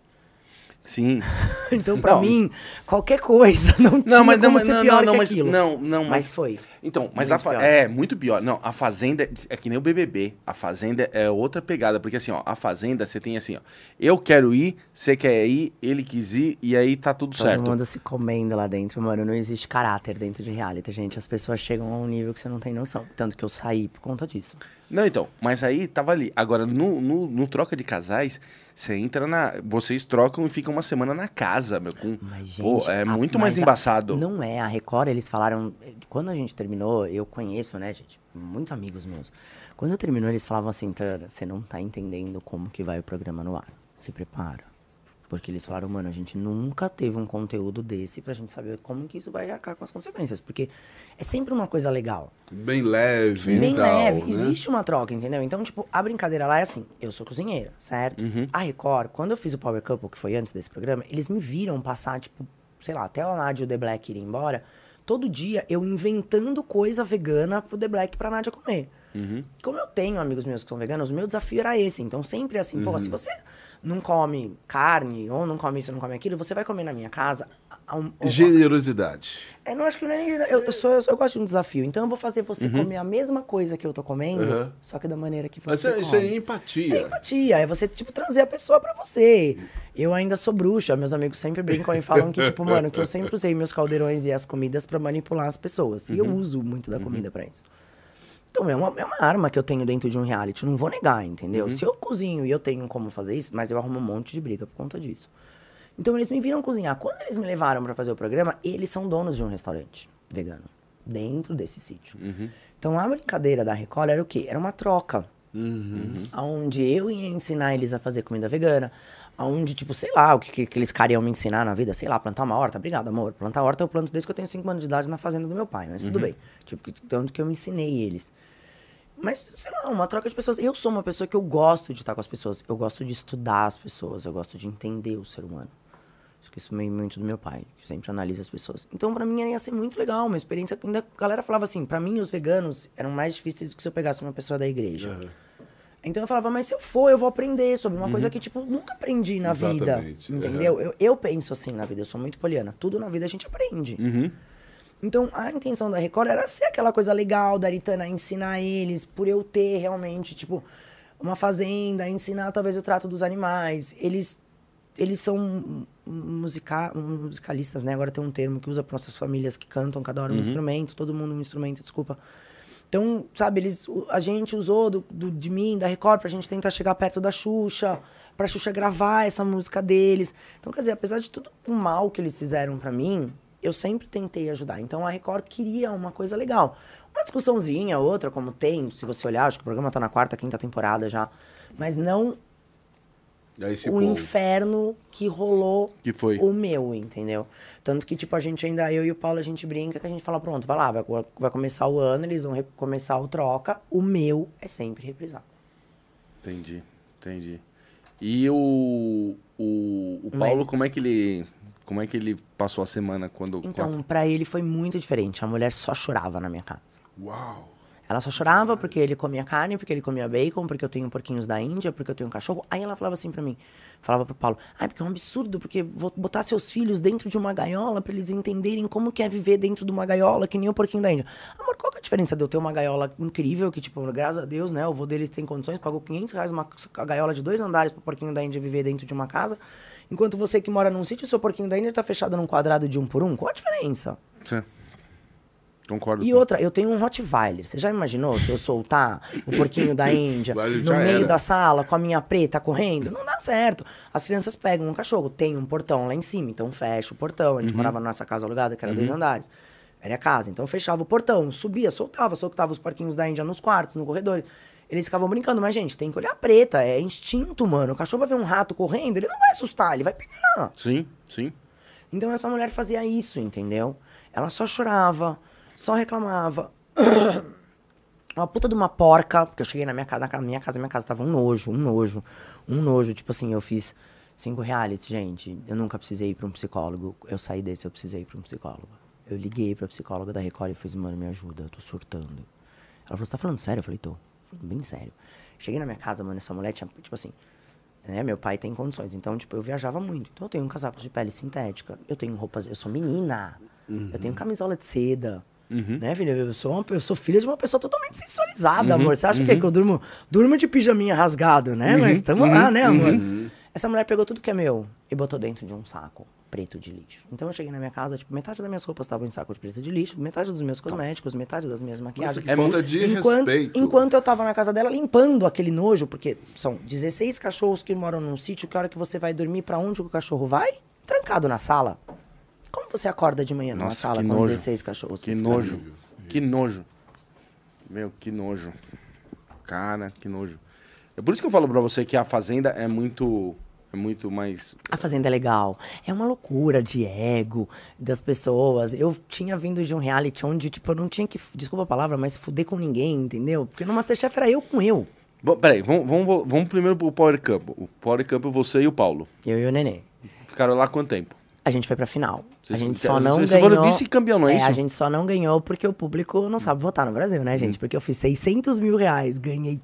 Sim. Então, pra Não. mim, qualquer coisa não tinha Não, mas não, como mas ser não, pior não, não, mas aquilo. não, não, Mas mas foi. Então, mas Muito a é muito pior. Não, a fazenda é- que nem o BBB. A fazenda é outra pegada, porque assim, ó, a fazenda você tem assim, ó, eu quero ir, você quer ir, ele quis ir e aí tá tudo Todo certo. mundo se comendo lá dentro, mano. Não existe caráter dentro de reality, gente. As pessoas chegam a um nível que você não tem noção. Tanto que eu saí por conta disso. Não, então, mas aí tava ali. Agora, no, no, no troca de casais, você entra na. Vocês trocam e ficam uma semana na casa, meu. Com, Mas, gente. pô, é a- muito mais mas a- embaçado. Não é. A Record, eles falaram. Quando a gente terminou, eu conheço, né, gente? Muitos amigos meus. Quando terminou, eles falavam assim: Tana, você não tá entendendo como que vai o programa no ar. Se prepara. Porque eles falaram, mano, a gente nunca teve um conteúdo desse pra gente saber como que isso vai arcar com as consequências. Porque é sempre uma coisa legal. Bem leve Bem tal, leve. né? Existe uma troca, entendeu? Então, tipo, a brincadeira lá é assim: eu sou cozinheira, certo? A Record, quando eu fiz o Power Couple, que foi antes desse programa, eles me viram passar, tipo, sei lá, até o Nádia e o The Black irem embora. Todo dia eu inventando coisa vegana pro The Black pra Nádia comer. Como eu tenho amigos meus que são veganos, o meu desafio era esse. Então, sempre é assim, pô, se você não come carne, ou não come isso, ou não come aquilo, você vai comer na minha casa. um- Generosidade. é, não acho que não é nem. Eu, eu, sou, eu, eu gosto de um desafio. Então eu vou fazer você comer a mesma coisa que eu tô comendo, Uhum. só que da maneira que Mas você. isso é- isso é come. empatia. É empatia. É você, tipo, trazer a pessoa pra você. Eu ainda sou bruxa. Meus amigos sempre brincam e falam que, tipo, mano, que eu sempre usei meus caldeirões e as comidas pra manipular as pessoas. E eu uso muito da comida pra isso. Então, é uma, é uma arma que eu tenho dentro de um reality. Não vou negar, entendeu? Se eu cozinho e eu tenho como fazer isso, mas eu arrumo um monte de briga por conta disso. Então, eles me viram cozinhar. Quando eles me levaram pra fazer o programa, eles são donos de um restaurante vegano. Dentro desse sítio. Então, a brincadeira da Record era o quê? Era uma troca. Uhum. Onde eu ia ensinar eles a fazer comida vegana. Onde, tipo, sei lá, o que, que, que eles queriam me ensinar na vida, sei lá, plantar uma horta. Obrigado, amor. Plantar horta eu planto desde que eu tenho 5 anos de idade na fazenda do meu pai, mas tudo bem. Tipo, que- tanto que eu ensinei eles. Mas, sei lá, uma troca de pessoas. Eu sou uma pessoa que eu gosto de estar com as pessoas. Eu gosto de estudar as pessoas. Eu gosto de entender o ser humano. Acho que isso vem muito do meu pai, que sempre analisa as pessoas. Então, pra mim, ia ser muito legal, uma experiência que ainda a galera falava assim, pra mim, os veganos eram mais difíceis do que se eu pegasse uma pessoa da igreja. Então eu falava, mas se eu for, eu vou aprender sobre uma coisa que, tipo, nunca aprendi na vida. Exatamente, Entendeu? Eu, eu penso assim na vida, eu sou muito poliana. Tudo na vida a gente aprende. Então, a intenção da Record era ser aquela coisa legal da Aritana, ensinar eles, por eu ter realmente, tipo, uma fazenda, ensinar talvez o trato dos animais. Eles eles são musica, musicalistas, né? Agora tem um termo que usa para nossas famílias que cantam cada hora um instrumento, todo mundo um instrumento, desculpa. Então, sabe, eles, a gente usou do, do- de mim, da Record, pra gente tentar chegar perto da Xuxa, pra Xuxa gravar essa música deles. Então, quer dizer, apesar de tudo o mal que eles fizeram pra mim, eu sempre tentei ajudar. Então, a Record queria uma coisa legal. Uma discussãozinha, outra, como tem, se você olhar, acho que o programa tá na quarta, quinta temporada já. Mas não o povo. inferno que rolou Que foi? o meu, entendeu? Tanto que, tipo, a gente ainda, eu e o Paulo, a gente brinca que a gente fala, pronto, vai lá, vai, vai começar o ano, eles vão começar o troca, o meu é sempre reprisado. Entendi, entendi. E o, o, o Paulo, como é que ele. Como é que ele passou a semana quando. Então, pra ele foi muito diferente. A mulher só chorava na minha casa. Uau! Ela só chorava porque ele comia carne, porque ele comia bacon, porque eu tenho porquinhos da Índia, porque eu tenho um cachorro. Aí ela falava assim pra mim, falava pro Paulo, ai, porque é um absurdo, porque vou botar seus filhos dentro de uma gaiola pra eles entenderem como que é viver dentro de uma gaiola, que nem o porquinho da Índia. Amor, qual que é a diferença de eu ter uma gaiola incrível, que, tipo, graças a Deus, né, o vô dele tem condições, pagou 500 reais uma gaiola de dois andares pro porquinho da Índia viver dentro de uma casa, enquanto você que mora num sítio, seu porquinho da Índia tá fechado num quadrado de um por um? Qual a diferença? Sim. Concordo. E outra, eu tenho um Rottweiler. Você já imaginou se eu soltar o porquinho da Índia Vale, no meio era. da sala com a minha preta correndo? Não dá certo. As crianças pegam um cachorro, tem um portão lá em cima, então fecha o portão. A gente morava na nossa casa alugada, que era dois andares. Era a casa, então fechava o portão, subia, soltava, soltava os porquinhos da Índia nos quartos, no corredor. Eles ficavam brincando, mas gente, tem que olhar a preta, é instinto, mano. O cachorro vai ver um rato correndo, ele não vai assustar, ele vai pegar. Sim, sim. Então essa mulher fazia isso, entendeu? Ela só chorava, só reclamava. Uma puta de uma porca, porque eu cheguei na minha casa, na minha casa, minha casa tava um nojo, um nojo, um nojo. Tipo assim, eu fiz cinco realities, gente. Eu nunca precisei ir pra um psicólogo. Eu saí desse, eu precisei ir pra um psicólogo. Eu liguei pra psicóloga da Record e fiz, mano, me ajuda, eu tô surtando. Ela falou, você tá falando sério? Eu falei, tô. Falei, bem sério. Cheguei na minha casa, mano, essa mulher tinha, tipo assim, né? Meu pai tem condições, então, tipo, eu viajava muito. Então, eu tenho um casaco de pele sintética, eu tenho roupas, eu sou menina, eu tenho camisola de seda, né, filha? Eu sou, uma, eu sou filha de uma pessoa totalmente sensualizada, amor. Você acha o quê? Que eu durmo, durmo de pijaminha rasgado, né? Mas estamos lá, né, amor? Essa mulher pegou tudo que é meu e botou dentro de um saco preto de lixo. Então, eu cheguei na minha casa, tipo, metade das minhas roupas estavam em saco de preto de lixo, metade dos meus cosméticos, metade das minhas maquiagens. que falta de enquanto, respeito. Enquanto eu tava na casa dela limpando aquele nojo, porque são 16 cachorros que moram num sítio, que a hora que você vai dormir, pra onde o cachorro vai? Trancado na sala. Como você acorda de manhã numa Nossa, sala com nojo. 16 cachorros? Que nojo. Que nojo. Meu, que nojo. Cara, que nojo. É por isso que eu falo pra você que a Fazenda é muito. É muito mais. A Fazenda é legal. É uma loucura de ego das pessoas. Eu tinha vindo de um reality onde, tipo, eu não tinha que, desculpa a palavra, mas fuder com ninguém, entendeu? Porque no Masterchef era eu com eu. Bom, peraí, vamos, vamos, vamos primeiro pro Power Camp. O Power Camp é você e o Paulo. Eu e o Nenê. Ficaram lá quanto tempo? A gente foi pra final. Vocês- a gente só não vocês ganhou. vice-campeão, não é isso? A gente só não ganhou porque o público não sabe votar no Brasil, né, gente? Porque eu fiz 600 mil reais, ganhei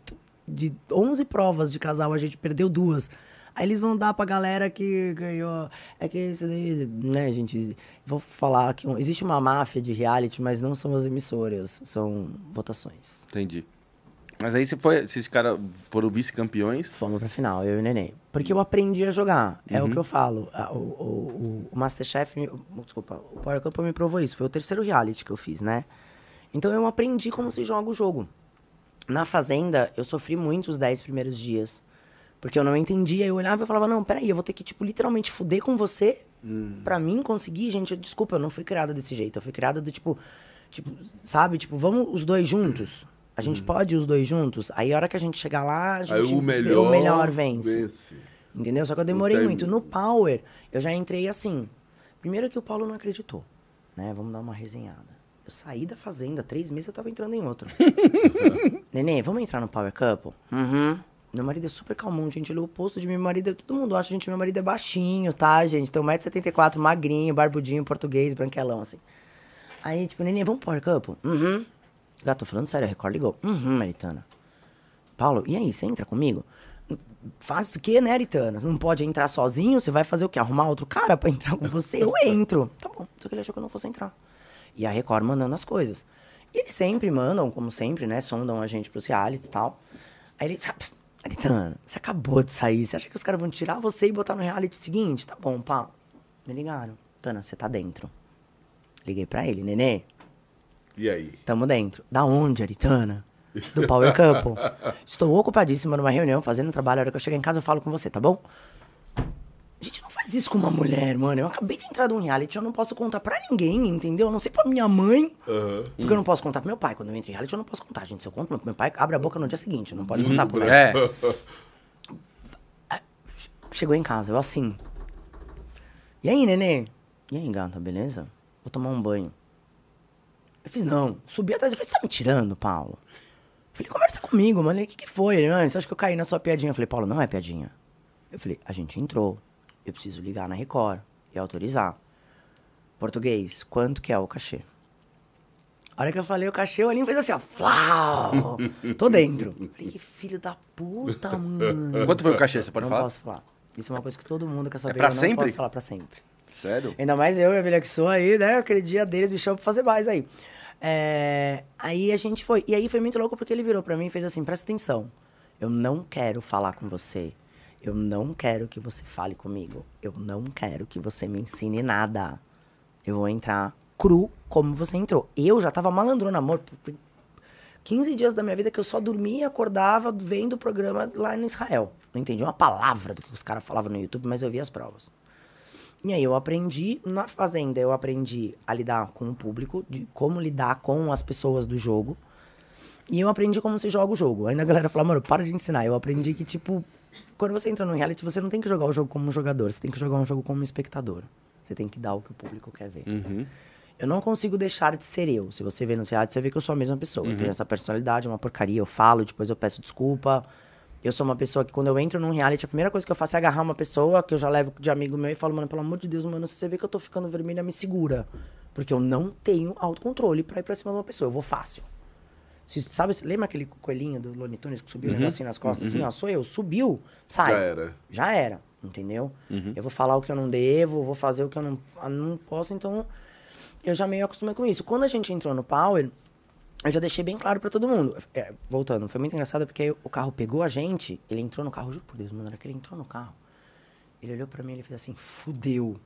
de 11 provas de casal, a gente perdeu duas. Aí eles vão dar pra galera que ganhou. É que isso daí, né, gente? Vou falar que existe uma máfia de reality, mas não são as emissoras, são votações. Entendi. Mas aí você foi. Esses caras foram vice-campeões. Fomos pra final, eu e o Neném. Porque eu aprendi a jogar. É o que eu falo. O, o, o- Masterchef, me- desculpa, o Power Camp me provou isso. Foi o terceiro reality que eu fiz, né? Então eu aprendi como se joga o jogo. Na Fazenda, eu sofri muito os 10 primeiros dias. Porque eu não entendia. Eu olhava e falava, não, peraí, eu vou ter que, tipo, literalmente fuder com você pra mim conseguir. Gente, desculpa, eu não fui criada desse jeito. Eu fui criada do tipo, tipo, sabe? Tipo, vamos os dois juntos. A gente pode ir os dois juntos? Aí a hora que a gente chegar lá, a gente Aí o melhor, o melhor vence. vence. Entendeu? Só que eu demorei muito. No Power, eu já entrei assim. Primeiro que o Paulo não acreditou, né? Vamos dar uma resenhada. Eu saí da fazenda, três meses eu tava entrando em outro. Nenê, vamos entrar no Power Couple? Uhum. Meu marido é super calmão, gente. Ele é o oposto de meu marido. Todo mundo acha, gente, meu marido é baixinho, tá, gente? Tem 1,74m, magrinho, barbudinho, português, branquelão, assim. Aí, tipo, Nenê, vamos pro Power Couple? Uhum. Gato, tô falando sério, a Record ligou. Uhum, Maritana. Paulo, e aí, você entra comigo? Faz o quê, né, Aritana? Não pode entrar sozinho? Você vai fazer o quê? Arrumar outro cara pra entrar com você? Eu entro. Tá bom. Só que ele achou que eu não fosse entrar. E a Record mandando as coisas. E eles sempre mandam, como sempre, né? Sondam a gente pros realities e tal. Aí ele... Aritana, você acabou de sair. Você acha que os caras vão tirar você e botar no reality seguinte? Tá bom, pá. Me ligaram. Tana, você tá dentro. Liguei pra ele. Nenê, E aí? Tamo dentro. Da onde, Aritana? Do Power Couple. Estou ocupadíssima numa reunião, fazendo um trabalho. A hora que eu chegar em casa, eu falo com você, tá bom? A gente não faz isso com uma mulher, mano. Eu acabei de entrar num reality, eu não posso contar pra ninguém, entendeu? Eu não sei pra minha mãe. Aham. Porque eu não posso contar pro meu pai. Quando eu entro em reality, eu não posso contar, gente. Se eu conto, meu- meu pai abre a boca no dia seguinte. Não pode contar pro. É. Chegou em casa, eu assim. E aí, nenê? E aí, gata, beleza? Vou tomar um banho. Eu fiz, não. Subi atrás e falei, você tá me tirando, Paulo? Eu falei, conversa comigo, mano. O que, que foi? Ele, "Não, você acha que eu caí na sua piadinha? Eu falei, Paulo, não é piadinha. Eu falei, a gente entrou. Eu preciso ligar na Record e autorizar. Português, quanto que é o cachê? A hora que eu falei o cachê, o Alinho fez assim, ó. Flau! Tô dentro. Falei, que filho da puta, mano. Quanto foi o cachê? Você pode não falar? posso falar. Isso é uma coisa que todo mundo quer saber. pra eu não sempre? posso falar pra sempre. Sério? Ainda mais eu e a Vilha que sou aí, né? Aquele dia deles me chamam pra fazer mais aí. É, Aí a gente foi. E aí foi muito louco porque ele virou pra mim e fez assim: presta atenção. Eu não quero falar com você. Eu não quero que você fale comigo. Eu não quero que você me ensine nada. Eu vou entrar cru como você entrou. Eu já tava malandrona, amor. 15 dias da minha vida que eu só dormia e acordava vendo o programa lá em Israel. Não entendi uma palavra do que os caras falavam no YouTube, mas eu vi as provas. E aí eu aprendi na fazenda, eu aprendi a lidar com o público, de como lidar com as pessoas do jogo. E eu aprendi como se joga o jogo. Ainda a galera fala, mano, para de ensinar. Eu aprendi que, tipo, quando você entra no reality, você não tem que jogar o jogo como um jogador, você tem que jogar um jogo como um espectador. Você tem que dar o que o público quer ver. Eu não consigo deixar de ser eu. Se você vê no teatro, você vê que eu sou a mesma pessoa. Eu tenho essa personalidade, é uma porcaria. Eu falo, depois eu peço desculpa. Eu sou uma pessoa que, quando eu entro num reality, a primeira coisa que eu faço é agarrar uma pessoa que eu já levo de amigo meu e falo, mano, pelo amor de Deus, mano, se você vê que eu tô ficando vermelha, me segura. Porque eu não tenho autocontrole pra ir pra cima de uma pessoa. Eu vou fácil. Se, sabe, lembra aquele coelhinho do Looney Tunes que subiu um negocinho nas costas? Assim, ó, sou eu. Subiu, sai. Já era. Já era, entendeu? Eu vou falar o que eu não devo, vou fazer o que eu não, ah, não posso, então eu já meio acostumei com isso. Quando a gente entrou no Power, eu já deixei bem claro pra todo mundo. É, voltando, foi muito engraçado porque o carro pegou a gente, ele entrou no carro, juro por Deus, mano, hora que ele entrou no carro, ele olhou pra mim e fez assim, fudeu.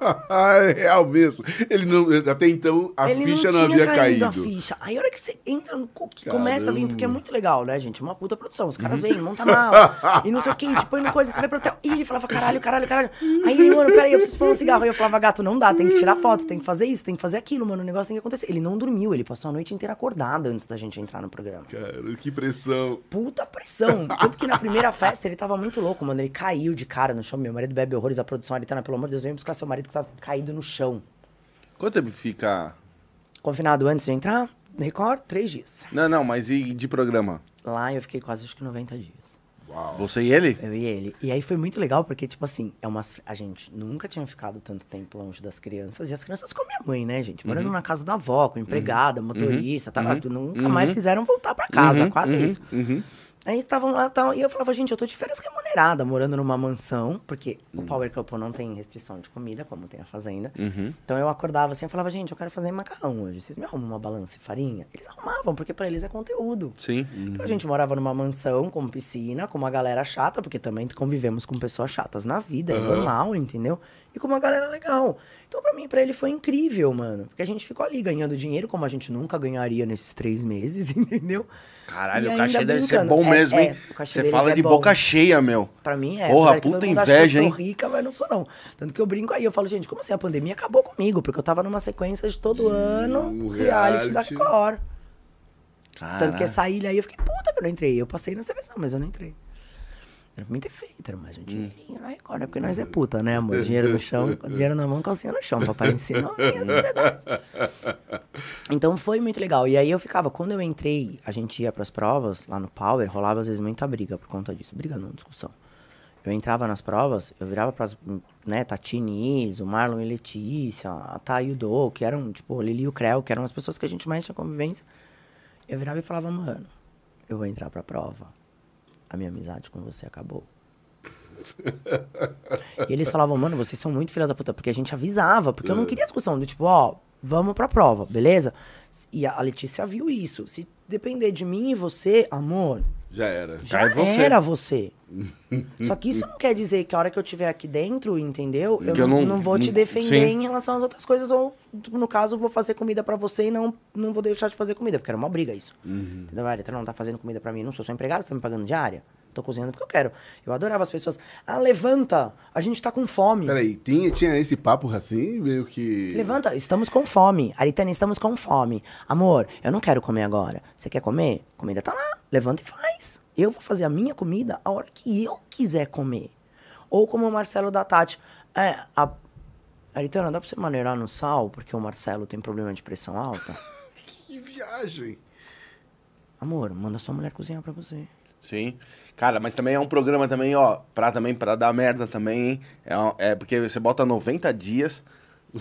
é real mesmo. Ele não, até então a ele ficha não, não, havia caído, caído. a ficha. Aí a hora que você entra no que começa a vir, porque é muito legal, né, gente? É uma puta produção. Os caras vêm, monta mala, e não sei o que, te põe no coisa, você vai pro hotel. E ele falava, caralho, caralho, caralho. Aí ele, mano, peraí, eu preciso fumar um cigarro. Aí eu falava, gato, não dá, tem que tirar foto, tem que fazer isso, tem que fazer aquilo, mano. O negócio tem que acontecer. Ele não dormiu, ele passou a noite inteira acordado antes da gente entrar no programa. Cara, que pressão. Puta pressão. Tanto que na primeira festa ele tava muito louco, mano. Ele caiu de cara no chão. Meu marido bebe horrores, a produção ali tá, pelo amor de Deus, vem buscar seu marido que tava caído no chão. Quanto tempo fica. Confinado antes de entrar, Record, três dias. Não, não, mas e de programa? Lá eu fiquei quase acho que 90 dias. Você e ele? Eu e ele. E aí foi muito legal, porque, tipo assim, é uma, a gente nunca tinha ficado tanto tempo longe das crianças. E as crianças com a minha mãe, né, gente? Morando na casa da avó, com empregada, motorista, tá? Nunca mais quiseram voltar pra casa, quase isso. Aí estavam lá tal, e eu falava, gente, eu tô de férias remunerada, morando numa mansão, porque o Power Couple não tem restrição de comida, como tem a fazenda. Então eu acordava assim, eu falava, gente, eu quero fazer macarrão hoje. Vocês me arrumam uma balança e farinha? Eles arrumavam, porque pra eles é conteúdo. Sim. Então a gente morava numa mansão com piscina, com uma galera chata, porque também convivemos com pessoas chatas na vida, é normal, entendeu? E com uma galera legal. Então pra mim, pra ele foi incrível, mano. Porque a gente ficou ali ganhando dinheiro, como a gente nunca ganharia nesses três meses, entendeu? Caralho, E o cachê deve ser bom É, mesmo, é, hein? cachê Você fala é de bom. boca cheia, meu. Pra mim é. Porra, que puta que inveja, eu hein? sou rica, mas não sou não. Tanto que eu brinco aí, eu falo, gente, como assim a pandemia acabou comigo? Porque eu tava numa sequência de todo ano, um reality da reality. Record. Tanto que essa ilha aí eu fiquei puta que eu não entrei. Eu passei na seleção, mas eu não entrei. Era pra mim ter feito, era mais um dinheirinho na Record, né? Porque nós é puta, né, amor? Dinheiro no chão, dinheiro na mão, calcinha no chão. Papai ensinou sociedade. Então foi muito legal. E aí eu ficava, quando eu entrei, a gente ia pras provas, lá no Power, rolava às vezes muita briga por conta disso. Briga não, discussão. Eu entrava nas provas, eu virava pras, né, Tatine Is, o Marlon e Letícia, a Thay e o Do, que eram, tipo, o Lili e o Creu, que eram as pessoas que a gente mais tinha convivência. Eu virava e falava, mano, eu vou entrar pra prova. A minha amizade com você acabou. e eles falavam, mano, vocês são muito filha da puta, porque a gente avisava, porque eu não queria discussão do tipo, ó, vamos pra prova, beleza? E a Letícia viu isso. Se depender de mim e você, amor, Já era. já Cai você. era você. Só que isso não quer dizer que a hora que eu estiver aqui dentro, entendeu? Eu, Que eu não, não- vou te defender sim. em relação às outras coisas, ou, no caso, vou fazer comida pra você e não, não vou deixar de fazer comida, porque era uma briga isso. Entendeu? Ah, tu não tá fazendo comida pra mim, não sou sua empregada, você tá me pagando diária? Tô cozinhando porque eu quero. Eu adorava as pessoas. Ah, levanta! A gente tá com fome. Peraí, tinha, tinha esse papo assim, meio que. Levanta, estamos com fome. Aritana, estamos com fome. Amor, eu não quero comer agora. Você quer comer? Comida tá lá. Levanta e faz. Eu vou fazer a minha comida a hora que eu quiser comer. Ou como o Marcelo da Tati. É, a... Aritana, dá pra você maneirar no sal? Porque o Marcelo tem problema de pressão alta? Que viagem. Amor, manda sua mulher cozinhar pra você. Sim. Cara, mas também é um programa também, ó, pra também, pra dar merda também, hein? É, um- é porque você bota 90 dias,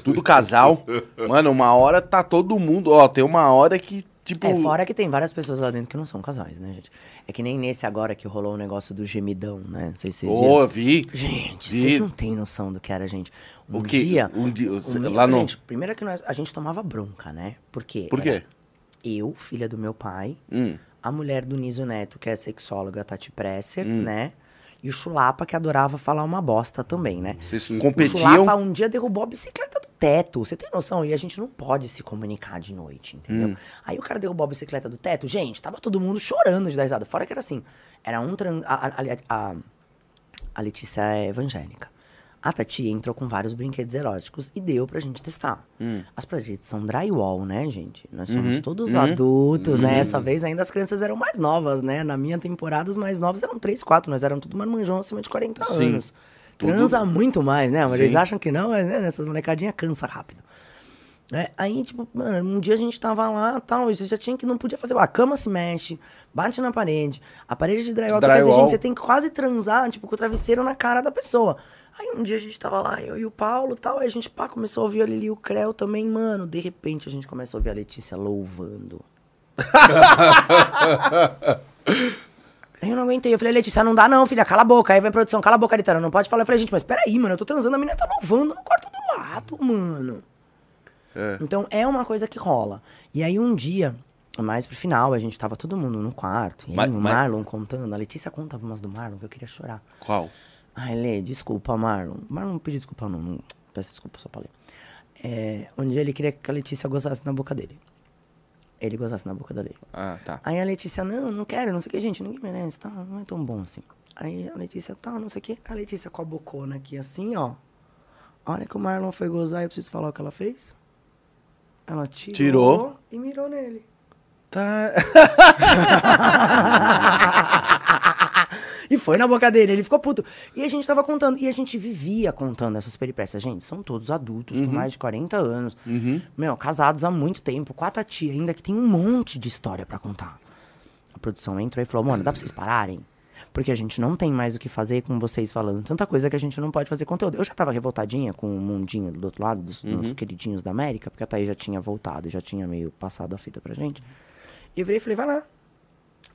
tudo casal. Mano, uma hora tá todo mundo, ó, tem uma hora que, tipo... É, fora que tem várias pessoas lá dentro que não são casais, né, gente? É que nem nesse agora que rolou o negócio do gemidão, né? Não sei se vocês. Ô, eu vi. Gente, Vi. vocês não têm noção do que era, gente. Um O que- dia. um dia- o meu- lá no- Gente, primeiro que nós, a gente tomava bronca, né? Por quê? Por quê? Eu, filha do meu pai, Hum. A mulher do Niso Neto, que é sexóloga, Tati Presser, Hum. né? E o Chulapa, que adorava falar uma bosta também, né? Vocês O competiam... Chulapa um dia derrubou a bicicleta do teto. Você tem noção? E a gente não pode se comunicar de noite, entendeu? Hum. Aí o cara derrubou a bicicleta do teto. Gente, tava todo mundo chorando de dar risada. Fora que era assim, era um... Tran... A, a, a, a Letícia é evangélica. A Tati entrou com vários brinquedos eróticos e deu pra gente testar. Hum. As paredes são drywall, né, gente? Nós Uhum. somos todos adultos, né? Essa vez ainda as crianças eram mais novas, né? Na minha temporada, os mais novos eram 3, 4. Nós éramos tudo marmanjão acima de 40 Sim. anos. Tudo- Transa muito mais, né? Mas eles acham que não, mas né, essas molecadinhas cansa rápido. É, aí, tipo, mano, um dia a gente tava lá tal, e você já tinha que não podia fazer. A cama se mexe, bate na parede. A parede de drywall, Drywall. gente, você tem que quase transar, tipo, com o travesseiro na cara da pessoa. Aí um dia a gente tava lá, eu e o Paulo e tal, aí a gente, pá, começou a ouvir a Lili e o Creu também, mano. De repente a gente começou a ouvir a Letícia louvando. Aí eu não aguentei. Eu falei, Letícia, não dá não, filha, cala a boca. Aí vem a produção, cala a boca, Aritana, não pode falar. Eu falei, gente, mas peraí, mano, eu tô transando, a menina tá louvando no quarto do lado, mano. É. Então é uma coisa que rola. E aí um dia, mais pro final, a gente tava todo mundo no quarto. E Mas- aí, o mas- Marlon contando, a Letícia contava umas do Marlon que eu queria chorar. Qual? Ai, Lê, desculpa, Marlon. Marlon não pediu desculpa, não. não. Peço desculpa só pra ler. É, um dia ele queria que a Letícia gozasse na boca dele. Ele gozasse na boca da Lê. Ah, tá. Aí a Letícia, não, não quero, não sei o que, gente, ninguém merece, tá? Não é tão bom assim. Aí a Letícia, tá, não sei o que. A Letícia com a bocona aqui assim, ó. A hora que o Marlon foi gozar, eu preciso falar o que ela fez? Ela tirou, Tirou. e mirou nele. Tá. E foi na boca dele, ele ficou puto. E a gente tava contando, e a gente vivia contando essas peripécias. Gente, são todos adultos, com mais de 40 anos. Meu, casados há muito tempo, com a Tati ainda, que tem um monte de história pra contar. A produção entrou e falou, mano, dá pra vocês pararem? Porque a gente não tem mais o que fazer com vocês falando tanta coisa que a gente não pode fazer conteúdo. Eu já tava revoltadinha com o mundinho do outro lado, dos, dos queridinhos da América, porque a Thaís já tinha voltado, já tinha meio passado a fita pra gente. E eu virei e falei, vai lá,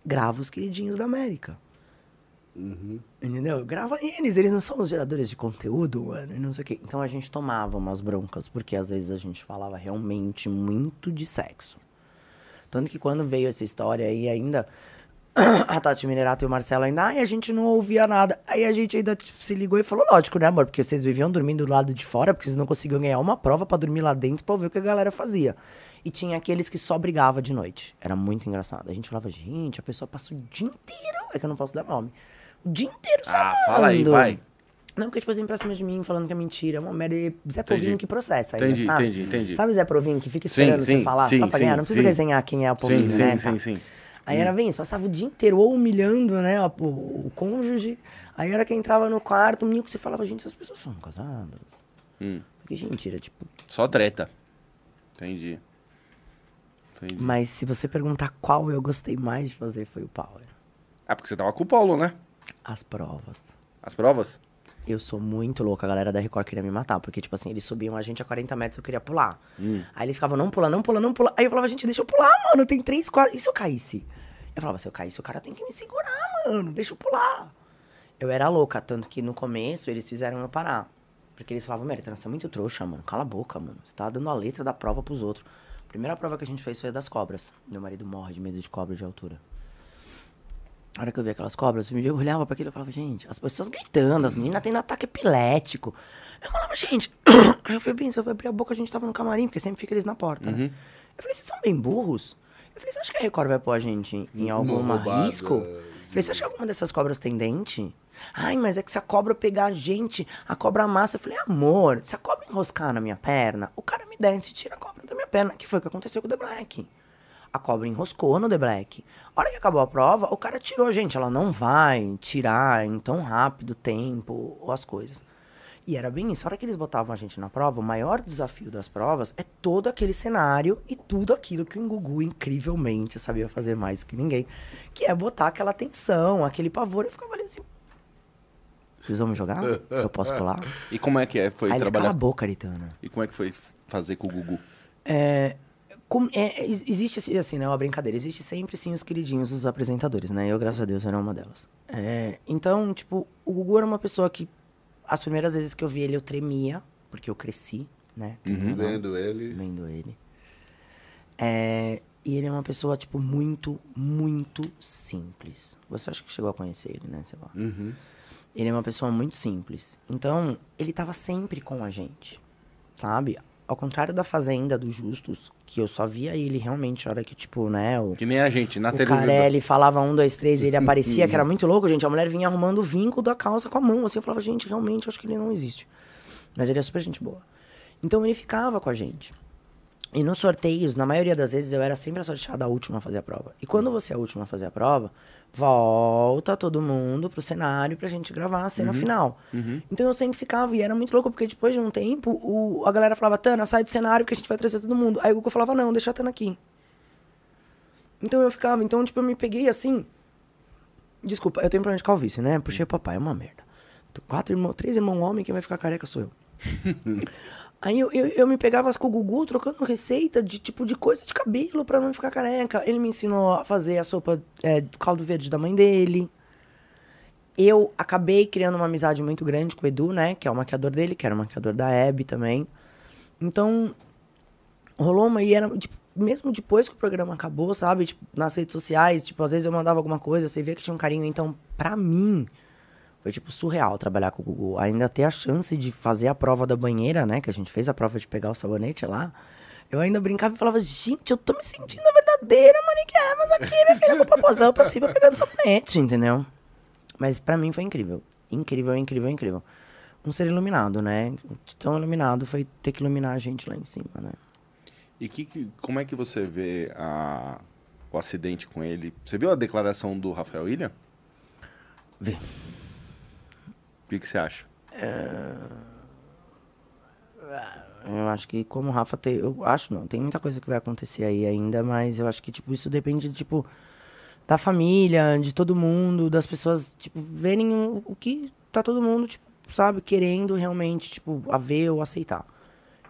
grava os queridinhos da América. Entendeu? Grava eles, eles não são os geradores de conteúdo, mano, e não sei o quê. Então a gente tomava umas broncas, porque às vezes a gente falava realmente muito de sexo. Tanto que quando veio essa história aí ainda, a Tati Minerato e o Marcelo ainda, ai, a gente não ouvia nada. Aí a gente ainda tipo, se ligou e falou, lógico, né, amor? Porque vocês viviam dormindo do lado de fora, porque vocês não conseguiam ganhar uma prova pra dormir lá dentro pra ver o que a galera fazia. E tinha aqueles que só brigava de noite. Era muito engraçado. A gente falava, gente, a pessoa passa o dia inteiro. É que eu não posso dar nome. O dia inteiro só Ah, fala aí, vai. Não, porque, tipo assim, pra cima de mim, falando que é mentira, é uma merda. E Zé Entendi. Povinho que processa aí, Entendi, sabe? entendi, entendi. Sabe Zé Povinho que fica Sim, esperando sim, você falar sim, só pra sim, ganhar? Não precisa sim. resenhar quem é o Povinho, Sim, né? sim, tá? sim, sim. Aí era bem isso, passava o dia inteiro ou humilhando, né, o, o cônjuge. Aí era que entrava no quarto, menino que você falava, gente, essas pessoas são casadas. Hum. Porque, gente, era tipo. Só treta. Entendi. Entendi. Mas se você perguntar qual eu gostei mais de fazer, foi o Power. Ah, porque você tava com o Paulo, né? As provas. As provas? Eu sou muito louca, a galera da Record queria me matar, porque, tipo assim, eles subiam a gente a 40 metros eu queria pular. Hum. Aí eles ficavam, não pula, não pula, não pula. Aí eu falava, gente, deixa eu pular, mano, tem três, quatro. E se eu caísse? Eu falava, se eu caísse, o cara tem que me segurar, mano, deixa eu pular. Eu era louca, tanto que no começo eles fizeram eu parar. Porque eles falavam, Merita, você é muito trouxa, mano, cala a boca, mano. Você tá dando a letra da prova pros outros. A primeira prova que a gente fez foi a das cobras. Meu marido morre de medo de cobra de altura. A hora que eu vi aquelas cobras, eu olhava pra aquilo e falava, gente, as pessoas gritando, as meninas tendo ataque epilético. Eu falava, gente. Aí eu falei, bem, se eu abrir a boca, a gente tava no camarim, porque sempre fica eles na porta. né? Eu falei, vocês são bem burros? Eu falei, você acha que a Record vai pôr a gente em- algum risco? Eu falei, você acha que alguma dessas cobras tem dente? Ai, mas é que se a cobra pegar a gente, a cobra amassa. Eu falei, amor, se a cobra enroscar na minha perna, o cara me desce e tira a cobra da minha perna. Que foi o que aconteceu com o The Black. A cobra enroscou no The Black. A hora que acabou a prova, o cara tirou a gente. Ela não vai tirar em tão rápido tempo ou as coisas. E era bem isso. A hora que eles botavam a gente na prova, o maior desafio das provas é todo aquele cenário e tudo aquilo que o Gugu incrivelmente sabia fazer mais que ninguém. Que é botar aquela tensão, aquele pavor. Eu ficava ali assim. Vocês vão me jogar? Eu posso pular? E como é que é? Foi Aí eles, cala trabalhar. a boca, Aritana. E como é que foi fazer com o Gugu? É, como- é, ex- existe assim, né, uma brincadeira. Existe sempre sim os queridinhos dos apresentadores, né? Eu, graças a Deus, era uma delas. É, então, tipo, o Gugu era uma pessoa que as primeiras vezes que eu vi ele eu tremia, porque eu cresci, né? não, Vendo ele. Vendo ele. É, e ele é uma pessoa, tipo, muito, muito simples. Você acha que chegou a conhecer ele, né, Seba? Uhum. Ele é uma pessoa muito simples. Então, ele tava sempre com a gente, sabe? Ao contrário da Fazenda dos Justos, que eu só via ele realmente a hora que, tipo, né, o, Que nem a gente, na o televisão. Carelli falava um, dois, três e ele aparecia, que era muito louco, gente. A mulher vinha arrumando o vinco da calça com a mão, assim. Eu falava, gente, realmente, acho que ele não existe. Mas ele é super gente boa. Então, ele ficava com a gente. E nos sorteios, na maioria das vezes, eu era sempre a sorteada a última a fazer a prova. E quando você é a última a fazer a prova, volta todo mundo pro cenário pra gente gravar a cena final. Então eu sempre ficava, e era muito louco, porque depois de um tempo, o, a galera falava, Tana, sai do cenário que a gente vai trazer todo mundo. Aí o Gugu falava, não, deixa a Tana aqui. Então eu ficava, então, tipo, eu me peguei assim. Desculpa, eu tenho problema de calvície, né? Puxei o papai, é uma merda. Quatro irmãos, três irmãos homem, quem vai ficar careca sou eu. Aí eu, eu, eu me pegava com o Gugu trocando receita de tipo de coisa de cabelo pra não ficar careca. Ele me ensinou a fazer a sopa é, caldo verde da mãe dele. Eu acabei criando uma amizade muito grande com o Edu, né? Que é o maquiador dele, que era o maquiador da Hebe também. Então, rolou uma e era, tipo, mesmo depois que o programa acabou, sabe? Tipo, nas redes sociais, tipo, às vezes eu mandava alguma coisa, você via que tinha um carinho. Então, pra mim, foi, tipo, surreal trabalhar com o Gugu. Ainda ter a chance de fazer a prova da banheira, né? Que a gente fez a prova de pegar o sabonete lá. Eu ainda brincava e falava, gente, eu tô me sentindo a verdadeira Maniquemas aqui, minha filha, com o popozão pra cima pegando sabonete, entendeu? Mas pra mim foi incrível. Incrível, incrível, incrível. Um ser iluminado, né? Tão iluminado foi ter que iluminar a gente lá em cima, né? E que, que- como é que você vê a- o acidente com ele? Você viu a declaração do Rafael Ilha? Vê. O que, que você acha? Eu acho que como o Rafa tem. Eu acho não, tem muita coisa que vai acontecer aí ainda, mas eu acho que, tipo, isso depende, tipo, da família, de todo mundo, das pessoas, tipo, verem o, o que tá todo mundo, tipo, sabe, querendo realmente, tipo, a ver ou aceitar.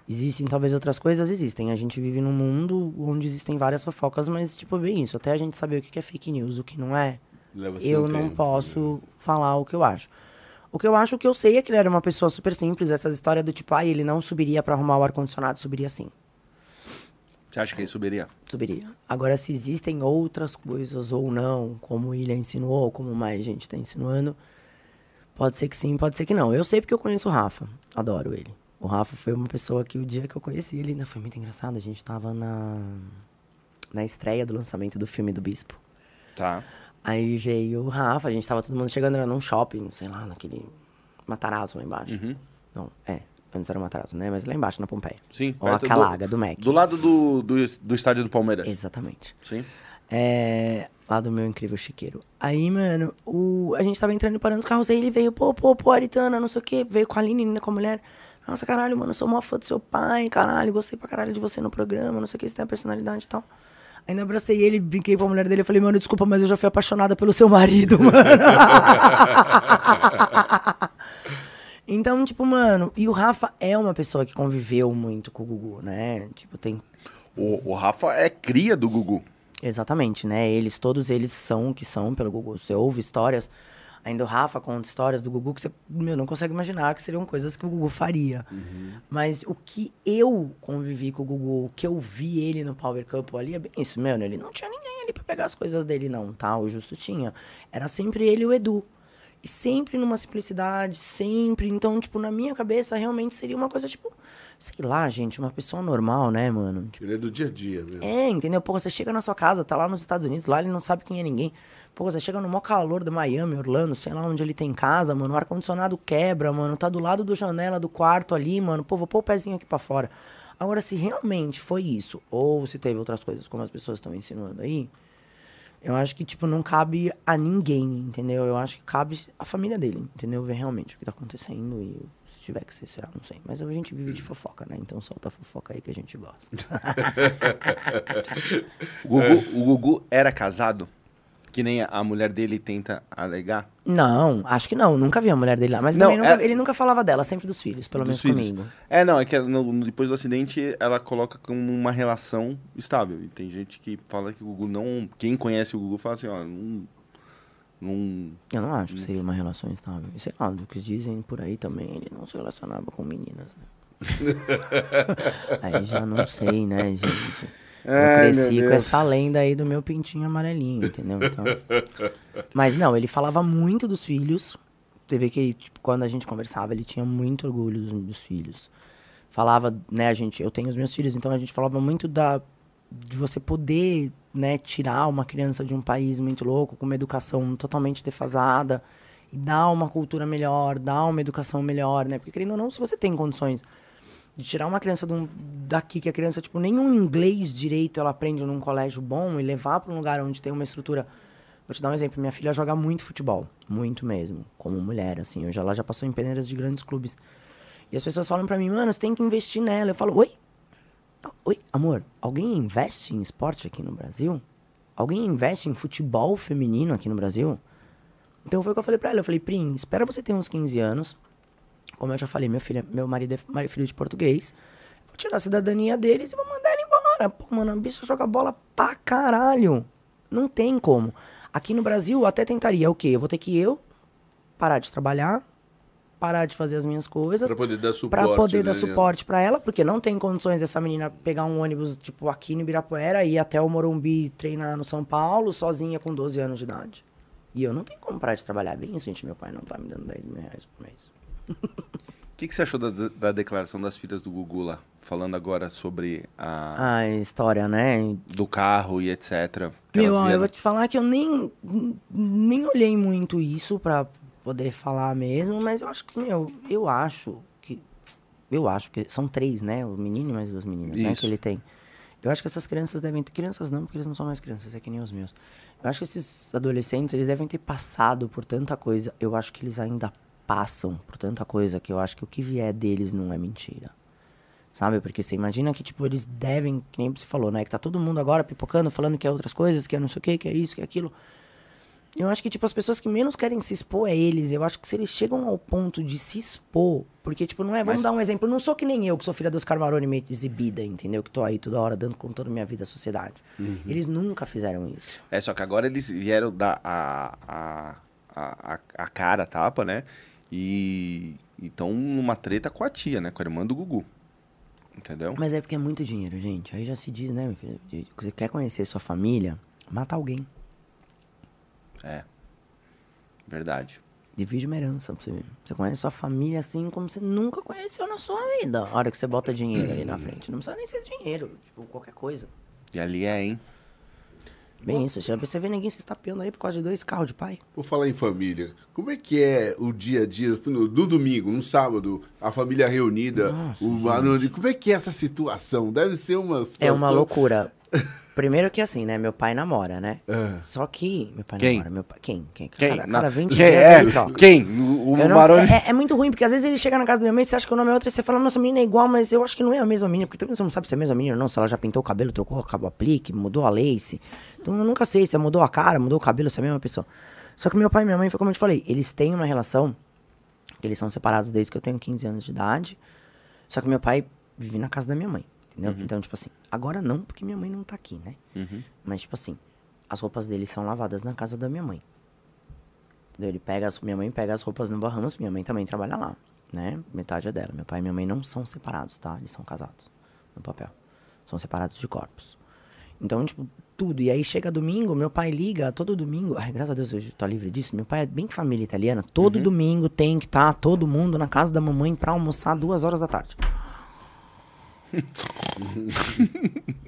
Existem talvez outras coisas, existem. A gente vive num mundo onde existem várias fofocas, mas, tipo, é bem isso. Até a gente saber o que é fake news, o que não é, eu não tempo, posso falar o que eu acho. O que eu acho que eu sei é que ele era uma pessoa super simples, essa história do tipo, ah, ele não subiria pra arrumar o ar-condicionado, subiria sim. Você acha que ele subiria? Subiria. Agora, se existem outras coisas ou não, como o Ilha insinuou, ou como mais gente tá insinuando, pode ser que sim, pode ser que não. Eu sei porque eu conheço o Rafa, adoro ele. O Rafa foi uma pessoa que o dia que eu conheci ele ainda foi muito engraçado. A gente tava na, na estreia do lançamento do filme do Bispo. Tá. Aí veio o Rafa, a gente tava todo mundo chegando, era num shopping, sei lá, naquele Matarazzo lá embaixo. Uhum. Não, é. Antes era Matarazzo, né? Mas lá embaixo, na Pompeia. Sim, Ou a Calaga, do, Mac. Do lado do, do, do estádio do Palmeiras. Exatamente. Sim. É, lá do meu incrível chiqueiro. Aí, mano, o, a gente tava entrando e parando os carros, aí ele veio, pô, pô, pô, Aritana, não sei o quê, veio com a Aline, ainda com a mulher. Nossa, caralho, mano, eu sou mó fã do seu pai, caralho, gostei pra caralho de você no programa, não sei o que, você tem a personalidade e tal. Ainda abracei ele, brinquei pra mulher dele, eu falei, mano, desculpa, mas eu já fui apaixonada pelo seu marido, mano. então, tipo, mano, e o Rafa é uma pessoa que conviveu muito com o Gugu, né? Tipo, tem O, o Rafa é cria do Gugu. Exatamente, né? Eles, todos eles são o que são pelo Gugu. Você ouve histórias, ainda o Rafa conta histórias do Gugu que você meu, não consegue imaginar que seriam coisas que o Gugu faria. Mas o que eu convivi com o Gugu, o que eu vi ele no Power Couple ali, é bem isso, mano. Ele não tinha ninguém ali pra pegar as coisas dele, não, tá? O Justo tinha. Era sempre ele e o Edu. E sempre numa simplicidade, sempre. Então, tipo, na minha cabeça, realmente seria uma coisa, tipo, sei lá, gente, uma pessoa normal, né, mano? Tipo, Ele é do dia a dia mesmo. é, entendeu? Pô, você chega na sua casa, tá lá nos Estados Unidos, lá ele não sabe quem é ninguém. Pô, você chega no maior calor de Miami, Orlando, sei lá onde ele tem casa, mano. O ar-condicionado quebra, mano. Tá do lado do janela do quarto ali, mano. Pô, vou pôr o pezinho aqui pra fora. Agora, se realmente foi isso, ou se teve outras coisas, como as pessoas estão insinuando aí, eu acho que, tipo, não cabe a ninguém, entendeu? Eu acho que cabe a família dele, entendeu? Ver realmente o que tá acontecendo e se tiver que ser, será, não sei. Mas a gente vive de fofoca, né? Então solta a fofoca aí que a gente gosta. O Gugu, o Gugu era casado? Que nem a mulher dele tenta alegar? Não, acho que não. Nunca vi a mulher dele lá. Mas Não, nunca- é- ele nunca falava dela, sempre dos filhos, pelo Dos menos filhos. comigo. É, não, é que no- depois do acidente ela coloca como uma relação estável. E tem gente que fala que o Gugu não. Quem conhece o Gugu fala assim, ó, não. Não Eu não acho que seria uma relação estável. E sei lá, do que dizem por aí também, ele não se relacionava com meninas, né? aí já não sei, né, gente? Eu Ai, cresci com essa lenda aí do meu pintinho amarelinho, entendeu? Então... Mas não, ele falava muito dos filhos. Você vê que ele, tipo, quando a gente conversava, ele tinha muito orgulho dos, dos filhos. Falava, né, a gente, eu tenho os meus filhos, então a gente falava muito da de você poder, né, tirar uma criança de um país muito louco, com uma educação totalmente defasada e dar uma cultura melhor, dar uma educação melhor, né? Porque querendo ou não, se você tem condições de tirar uma criança um- daqui que a criança tipo nenhum inglês direito ela aprende num colégio bom e levar para um lugar onde tem uma estrutura Vou te dar um exemplo. Minha filha joga muito futebol. Muito mesmo. Como mulher, assim. Hoje ela já passou em peneiras de grandes clubes. E as pessoas falam pra mim, mano, você tem que investir nela. Eu falo, oi? Oi, amor, alguém investe em esporte aqui no Brasil? Alguém investe em futebol feminino aqui no Brasil? Então foi o que eu falei pra ela. Eu falei, Prim, espera você ter uns 15 anos. Como eu já falei, meu, filho, meu marido é filho de português. Vou tirar a cidadania deles e vou mandar ele embora. Pô, mano, a bicha joga bola pra caralho. Não tem como. Aqui no Brasil, eu até tentaria o quê? Eu vou ter que eu parar de trabalhar, parar de fazer as minhas coisas. Pra poder dar suporte. Pra poder dar né? suporte pra ela, porque não tem condições dessa menina pegar um ônibus, tipo, aqui no Ibirapuera e ir até o Morumbi treinar no São Paulo, sozinha com 12 anos de idade. E eu não tenho como parar de trabalhar bem isso, gente. Meu pai não tá me dando 10 mil reais por mês. O que, que você achou da, da declaração das filhas do Gugu lá? Falando agora sobre a, Ah, história, né? do carro e etc. Meu, ó, eu vieram- vou te falar que eu nem, nem olhei muito isso pra poder falar mesmo, mas eu acho que, meu, eu acho que. Eu acho que. São três, né? O menino e mais duas meninas, né? Isso. Que ele tem. Eu acho que essas crianças devem ter. Crianças não, porque eles não são mais crianças, é que nem os meus. Eu acho que esses adolescentes, eles devem ter passado por tanta coisa. Eu acho que eles ainda passam por tanta coisa que eu acho que o que vier deles não é mentira. Sabe? Porque você imagina que, tipo, eles devem, que nem você falou, né? Que tá todo mundo agora pipocando, falando que é outras coisas, que é não sei o que, que é isso, que é aquilo. Eu acho que, tipo, as pessoas que menos querem se expor é eles. Eu acho que se eles chegam ao ponto de se expor, porque, tipo, não é. Vamos Mas- dar um exemplo. Eu não sou que nem eu, que sou filha dos Carmaroni meio exibida, entendeu? Que tô aí toda hora dando com toda a minha vida à sociedade. Eles nunca fizeram isso. É, só que agora eles vieram dar a, a, a, a, cara, a tapa, né? E estão numa treta com a tia, né? Com a irmã do Gugu. Entendeu? Mas é porque é muito dinheiro, gente. Aí já se diz, né, meu filho? Você quer conhecer sua família? Mata alguém. É. Verdade. Divide uma herança pra você. Você conhece sua família assim como você nunca conheceu na sua vida. A hora que você bota dinheiro ali na frente. Não precisa nem ser dinheiro, tipo, qualquer coisa. E ali é, hein? Bem isso, já você vê ninguém se estapeando aí por causa de dois carros de pai. Vou falar em família. Como é que é o dia a dia, no, no domingo, no sábado, a família reunida, Nossa, o barulho? Como é que é essa situação? Deve ser uma situação... É uma loucura. Primeiro que assim, né? Meu pai namora, né? É. Só que. Meu pai Quem? namora. Meu pai, quem? Quem? Quem? Cada, cada 20 Quem? dias É, ele troca. quem? O, o não- Maroni. é, é muito ruim, porque às vezes ele chega na casa da minha mãe e você acha que o nome é outro e você fala, nossa, a menina é igual, mas eu acho que não é a mesma menina, porque também você não sabe se é a mesma menina ou não, se ela já pintou o cabelo, trocou o cabo aplique, mudou a lace. Então eu nunca sei se ela mudou a cara, mudou o cabelo, se é a mesma pessoa. Só que meu pai e minha mãe, foi como eu te falei, eles têm uma relação, que eles são separados desde que eu tenho 15 anos de idade, só que meu pai vive na casa da minha mãe, entendeu? Então, tipo assim, agora não, porque minha mãe não tá aqui, né? Mas, tipo assim, as roupas dele são lavadas na casa da minha mãe. Entendeu? Ele pega as, minha mãe pega as roupas no Bahamas, minha mãe também trabalha lá, né? Metade é dela. Meu pai e minha mãe não são separados, tá? Eles são casados no papel. São separados de corpos. Então, tipo, tudo. E aí chega domingo, meu pai liga todo domingo. Ai, graças a Deus eu tô livre disso. Meu pai é bem família italiana. Todo domingo tem que estar todo mundo na casa da mamãe pra almoçar duas horas da tarde.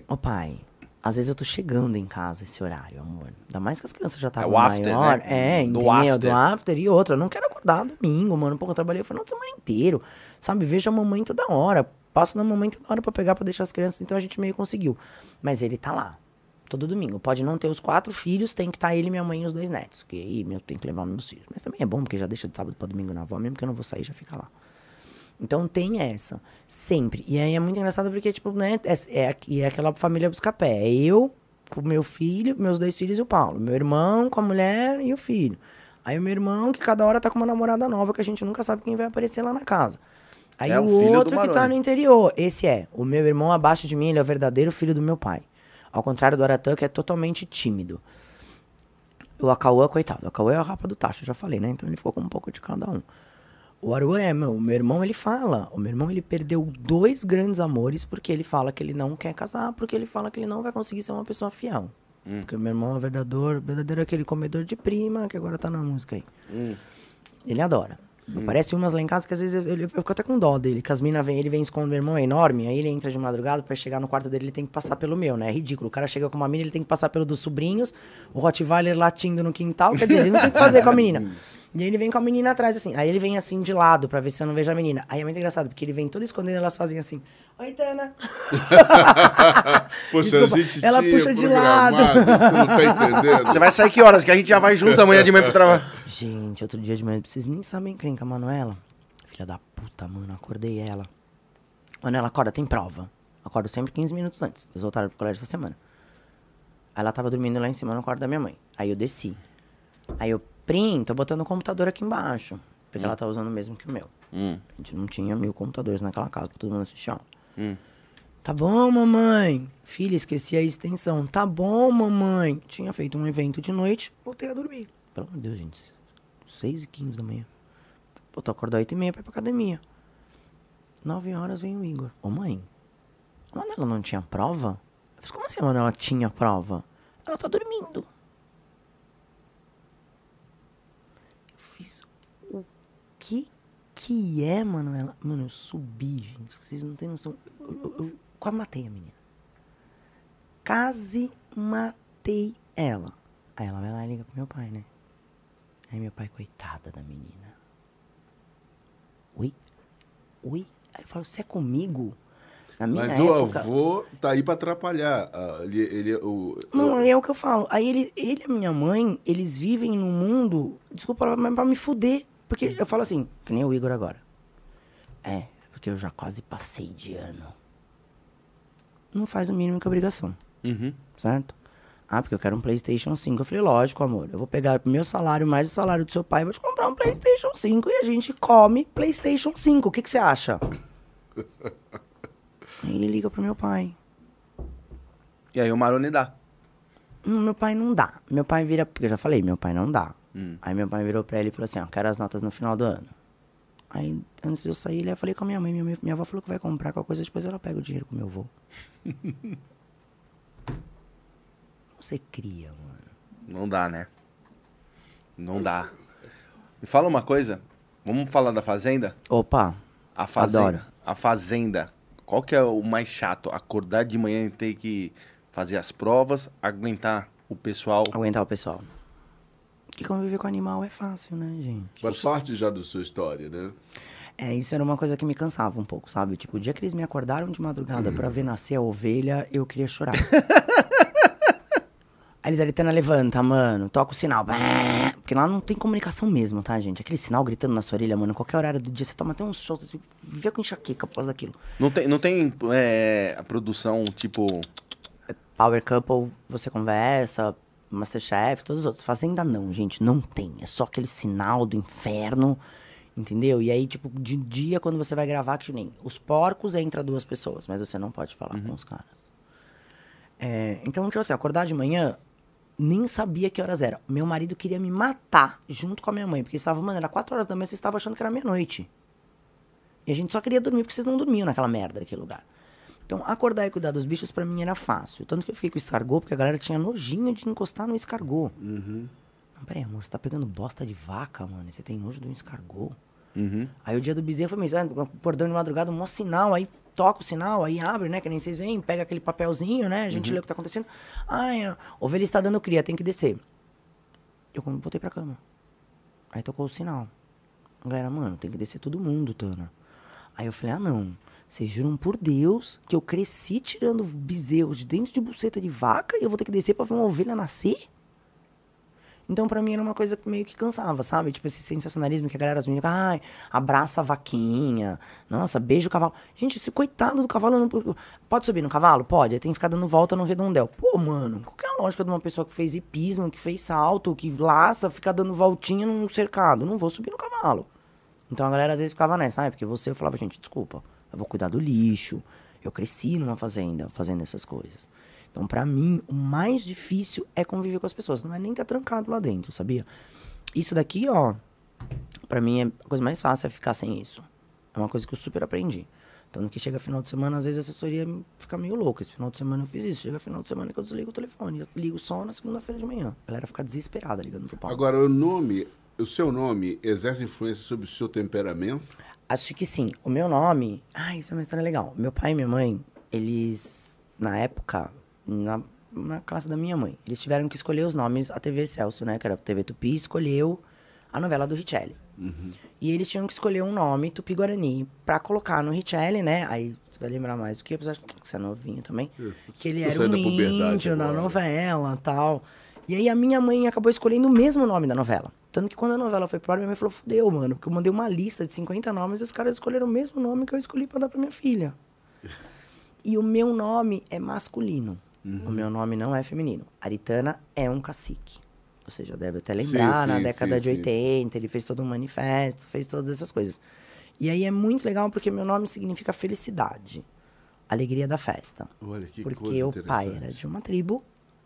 Ô pai, às vezes eu tô chegando em casa esse horário, amor. Ainda mais que as crianças já estavam o after, maior. né? É, Do entendeu? after. Do after e outra. Eu não quero acordar domingo, mano. Pô, eu trabalhei o final de semana inteiro. Sabe? Vejo a mamãe toda hora. Passo na mamãe toda hora pra pegar, pra deixar as crianças. Então a gente meio conseguiu. Mas ele tá lá. Todo domingo. Pode não ter os quatro filhos, tem que estar ele, minha mãe e os dois netos. Que aí eu tenho que levar meus filhos. Mas também é bom, porque já deixa de sábado pra domingo na avó, mesmo que eu não vou sair, já fica lá. Então tem essa, sempre. E aí é muito engraçado porque, tipo, né, é, é, é aquela família busca-pé. É eu, o meu filho, meus dois filhos e o Paulo. Meu irmão com a mulher e o filho. Aí o meu irmão, que cada hora tá com uma namorada nova, que a gente nunca sabe quem vai aparecer lá na casa. Aí É o, o outro que tá no interior. Esse é. O meu irmão abaixo de mim, ele é o verdadeiro filho do meu pai. Ao contrário do Aratan, que é totalmente tímido. O Acauã, coitado. O Acauã é a rapa do tacho, já falei, né? Então ele ficou com um pouco de cada um. O Aruan é, meu, o meu irmão, ele fala. O meu irmão, ele perdeu dois grandes amores porque ele fala que ele não quer casar, porque ele fala que ele não vai conseguir ser uma pessoa fiel. Porque o meu irmão é verdadeiro, verdadeiro aquele comedor de prima, que agora tá na música aí. Ele adora. Aparece umas lá em casa que às vezes eu, eu, eu fico até com dó dele, que as minas vêm, ele vem esconder meu irmão é enorme, aí ele entra de madrugada pra chegar no quarto dele, ele tem que passar pelo meu, né? É ridículo. O cara chega com uma menina, ele tem que passar pelo dos sobrinhos, o Rottweiler latindo no quintal, quer dizer, ele não tem o que fazer com a menina. E aí ele vem com a menina atrás, assim. Aí ele vem assim de lado pra ver se eu não vejo a menina. Aí é muito engraçado, porque ele vem todo escondendo e elas fazem assim. Oi, Tana. Poxa, Desculpa, a gente ela tinha puxa de lado. não tá entendendo? Você vai sair que horas? Que a gente já vai junto amanhã de manhã pro trabalho. Gente, outro dia de manhã, vocês nem sabem quem que a Manuela. Filha da puta, mano, acordei ela. Manuela, acorda, tem prova. Acordo sempre 15 minutos antes. Eles voltaram pro colégio essa semana. Aí ela tava dormindo lá em cima no quarto da minha mãe. Aí eu desci. Aí eu, Prim, tô botando o computador aqui embaixo. Porque ela tá usando o mesmo que o meu. Hum. A gente não tinha mil computadores naquela casa pra todo mundo assistir aula. Tá bom, mamãe. Filha, esqueci a extensão. Tá bom, mamãe. Tinha feito um evento de noite, voltei a dormir. Pelo amor de Deus, gente. 6 e 15 da manhã. Pô, tô acordado 8 e meia pra ir pra academia. 9 horas vem o Igor. Ô, mãe. A Manuela não tinha prova? Eu fiz, como assim a Manuela tinha prova? Ela tá dormindo. Eu fiz, o que que é, Manuela? Mano, eu subi, gente. Vocês não têm noção. Eu, eu- eu quase matei a menina. Quase matei ela. Aí ela vai lá e liga pro meu pai, né? Aí meu pai, coitada da menina. Oi? Oi? Aí eu falo, você é comigo? Mas o época... avô tá aí pra atrapalhar. Ah, Ele, ele, o, Não, é o que eu falo. Aí ele, ele e a minha mãe, eles vivem num mundo, desculpa, mas pra me fuder. Porque eu falo assim, que nem o Igor agora. É, porque eu já quase passei de ano. Não faz o mínimo que obrigação, Uhum. certo? Ah, porque eu quero um PlayStation 5. Eu falei, lógico, amor. Eu vou pegar meu salário mais o salário do seu pai e vou te comprar um PlayStation 5 e a gente come PlayStation 5. O que, que você acha? Aí ele liga pro meu pai. E aí o Maroni dá. Hum, Meu pai não dá. Meu pai vira. Porque eu já falei, meu pai não dá. Hum. Aí meu pai virou pra ele e falou assim: ó, quero as notas no final do ano. Aí, antes de eu sair, eu falei com a minha mãe. Minha, mãe- minha avó falou que vai comprar qualquer coisa, depois ela pega o dinheiro com o meu avô. Você cria, mano. Não dá, né? Não dá. Me fala uma coisa. Vamos falar da Fazenda? Opa, A Fazenda. Adoro. A Fazenda. Qual que é o mais chato? Acordar de manhã e ter que fazer as provas, aguentar o pessoal. Aguentar o pessoal. Que conviver com animal é fácil, né, gente? Faz parte já da sua história, né? É, isso era uma coisa que me cansava um pouco, sabe? Tipo, o dia que eles me acordaram de madrugada pra ver nascer a ovelha, eu queria chorar. Aí eles, Aritana, levanta, mano, toca o sinal. Porque lá não tem comunicação mesmo, tá, gente? Aquele sinal gritando na sua orelha, mano, qualquer horário do dia, você toma até uns soltos, você vê com enxaqueca por causa daquilo. Não tem, não tem é, a produção, tipo. Power Couple, você conversa, Masterchef, todos os outros. Fazenda não, gente, não tem. É só aquele sinal do inferno, entendeu? E aí, tipo, de dia, quando você vai gravar, que nem os porcos entra duas pessoas, mas você não pode falar com os caras. É, então, tipo assim, acordar de manhã, nem sabia que horas era. Meu marido queria me matar junto com a minha mãe, porque estava, mano, era 4 horas da manhã, vocês estavam achando que era meia-noite. E a gente só queria dormir porque vocês não dormiam naquela merda daquele lugar. Então, acordar e cuidar dos bichos pra mim era fácil. Tanto que eu fiquei com escargot, porque a galera tinha nojinho de encostar no escargot. Não, peraí, amor, você tá pegando bosta de vaca, mano. e Você tem nojo de um escargot. Uhum. Aí o dia do bezerro foi mesmo, ah, acordando de madrugada, um sinal, aí toca o sinal, aí abre, né? Que nem vocês veem, pega aquele papelzinho, né? A gente lê o que tá acontecendo. Ai, a ovelha está dando cria, tem que descer. Eu voltei pra cama. Aí tocou o sinal. A galera, mano, tem que descer todo mundo, Tana. Aí eu falei, ah não. Vocês juram por Deus que eu cresci tirando bezerro de dentro de buceta de vaca e eu vou ter que descer pra ver uma ovelha nascer? Então, pra mim, era uma coisa que meio que cansava, sabe? Tipo, esse sensacionalismo que a galera, as meninas, ai, abraça a vaquinha, nossa, beija o cavalo. Gente, esse coitado do cavalo, não... pode subir no cavalo? Pode, tem que ficar dando volta no redondel. Pô, mano, qual é a lógica de uma pessoa que fez hipismo, que fez salto, que laça, ficar dando voltinha num cercado? Não vou subir no cavalo. Então a galera às vezes ficava nessa, sabe? Porque você, eu falava, gente, desculpa, eu vou cuidar do lixo. Eu cresci numa fazenda fazendo essas coisas. Então, pra mim, o mais difícil é conviver com as pessoas. Não é nem estar trancado lá dentro, sabia? Isso daqui, ó, pra mim, é, a coisa mais fácil é ficar sem isso. É uma coisa que eu super aprendi. Tanto que chega final de semana, às vezes a assessoria fica meio louca. Esse final de semana eu fiz isso. Chega final de semana que eu desligo o telefone. Eu ligo só na segunda-feira de manhã. A galera fica desesperada ligando pro pau. Agora, o nome, o seu nome exerce influência sobre o seu temperamento? Acho que sim. O meu nome. Ah, isso é uma história legal. Meu pai e minha mãe, eles, na época, na, na classe da minha mãe, eles tiveram que escolher os nomes. A TV Celso, né, que era a TV Tupi, escolheu a novela do Richelli. E eles tinham que escolher um nome, Tupi Guarani, pra colocar no Richelli, né? Aí você vai lembrar mais do que, apesar de que você é novinho também. Que ele Tô era um índio na novela tal. E aí a minha mãe acabou escolhendo o mesmo nome da novela. Tanto que quando a novela foi pro ar, minha mãe falou, fudeu, mano. Porque eu mandei uma lista de 50 nomes e os caras escolheram o mesmo nome que eu escolhi pra dar pra minha filha. E o meu nome é masculino. O meu nome não é feminino. Aritana é um cacique. Você já deve até lembrar, Sim, na sim, década sim, de sim, 80, ele fez todo um manifesto, fez todas essas coisas. E aí é muito legal porque meu nome significa felicidade, alegria da festa. Olha que porque o pai era de uma tribo,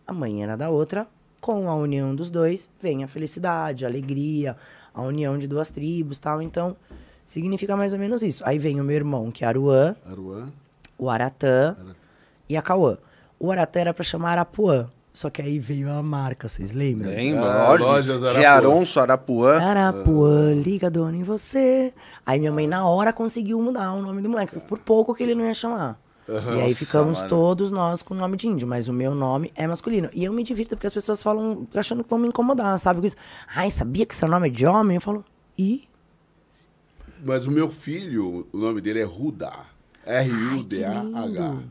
a mãe era da outra. Com a união dos dois, vem a felicidade, a alegria, a união de duas tribos tal. Então, significa mais ou menos isso. Aí vem o meu irmão, que é Aruã, Aruã? o Aratã Ara- e a Cauã. O Aratã era pra chamar Arapuã. Só que aí veio a marca, vocês lembram? Lembra? Ah, Lógico. lojas Arapuã. Gearonço, Arapuã. Arapuã, liga dona em você. Aí minha mãe na hora conseguiu mudar o nome do moleque. Por pouco que ele não ia chamar. E aí Nossa, ficamos mano. todos nós com o nome de índio, mas o meu nome é masculino. E eu me divirto porque as pessoas falam achando que vão me incomodar, sabe? Com isso. Ai, sabia que seu nome é de homem? Eu falo, e? Mas o meu filho, o nome dele é Rudá. R-U-D-A-H. lindo.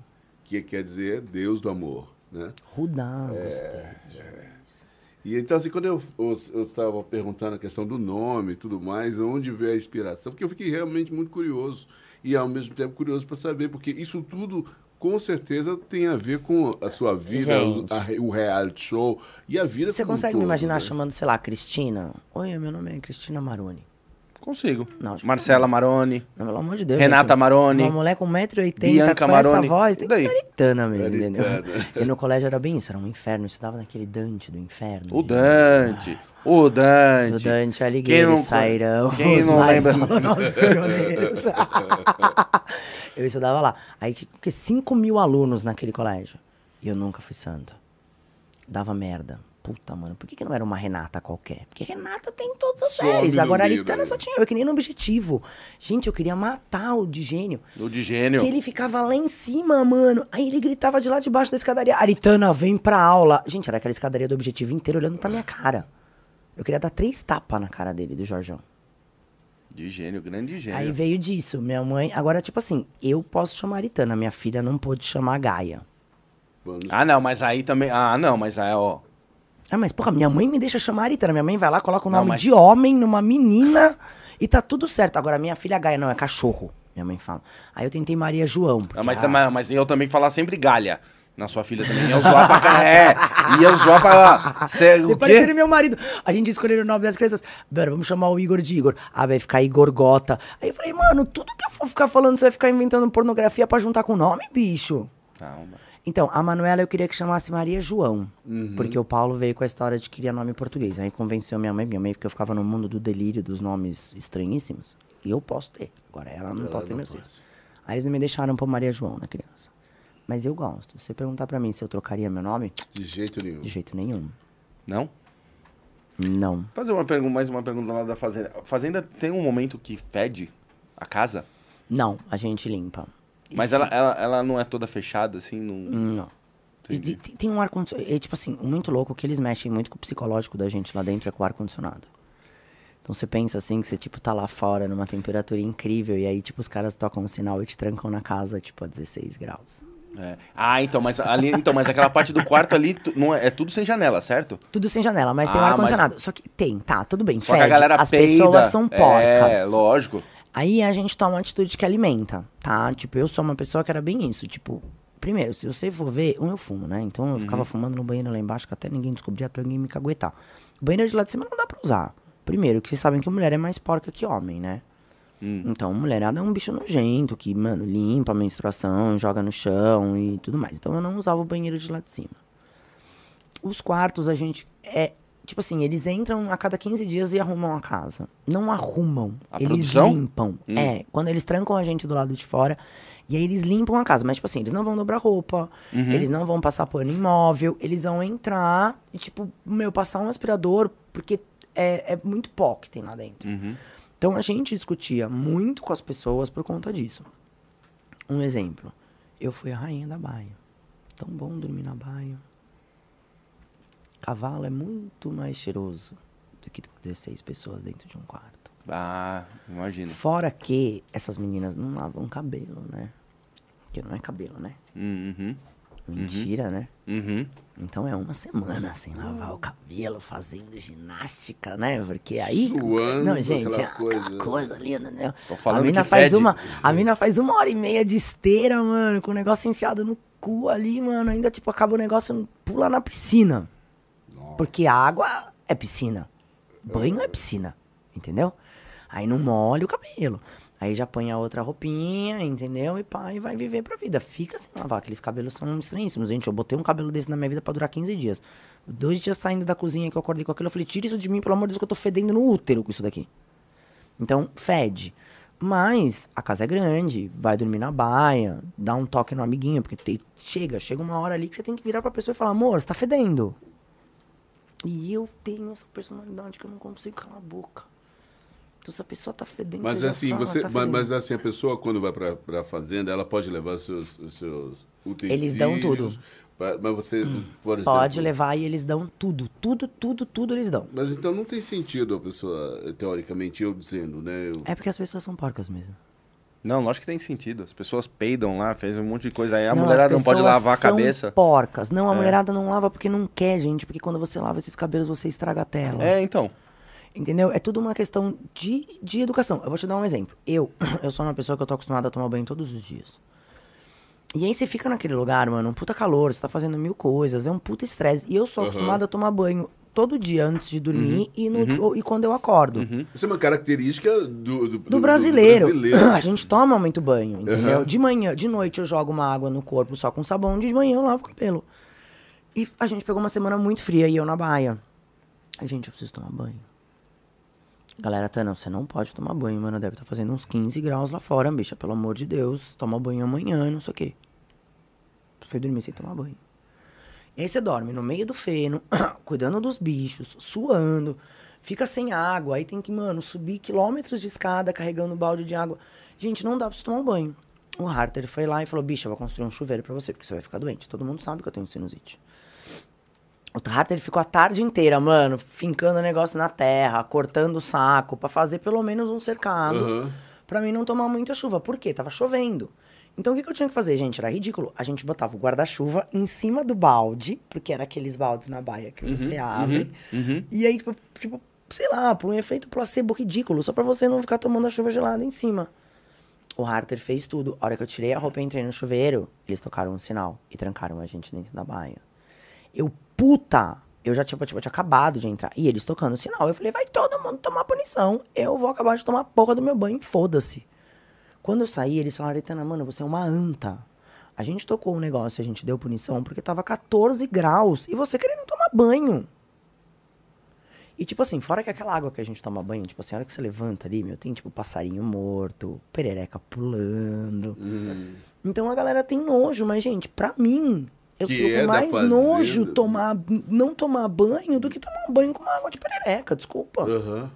Que quer dizer Deus do amor, né? Rudá, É. gostei. E então, assim, quando eu, eu, eu estava perguntando a questão do nome e tudo mais, onde veio a inspiração, porque eu fiquei realmente muito curioso. E, ao mesmo tempo, curioso para saber, porque isso tudo, com certeza, tem a ver com a sua vida, a- o reality show e a vida Você consegue me todo, imaginar né? chamando, sei lá, Cristina? Oi, meu nome é Cristina Maroni. Consigo. Não, Marcela Maroni. Não, pelo amor de Deus. Renata gente, Maroni. Uma mulher com 1,80m Bianca com Maroni. essa voz, tem que Daí? ser aritana mesmo, entendeu? Aritana. E no colégio era bem isso, era um inferno. Eu estudava naquele Dante do inferno. O Dante. O Dante. Dante Quem Alighieri não- sairão quem os não mais lembra? valorosos pioneiros. eu estudava lá. Aí tinha o quê? 5 mil alunos naquele colégio. E eu nunca fui santo. Dava merda. puta, mano, por que, que não era uma Renata qualquer? Porque Renata tem em todas as Some séries. Agora a Aritana daí. só tinha eu, que nem no objetivo. Gente, eu queria matar o de gênio. O de gênio. Que ele ficava lá em cima, mano. Aí ele gritava de lá de baixo da escadaria: Aritana, vem pra aula. Gente, era aquela escadaria do objetivo inteiro olhando pra minha cara. Eu queria dar três tapas na cara dele, do Jorjão. De gênio, grande gênio. Aí veio disso. Minha mãe. Agora, tipo assim, eu posso chamar Aritana. Minha filha não pôde chamar Gaia. Vamos- Ah, não, mas aí também. Ah, não, mas aí, ó. Ah, mas porra, minha mãe me deixa chamar Aritana. Minha mãe vai lá, coloca o Não, nome mas- de homem numa menina e tá tudo certo. Agora, minha filha Gaia não, é cachorro. Minha mãe fala. Aí eu tentei Maria João. porque Ah, mas, a- mas eu também falar sempre galha. Na sua filha também. Ia zoar pra cá. É, ia zoar pra. Cê, o Depois quê? meu marido. A gente escolheu o nome das crianças. Vamos chamar o Igor de Igor. Ah, vai ficar Igor Gota. Aí eu falei, mano, tudo que eu for ficar falando, você vai ficar inventando pornografia pra juntar com nome, bicho. Calma. Então, a Manuela eu queria que chamasse Maria João. Porque o Paulo veio com a história de que queria nome português. Aí convenceu minha mãe, minha mãe, porque eu ficava no mundo do delírio dos nomes estranhíssimos. E eu posso ter. Agora ela não posso ter meus filhos. Aí eles não me deixaram pôr Maria João na criança. Mas eu gosto. Se você perguntar pra mim se eu trocaria meu nome, De jeito nenhum. de jeito nenhum. Não? Não. Fazer uma pergunta, mais uma pergunta lá da fazenda. A fazenda tem um momento que fede a casa? Não, a gente limpa. Mas ela, ela, ela não é toda fechada, assim? Não... Não. E Entendi. tem um ar condicionado. É tipo assim, muito louco que eles mexem muito com o psicológico da gente lá dentro é com o ar condicionado. Então você pensa assim que você tipo tá lá fora numa temperatura incrível e aí tipo os caras tocam um sinal e te trancam na casa tipo a 16 graus. É. Ah, então, mas ali, então, mas aquela parte do quarto ali tu- não é, é tudo sem janela, certo? Tudo sem janela, mas tem Ah, um ar condicionado. Só que tem, tá, tudo bem. Só que a fede, galera as peida. pessoas são porcas. É, lógico. Aí a gente toma uma atitude que alimenta, tá? Tipo, eu sou uma pessoa que era bem isso. Tipo, primeiro, se você for ver, um eu fumo, né? Então eu ficava fumando no banheiro lá embaixo, que até ninguém descobria, até ninguém me caguetar. O banheiro de lá de cima não dá pra usar. Primeiro, que vocês sabem que mulher é mais porca que homem, né? Então, mulherada é um bicho nojento, que, mano, limpa a menstruação, joga no chão e tudo mais. Então eu não usava o banheiro de lá de cima. Os quartos, a gente. É. Tipo assim, eles entram a cada 15 dias e arrumam a casa. Não arrumam. A eles produção? limpam. É, quando eles trancam a gente do lado de fora. E aí eles limpam a casa. Mas, tipo assim, eles não vão dobrar roupa. Eles não vão passar pano imóvel. Eles vão entrar e, tipo, meu, passar um aspirador. Porque é, é muito pó que tem lá dentro. Então a gente discutia muito com as pessoas por conta disso. Um exemplo. Eu fui a rainha da baia. Tão bom dormir na baia. Cavalo é muito mais cheiroso do que 16 pessoas dentro de um quarto. Ah, imagina. Fora que essas meninas não lavam cabelo, né? Porque não é cabelo, né? Uhum. Mentira, né? Uhum. Então é uma semana sem lavar o cabelo, fazendo ginástica, né? Porque aí. Suando, não, gente, aquela é aquela coisa. coisa linda, né? Tô falando a mina que faz fede. uma A mina faz uma hora e meia de esteira, mano, com o negócio enfiado no cu ali, mano. Ainda, tipo, acaba o negócio, pula na piscina. Porque água é piscina. Banho é piscina. Entendeu? Aí não molha o cabelo. Aí já põe a outra roupinha, entendeu? E e vai viver pra vida. Fica sem lavar. Aqueles cabelos são estranhíssimos, gente. Eu botei um cabelo desse na minha vida pra durar 15 dias. Dois dias saindo da cozinha que eu acordei com aquilo, eu falei, tira isso de mim, pelo amor de Deus, que eu tô fedendo no útero com isso daqui. Então, fede. Mas a casa é grande, vai dormir na baia, dá um toque no amiguinho, porque tem- chega, chega uma hora ali que você tem que virar pra pessoa e falar, amor, você tá fedendo. E eu tenho essa personalidade que eu não consigo calar a boca. Então, se a pessoa tá fedendo, Mas assim, fala, você, tá mas, fedendo. mas assim, a pessoa quando vai pra, pra fazenda, ela pode levar seus, os seus utensílios. Eles dão tudo. Mas você, por exemplo... Pode levar e eles dão tudo, tudo, tudo, tudo eles dão. Mas então não tem sentido a pessoa, teoricamente, eu dizendo, né? eu- É porque as pessoas são porcas mesmo. Não, lógico que tem sentido. As pessoas peidam lá, fez um monte de coisa aí. A Não, mulherada não pode lavar a são cabeça. porcas. Não, a É. mulherada não lava porque não quer, gente. Porque quando você lava esses cabelos, você estraga a tela. É, então. Entendeu? É tudo uma questão de, de educação. Eu vou te dar um exemplo. Eu, eu sou uma pessoa que eu tô acostumada a tomar banho todos os dias. E aí você fica naquele lugar, mano, um puta calor, você tá fazendo mil coisas, é um puta estresse. E eu sou Aham. acostumada a tomar banho todo dia antes de Uhum. dormir e, no, e quando eu acordo. Isso é uma característica do, do, Do brasileiro. brasileiro. A gente toma muito banho, entendeu? De manhã, de noite eu jogo uma água no corpo só com sabão, de manhã eu lavo o cabelo. E a gente pegou uma semana muito fria e eu na baia. Gente, eu preciso tomar banho. Galera, Tana, você não pode tomar banho, mano. Deve estar fazendo uns 15 graus lá fora, bicha. Pelo amor de Deus. Toma banho amanhã, não sei o quê. Fui dormir sem tomar banho. E aí você dorme no meio do feno, cuidando dos bichos, suando, fica sem água, aí tem que, mano, subir quilômetros de escada carregando balde de água. Gente, não dá pra você tomar um banho. O Harter foi lá e falou: bicho, eu vou construir um chuveiro pra você, porque você vai ficar doente. Todo mundo sabe que eu tenho sinusite. O Harter ficou a tarde inteira, mano, fincando o negócio na terra, cortando o saco, pra fazer pelo menos um cercado. Aham. Pra mim não tomar muita chuva. Por quê? Tava chovendo. Então o que, que eu tinha que fazer, gente? Era ridículo. A gente botava o guarda-chuva em cima do balde, porque era aqueles baldes na baia que você abre. E aí, tipo, tipo, sei lá, por um efeito placebo ridículo, só pra você não ficar tomando a chuva gelada em cima. O Harter fez tudo. A hora que eu tirei a roupa e entrei no chuveiro, eles tocaram um sinal e trancaram a gente dentro da baia. Eu, puta! Eu já tinha, tipo, tinha acabado de entrar. E eles tocando o sinal. Eu falei, vai todo mundo tomar punição. Eu vou acabar de tomar a porra do meu banho, foda-se. Quando eu saí, eles falaram, Etana, mano, você é uma anta. A gente tocou um negócio, a gente deu punição porque tava 14 graus e você querendo tomar banho. E tipo assim, fora que aquela água que a gente toma banho, tipo assim, a hora que você levanta ali, meu, tem tipo passarinho morto, perereca pulando. Então a galera tem nojo, mas gente, pra mim, eu Que fico é mais nojo tomar, não tomar banho do que tomar um banho com uma água de perereca, desculpa. Aham.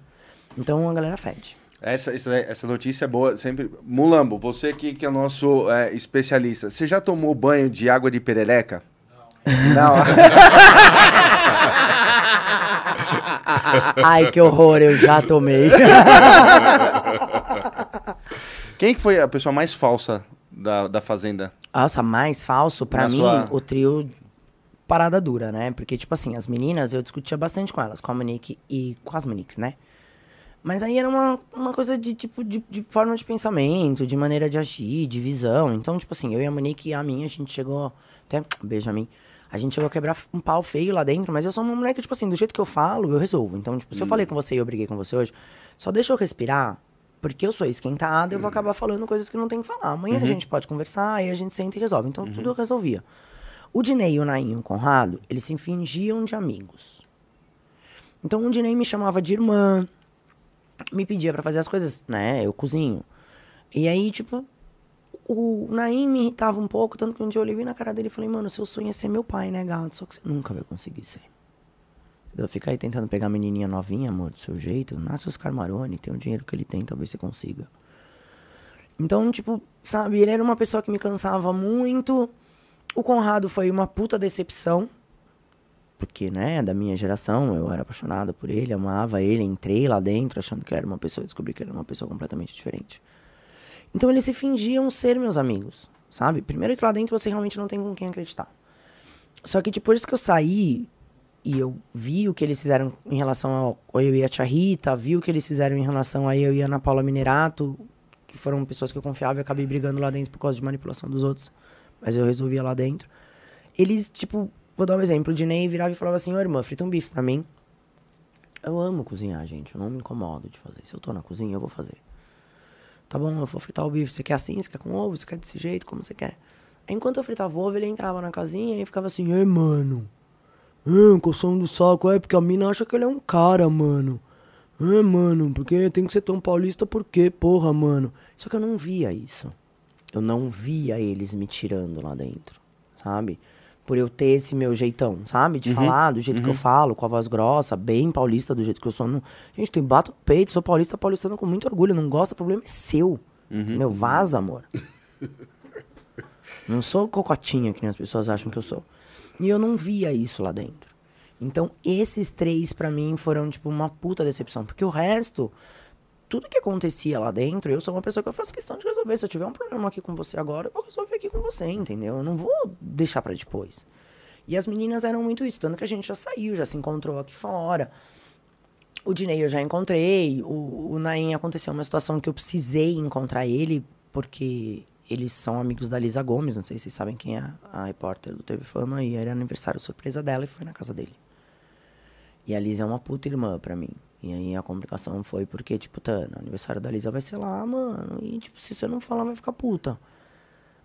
Então a galera fede. Essa, essa, essa notícia é boa, sempre. Mulambo, você aqui que é nosso é, especialista, você já tomou banho de água de perereca? Não. Ai, que horror, eu já tomei. Quem que foi a pessoa mais falsa da, da Fazenda? Nossa, mais falso, pra Na mim, sua- o trio parada dura, né? Porque, tipo assim, as meninas, eu discutia bastante com elas, com a Monique e com as Moniques, né? Mas aí era uma, uma coisa de, tipo, de, de forma de pensamento, de maneira de agir, de visão. Então, tipo assim, eu e a Monique e a minha, a gente chegou... Até, um beijo a mim. A gente chegou a quebrar um pau feio lá dentro, mas eu sou uma mulher que, tipo assim, do jeito que eu falo, eu resolvo. Então, tipo, se eu falei com você e eu briguei com você hoje, só deixa eu respirar, porque eu sou esquentada, eu vou acabar falando coisas que não tem que falar. Amanhã a gente pode conversar, aí a gente senta e resolve. Então, tudo eu resolvia. O Dinei, o Naim e o Conrado, eles se fingiam de amigos. Então, o Dinei me chamava de irmã, me pedia pra fazer as coisas, né? Eu cozinho. E aí, tipo, o Naim me irritava um pouco, tanto que um dia eu olhei na cara dele e falei, mano, seu sonho é ser meu pai, né, gato? Só que você nunca vai conseguir ser. Eu ficar aí tentando pegar a menininha novinha, amor, do seu jeito. Nasce os Carmarone, tem o dinheiro que ele tem, talvez você consiga. Então, tipo, sabe, ele era uma pessoa que me cansava muito. O Conrado foi uma puta decepção. Porque, né, da minha geração, eu era apaixonada por ele, amava ele, entrei lá dentro achando que ele era uma pessoa, descobri que ele era uma pessoa completamente diferente. Então eles se fingiam ser meus amigos, sabe? Primeiro que lá dentro você realmente não tem com quem acreditar. Só que depois que eu saí e eu vi o que eles fizeram em relação ao, eu e a Tia Rita, vi o que eles fizeram em relação a eu e a Ana Paula Minerato, que foram pessoas que eu confiava e acabei brigando lá dentro por causa de manipulação dos outros, mas eu resolvia lá dentro. Eles, tipo, vou dar um exemplo, o Dinei virava e falava assim, ô irmã, frita um bife pra mim. Eu amo cozinhar, gente, eu não me incomodo de fazer. Se eu tô na cozinha, eu vou fazer. Tá bom, eu vou fritar o bife. Você quer assim? Você quer com ovo? Você quer desse jeito? Como você quer? Enquanto eu fritava ovo, ele entrava na casinha e ficava assim, ei, mano. É, coçando do saco. É, porque a mina acha que ele é um cara, mano. É, mano, porque tem que ser tão paulista por quê, porra, mano? Só que eu não via isso. Eu não via eles me tirando lá dentro, sabe? Por eu ter esse meu jeitão, sabe? De falar do jeito que eu falo, com a voz grossa, bem paulista, do jeito que eu sou. Não... Gente, tem bato no peito, sou paulista, paulistano com muito orgulho. Não gosta, o problema é seu. Meu, vaza, amor. Não sou cocotinha que nem as pessoas acham que eu sou. E eu não via isso lá dentro. Então, esses três, pra mim, foram, tipo, uma puta decepção. Porque o resto, tudo que acontecia lá dentro, eu sou uma pessoa que eu faço questão de resolver. Se eu tiver um problema aqui com você agora, eu vou resolver aqui com você, entendeu? Eu não vou deixar pra depois. E as meninas eram muito isso, tanto que a gente já saiu, já se encontrou aqui fora. O Dinei eu já encontrei. O, o Naim aconteceu uma situação que eu precisei encontrar ele, porque eles são amigos da Lisa Gomes. Não sei se vocês sabem quem é a repórter do TV Fama. E era aniversário surpresa dela e foi na casa dele. E a Lisa é uma puta irmã pra mim. E aí a complicação foi porque, tipo, Tana, o aniversário da Lisa vai ser lá, mano. E, tipo, se você não falar, vai ficar puta.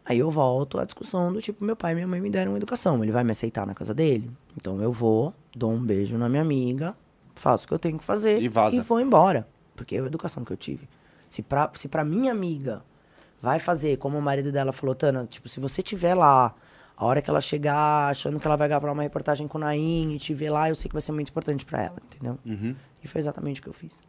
Aí eu volto à discussão do tipo, meu pai e minha mãe me deram educação. Ele vai me aceitar na casa dele? Então eu vou, dou um beijo na minha amiga, faço o que eu tenho que fazer E vaza. vou embora. Porque é a educação que eu tive. Se pra, se pra minha amiga vai fazer, como o marido dela falou, Tana, tipo, se você tiver lá A hora que ela chegar achando que ela vai gravar uma reportagem com o Naim e te ver lá, eu sei que vai ser muito importante pra ela, entendeu? E foi exatamente o que eu fiz.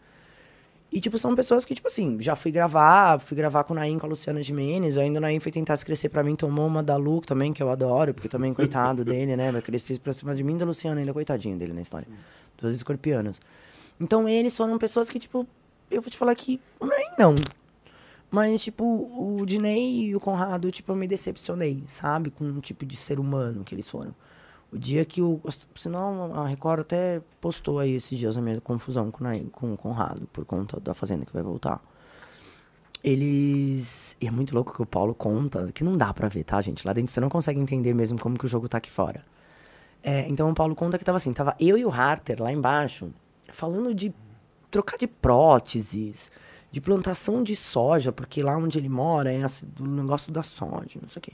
E, tipo, são pessoas que, tipo assim, já fui gravar, fui gravar com o Naim, com a Luciana Gimenez, ainda o Naim foi tentar se crescer pra mim, tomou uma da Lu também, que eu adoro, porque também, coitado dele, né, vai crescer pra cima de mim da Luciana, ainda coitadinho dele na história. Duas escorpianas. Então, eles foram pessoas que, tipo, eu vou te falar que o Naim não. Mas, tipo, o Dinei e o Conrado, tipo, eu me decepcionei, sabe? Com o tipo de ser humano que eles foram. O dia que o. Senão a Record até postou aí esses dias a minha confusão com, com o Conrado, por conta da Fazenda que vai voltar. Eles. E é muito louco que o Paulo conta, que não dá pra ver, tá, gente? Lá dentro você não consegue entender mesmo como que o jogo tá aqui fora. É, então o Paulo conta que tava assim, tava eu e o Harter lá embaixo, falando de trocar de próteses, de plantação de soja, porque lá onde ele mora é esse- do negócio da soja, não sei o quê.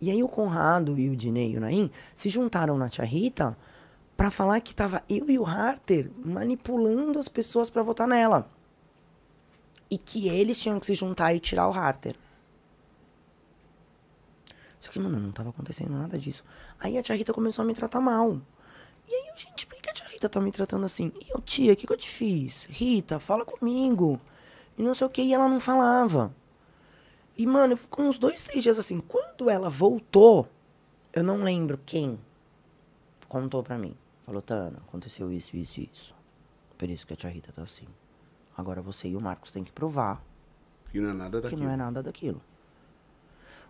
E aí o Conrado e o Dinei e o Naim se juntaram na Tia Rita pra falar que tava eu e o Harter manipulando as pessoas pra votar nela. E que eles tinham que se juntar e tirar o Harter. Só que, mano, não tava acontecendo nada disso. Aí a tia Rita começou a me tratar mal. E aí gente, por que a tia Rita tá me tratando assim? E eu, tia, o que, que eu te fiz? Rita, fala comigo. E não sei o que, e ela não falava. E, mano, ficou uns dois, três dias assim. Quando ela voltou, eu não lembro quem contou pra mim. Falou, Tana, aconteceu isso, isso e isso. Por isso que a tia Rita tá assim. Agora você e o Marcos têm que provar Que não é nada que daquilo. não é nada daquilo.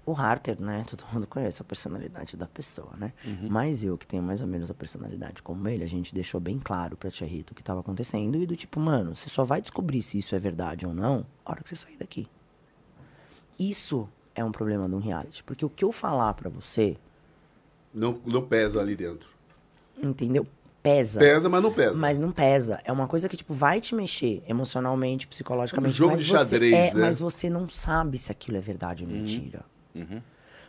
O Harter, né? Todo mundo conhece a personalidade da pessoa, né? Mas eu, que tenho mais ou menos a personalidade como ele, a gente deixou bem claro pra tia Rita o que tava acontecendo e do tipo, mano, você só vai descobrir se isso é verdade ou não a hora que você sair daqui. Isso é um problema de um reality. Porque o que eu falar pra você, Não, não pesa ali dentro. entendeu? Pesa. Pesa, mas não pesa. Mas não pesa. É uma coisa que, tipo, vai te mexer emocionalmente, psicologicamente. Um jogo mas de você- xadrez, é, né? Mas você não sabe se aquilo é verdade ou mentira.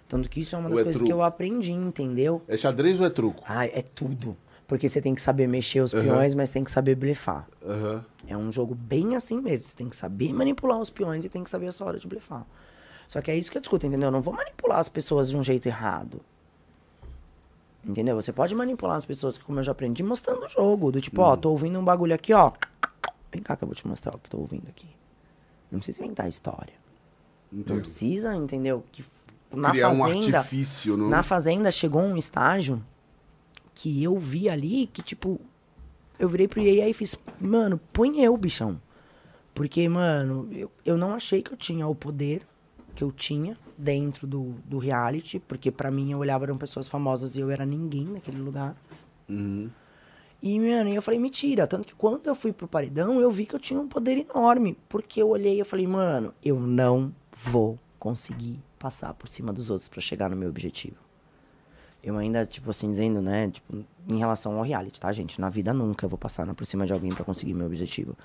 Tanto que isso é uma Ou das é coisas truco. que eu aprendi, entendeu? É xadrez ou é truco? Ai, é tudo. Porque você tem que saber mexer os peões, mas tem que saber blefar. Aham. É um jogo bem assim mesmo. Você tem que saber manipular os peões e tem que saber a sua hora de blefar. Só que é isso que eu discuto, entendeu? Eu não vou manipular as pessoas de um jeito errado. Entendeu? Você pode manipular as pessoas, como eu já aprendi, mostrando o jogo. Do tipo, ó, tô ouvindo um bagulho aqui, ó. Vem cá que eu vou te mostrar o que tô ouvindo aqui. Não precisa inventar história. Não Entendo. precisa, entendeu? Que na Criar um fazenda, artifício, não? na fazenda chegou um estágio que eu vi ali que, tipo, eu virei pro EA e fiz, mano, põe eu, bichão. Porque, mano, eu, eu não achei que eu tinha o poder que eu tinha dentro do, do reality, porque pra mim eu olhava, eram pessoas famosas e eu era ninguém naquele lugar. Uhum. E, mano, eu falei, mentira. Tanto que quando eu fui pro paredão, eu vi que eu tinha um poder enorme. Porque eu olhei e eu falei, mano, eu não vou conseguir passar por cima dos outros pra chegar no meu objetivo. Eu ainda, tipo assim, dizendo, né, tipo, em relação ao reality, tá, gente? Na vida nunca eu vou passar por cima de alguém pra conseguir meu objetivo.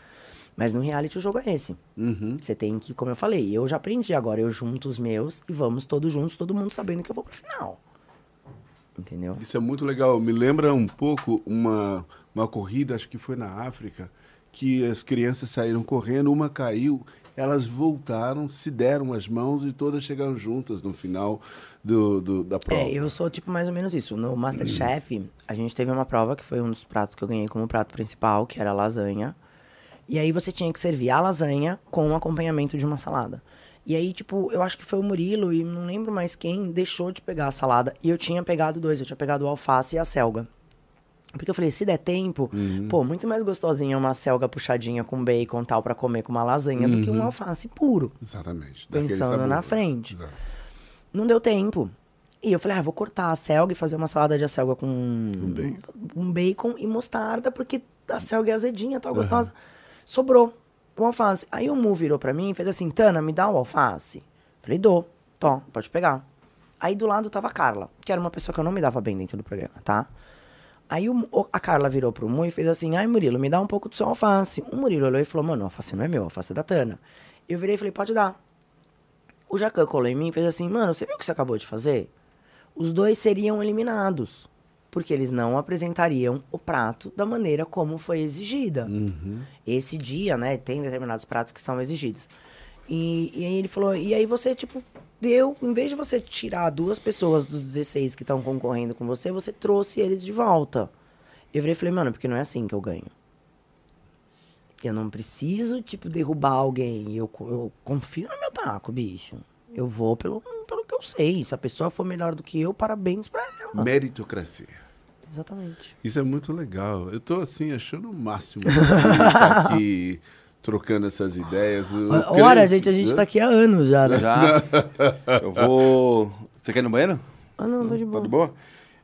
Mas no reality o jogo é esse. Uhum. Você tem que, como eu falei, eu já aprendi agora, eu junto os meus e vamos todos juntos, todo mundo sabendo que eu vou pro final. Entendeu? Isso é muito legal. Me lembra um pouco uma, uma corrida, acho que foi na África, que as crianças saíram correndo, uma caiu, elas voltaram, se deram as mãos e todas chegaram juntas no final do, do- da prova. É, eu sou tipo mais ou menos isso. No Masterchef, a gente teve uma prova que foi um dos pratos que eu ganhei como prato principal, que era a lasanha. E aí você tinha que servir a lasanha com um acompanhamento de uma salada. E aí, tipo, eu acho que foi o Murilo e não lembro mais quem deixou de pegar a salada. E eu tinha pegado dois, eu tinha pegado o alface e a selga. Porque eu falei, se der tempo, pô, muito mais gostosinha uma selga puxadinha com bacon e tal pra comer com uma lasanha do que um alface puro. Exatamente. Pensando sabor. na frente. Exato. Não deu tempo. E eu falei, ah, vou cortar a selga e fazer uma salada de acelga com Um bacon. um bacon e mostarda, porque a selga é azedinha, tal, gostosa. Sobrou o alface. Aí o Mu virou pra mim e fez assim, Tana, me dá o alface. Falei, dou. Tó, pode pegar. Aí do lado tava a Carla, que era uma pessoa que eu não me dava bem dentro do programa, tá? Aí o- a Carla virou pro Mu e fez assim, ai Murilo, me dá um pouco do seu alface. O Murilo olhou e falou, mano, o alface não é meu, o alface é da Tana. Eu virei e falei, pode dar. O Jacan colou em mim e fez assim, mano, você viu o que você acabou de fazer? Os dois seriam eliminados, porque eles não apresentariam o prato da maneira como foi exigida. Esse dia, né, tem determinados pratos que são exigidos. E, e aí ele falou, e aí você, tipo, deu, em vez de você tirar duas pessoas dos 16 que estão concorrendo com você, você trouxe eles de volta. Eu virei e falei, mano, porque não é assim que eu ganho. Eu não preciso, tipo, derrubar alguém. Eu, eu confio no meu taco, bicho. Eu vou pelo, pelo que eu sei. Se a pessoa for melhor do que eu, parabéns pra ela. Meritocracia. Exatamente. Isso é muito legal. Eu tô assim achando o máximo aqui trocando essas ideias. Eu Ora, creio- gente, a gente tá aqui há anos já, né? Já. Eu vou. Você quer ir no banheiro? Ah, não, tô de Tá boa. de boa?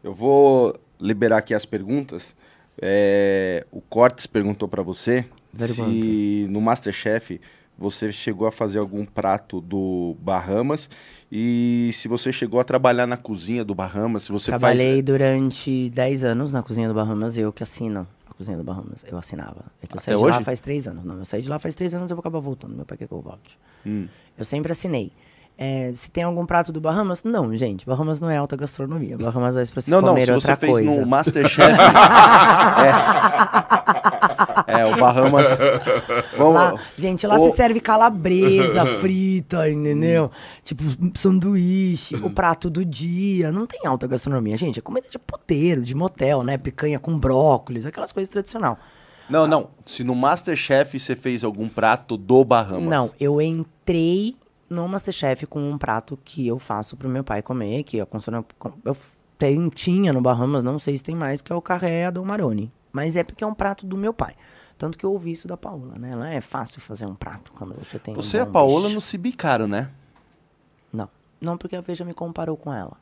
Eu vou liberar aqui as perguntas. É, o Cortes perguntou pra você se no Masterchef você chegou a fazer algum prato do Bahamas e se você chegou a trabalhar na cozinha do Bahamas, se você Trabalhei faz durante 10 anos na cozinha do Bahamas, eu que assino cozinha do Bahamas. Eu assinava. É que eu Até saí de lá hoje? faz 3 anos. Não, eu saí de lá faz 3 anos eu vou acabar voltando. Meu pai quer que eu volte. Hum. Eu sempre assinei. É, se tem algum prato do Bahamas? Não, gente. Bahamas não é alta gastronomia. Bahamas vai pra se Não, não, comer se outra você fez coisa. no Masterchef. é. É, o Bahamas. Vamos Lá, gente, lá O- se serve calabresa frita, entendeu? Tipo, sanduíche, o prato do dia. Não tem alta gastronomia, gente. É comida de poteiro, de motel, né? Picanha com brócolis, aquelas coisas tradicional. Não, não. Se no Masterchef você fez algum prato do Bahamas. Não, eu entrei no Masterchef com um prato que eu faço pro meu pai comer, que eu consumo, eu tem, tinha no Bahamas, não sei se tem mais, que é o carré do Maroni. Mas é porque é um prato do meu pai. Tanto que eu ouvi isso da Paola, né? Ela é fácil fazer um prato quando você tem Você um e a Paola bicho. não se bicaram, né? Não. Não, porque a Veja me comparou com ela.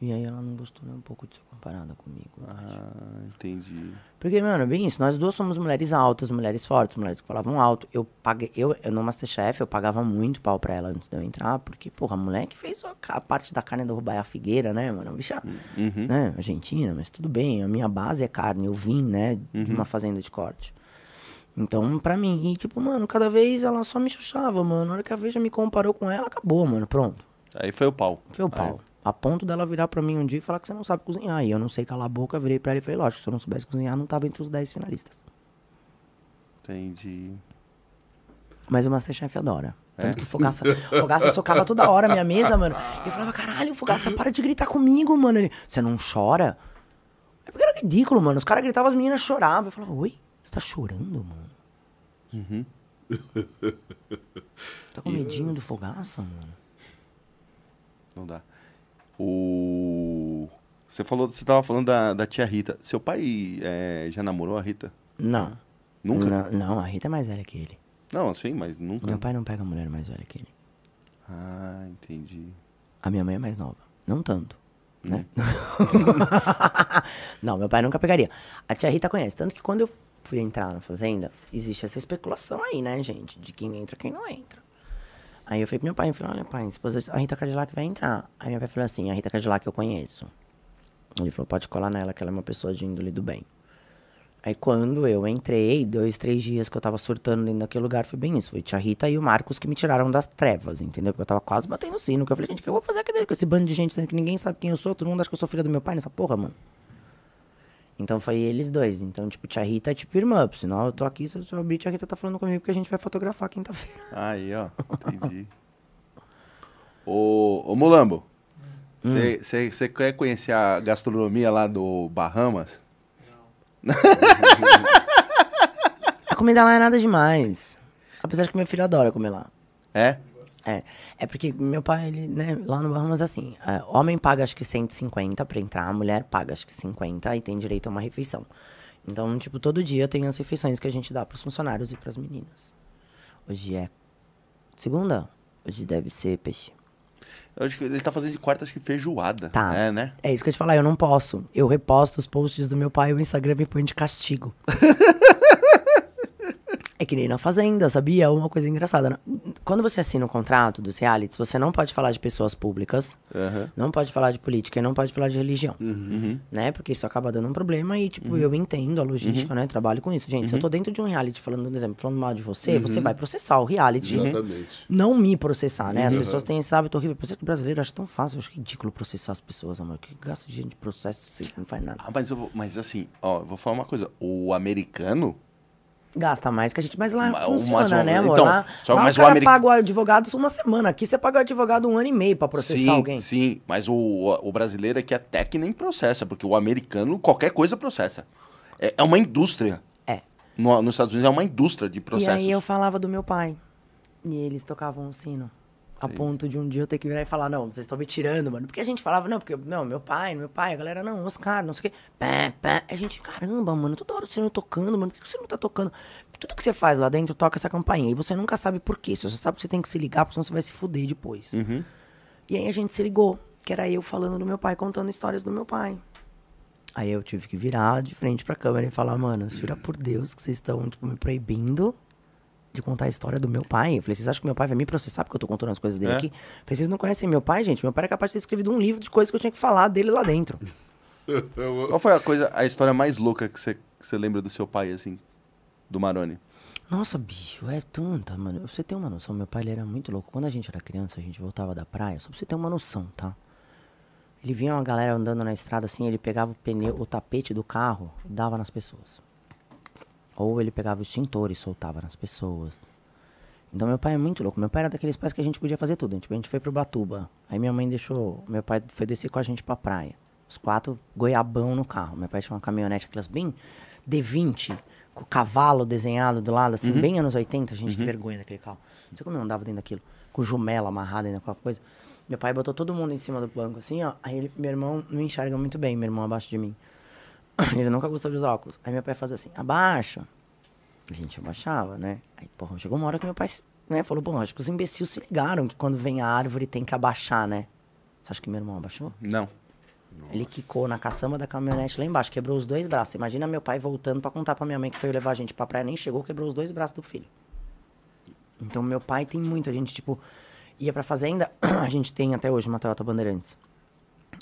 E aí ela não gostou nem um pouco de ser comparada comigo. Ah, entendi. Porque, mano, bem isso, nós duas somos mulheres altas, mulheres fortes, mulheres que falavam alto. Eu paguei, eu, eu no Masterchef, eu pagava muito pau pra ela antes de eu entrar, porque, porra, a mulher que fez a, a parte da carne do Rubaiá Figueira, né, mano? Bicha, Uhum. né, Argentina, mas tudo bem, a minha base é carne, eu vim, né, de Uhum. uma fazenda de corte. Então, pra mim, e tipo, mano, cada vez ela só me chuchava, mano. Na hora que a Veja me comparou com ela, acabou, mano, pronto. Aí foi o pau. Foi o pau. A ponto dela virar pra mim um dia e falar que você não sabe cozinhar. E eu não sei calar a boca, virei pra ela e falei, lógico, se eu não soubesse cozinhar, não tava entre os 10 finalistas. Entendi. Mas o Masterchef adora. Tanto É? que o Fogaça, Fogaça socava toda hora a minha mesa, mano. E eu falava, caralho, Fogaça, para de gritar comigo, mano. Ele, você não chora? É porque era ridículo, mano. Os caras gritavam, as meninas choravam. Eu falava, oi, você tá chorando, mano? Uhum. Tá com medinho do Fogaça, mano? Não dá. O. Você falou, você tava falando da, da tia Rita. Seu pai é, já namorou a Rita? Não. Nunca? Não, não, a Rita é mais velha que ele. Não, sim, mas nunca. Meu pai não pega mulher mais velha que ele. Ah, entendi. A minha mãe é mais nova. Não tanto. Né? Hum. não, meu pai nunca pegaria. A tia Rita conhece. Tanto que quando eu fui entrar na fazenda, existe essa especulação aí, né, gente? De quem entra quem não entra. Aí eu falei pro meu pai, eu falei, olha pai, a Rita Cadillac vai entrar. Aí meu pai falou assim, a Rita Cadillac eu conheço. Ele falou, pode colar nela, que ela é uma pessoa de índole do bem. Aí quando eu entrei, dois, três dias que eu tava surtando dentro daquele lugar, foi bem isso. Foi tia Rita e o Marcos que me tiraram das trevas, entendeu? Porque eu tava quase batendo sino. Que eu falei, gente, o que eu vou fazer aqui dentro com esse bando de gente, sendo que ninguém sabe quem eu sou, todo mundo acha que eu sou filha do meu pai nessa porra, mano. Então foi eles dois. Então, tipo, tia Rita é tipo irmã. Sinal, eu tô aqui, se eu abrir, tia Rita tá falando comigo que a gente vai fotografar quinta-feira. Aí, ó. Entendi. ô, ô Mulambo, você quer conhecer a gastronomia lá do Bahamas? A comida lá é nada demais. Apesar de que meu filho adora comer lá. É? É, é porque meu pai, ele, né, lá no Bahamas, assim, é, homem paga acho que 150 pra entrar, mulher paga acho que 50 e tem direito a uma refeição. Então, tipo, todo dia tem as refeições que a gente dá pros funcionários e pras meninas. Hoje é segunda? Hoje deve ser peixe. Eu acho que ele tá fazendo de quarta, acho que feijoada. Tá. É, né? É isso que eu te falar, eu não posso. Eu reposto os posts do meu pai e o Instagram me põe de castigo. É que nem na Fazenda, sabia? Uma coisa engraçada. né? Quando você assina o contrato dos realities, você não pode falar de pessoas públicas, Aham. não pode falar de política e não pode falar de religião. Uhum. Né? Porque isso acaba dando um problema e, tipo, eu entendo a logística, né? Trabalho com isso. Gente, se eu tô dentro de um reality falando, por exemplo, falando mal de você, você vai processar o reality. Exatamente. Não me processar, né? As pessoas têm esse hábito horrível. Por isso que o brasileiro acha tão fácil. Eu acho ridículo processar as pessoas, amor. Que gasta dinheiro de processo, você não faz nada. Ah, mas, eu vou- mas assim, ó, eu vou falar uma coisa. O americano, Gasta mais que a gente. Mas lá Mas o- funciona, mas o- né, amor? então, lá só- lá mas o o cara america- paga o advogado uma semana. Aqui você paga o advogado um ano e meio pra processar sim, alguém. sim, mas o, o brasileiro é que até que nem processa, porque o americano qualquer coisa processa. É, é uma indústria. É. No- nos Estados Unidos é uma indústria de E processos. aí eu falava do meu pai. E eles tocavam um sino. A ponto de um dia eu ter que virar e falar, não, vocês estão me tirando, mano. Porque a gente falava, não, porque, não, meu pai, meu pai, a galera, não, Oscar, não sei o quê. Pé, pé. A gente, caramba, mano, toda hora você não tocando, mano, por que você não tá tocando? Tudo que você faz lá dentro toca essa campainha. E você nunca sabe por quê. Você só sabe que você tem que se ligar, porque senão você vai se fuder depois. Uhum. E aí a gente se ligou, que era eu falando do meu pai, contando histórias do meu pai. Aí eu tive que virar de frente pra câmera e falar, mano, jura por Deus que vocês estão, tipo, me proibindo de contar a história do meu pai. Eu falei, vocês acham que meu pai vai me processar porque eu tô contando as coisas dele É. aqui? Eu falei, vocês não conhecem meu pai, gente? Meu pai era capaz de ter escrevido um livro de coisas que eu tinha que falar dele lá dentro. Qual foi a coisa, a história mais louca que você, que você lembra do seu pai, assim? Do Maroni? Nossa, bicho, é tanta, mano. Você tem uma noção, meu pai ele era muito louco. Quando a gente era criança, a gente voltava da praia, só pra você ter uma noção, tá? Ele via uma galera andando na estrada assim, ele pegava o pneu, o tapete do carro e dava nas pessoas. Ou ele pegava o extintor e soltava nas pessoas. Então meu pai é muito louco. Meu pai era daqueles pais que a gente podia fazer tudo. Tipo, a gente foi pro Batuba. Aí minha mãe deixou. Meu pai foi descer com a gente pra praia. Os quatro goiabão no carro. Meu pai tinha uma caminhonete, aquelas bem D20, com o cavalo desenhado do lado, assim, bem anos 80. Gente, que vergonha daquele carro. Não sei como eu andava dentro daquilo. Com jumela amarrada ainda a coisa. Meu pai botou todo mundo em cima do banco, assim, ó. Aí ele- meu irmão não enxerga muito bem, meu irmão abaixo de mim. Ele nunca gostou de usar óculos. Aí meu pai fazia assim, abaixa. A gente abaixava, né? Aí, porra, chegou uma hora que meu pai né, falou, bom, acho que os imbecis se ligaram que quando vem a árvore tem que abaixar, né? Você acha que meu irmão abaixou? Não. Ele quicou na caçamba da caminhonete lá embaixo, quebrou os dois braços. Imagina meu pai voltando pra contar pra minha mãe que foi levar a gente pra praia, nem chegou, quebrou os dois braços do filho. Então meu pai tem muito, a gente, tipo, ia pra fazenda, a gente tem até hoje uma Toyota Bandeirantes.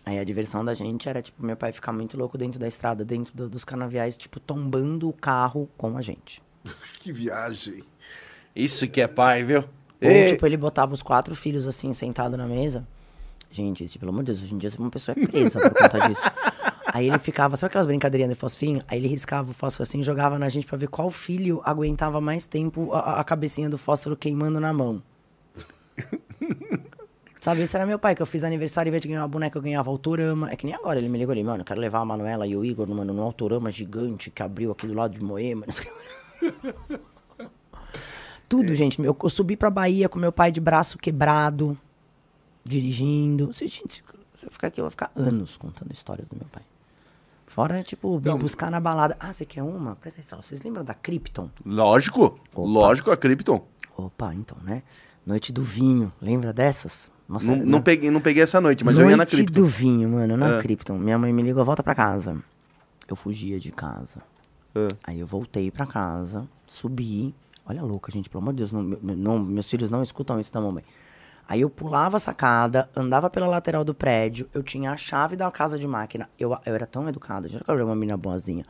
Aí a diversão da gente era, tipo, meu pai ficar muito louco dentro da estrada, dentro do- dos canaviais, tipo, tombando o carro com a gente. Que viagem. Isso que é pai, viu? Ou, Ei, tipo, ele botava os quatro filhos, assim, sentado na mesa. Gente, tipo, pelo amor de Deus, hoje em dia uma pessoa é presa por conta disso. Aí ele ficava, sabe aquelas brincadeirinhas de fosfinho? Aí ele riscava o fósforo assim e jogava na gente pra ver qual filho aguentava mais tempo a, a cabecinha do fósforo queimando na mão. Sabe, esse era meu pai, que eu fiz aniversário, em vez de ganhar uma boneca, eu ganhava autorama. É que nem agora, ele me ligou ali, mano, eu quero levar a Manuela e o Igor mano, num autorama gigante que abriu aqui do lado de Moema. não sei o que. Tudo, gente. Eu, eu subi pra Bahia com meu pai de braço quebrado, dirigindo. Se, gente, se eu ficar aqui, eu vou ficar anos contando histórias do meu pai. Fora, tipo, me Não. buscar na balada. Ah, você quer uma? Presta atenção. Vocês lembram da Krypton? Lógico. Opa. Lógico, a Krypton. Opa, então, né? Noite do vinho. Lembra dessas? Nossa, Não, não, peguei, não peguei essa noite, mas Noite eu ia na Krypton. do vinho, mano, na Ah. Krypton. Minha mãe me ligou, volta pra casa. Eu fugia de casa. Ah. Aí eu voltei pra casa, subi. Olha louca, gente, pelo amor de Deus, não, não- meus filhos não escutam isso da mamãe. Aí eu pulava a sacada, andava pela lateral do prédio, eu tinha a chave da casa de máquina. Eu, eu era tão educada, já que eu era uma menina boazinha.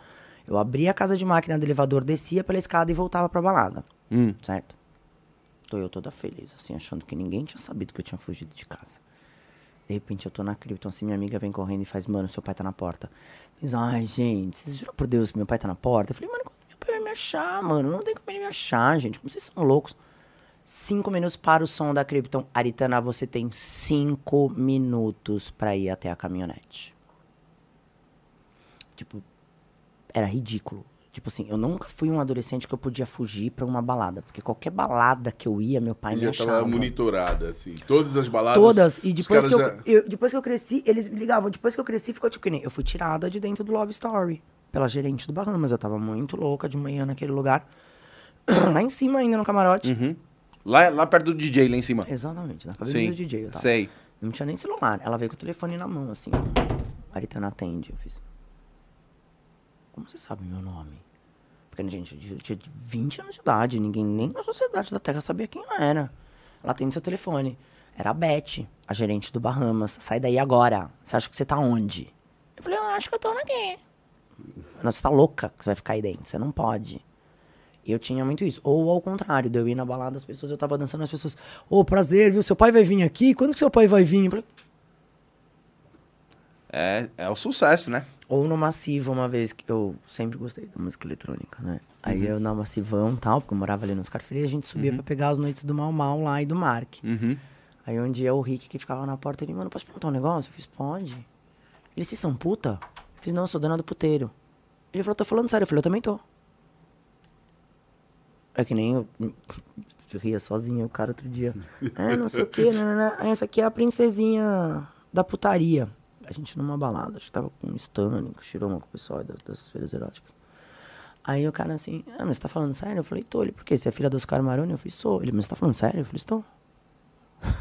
Eu abria a casa de máquina do elevador, descia pela escada e voltava pra balada. Hum. Certo? Tô eu toda feliz, assim, achando que ninguém tinha sabido que eu tinha fugido de casa. De repente eu tô na Krypton, assim, minha amiga vem correndo e faz, mano, seu pai tá na porta. Diz, ai, gente, vocês juram por Deus que meu pai tá na porta? Eu falei, mano, como meu pai vai me achar, mano? Não tem como ele me achar, gente. Como vocês são loucos? Cinco minutos para o som da Krypton. Aritana, você tem cinco minutos pra ir até a caminhonete. Tipo, era ridículo. Tipo assim, eu nunca fui um adolescente que eu podia fugir pra uma balada. Porque qualquer balada que eu ia, meu pai me já achava. tava monitorada, assim. Todas as baladas. Todas. E depois que eu, já- eu- depois que eu cresci, eles me ligavam. Depois que eu cresci, ficou tipo que nem. Eu fui tirada de dentro do Love Story. Pela gerente do Bahamas. Eu tava muito louca de manhã naquele lugar. Lá em cima ainda no camarote. Uhum. Lá, lá perto do DJ, lá em cima. Exatamente, na cabeça do DJ. Eu tava. Sei. Não tinha nem celular. Ela veio com o telefone na mão, assim. ó. Aritana atende. Eu fiz. Como você sabe meu nome? Porque, gente, eu tinha 20 anos de idade. Ninguém nem na sociedade da Terra sabia quem eu era. Ela atende seu telefone. Era a Beth, a gerente do Bahamas. Sai daí agora. Você acha que você tá onde? Eu falei, eu acho que eu tô aqui. Não, você tá louca que você vai ficar aí dentro. Você não pode. Eu tinha muito isso. Ou ao contrário, de eu ir na balada, as pessoas, eu tava dançando, as pessoas, ô, prazer, viu? Seu pai vai vir aqui? Quando que seu pai vai vir? Falei, É, é o sucesso, né? Ou no Massivo, uma vez que eu sempre gostei da música eletrônica, né? Aí eu na Massivão e tal, porque eu morava ali nos Carfreiros, a gente subia pra pegar as noites do Mal Mal lá e do Mark. Uhum. Aí um dia o Rick que ficava na porta, ele, mano, posso perguntar um negócio? Eu fiz, pode. Ele, vocês são puta? Eu fiz, não, eu sou dona do puteiro. Ele falou, tô falando sério. Eu falei, eu também tô. É que nem eu, eu ria sozinho, o cara outro dia. É, não sei o que, essa aqui é a princesinha da putaria. A gente numa balada, acho que tava com um Stanley, com o Chiroma, com o pessoal das, das feiras eróticas. Aí o cara assim, ah, mas você tá falando sério? Eu falei, tô. Ele, por quê? Você é filha do Oscar Maroni? Eu falei, sou. Ele, mas você tá falando sério? Eu falei, estou.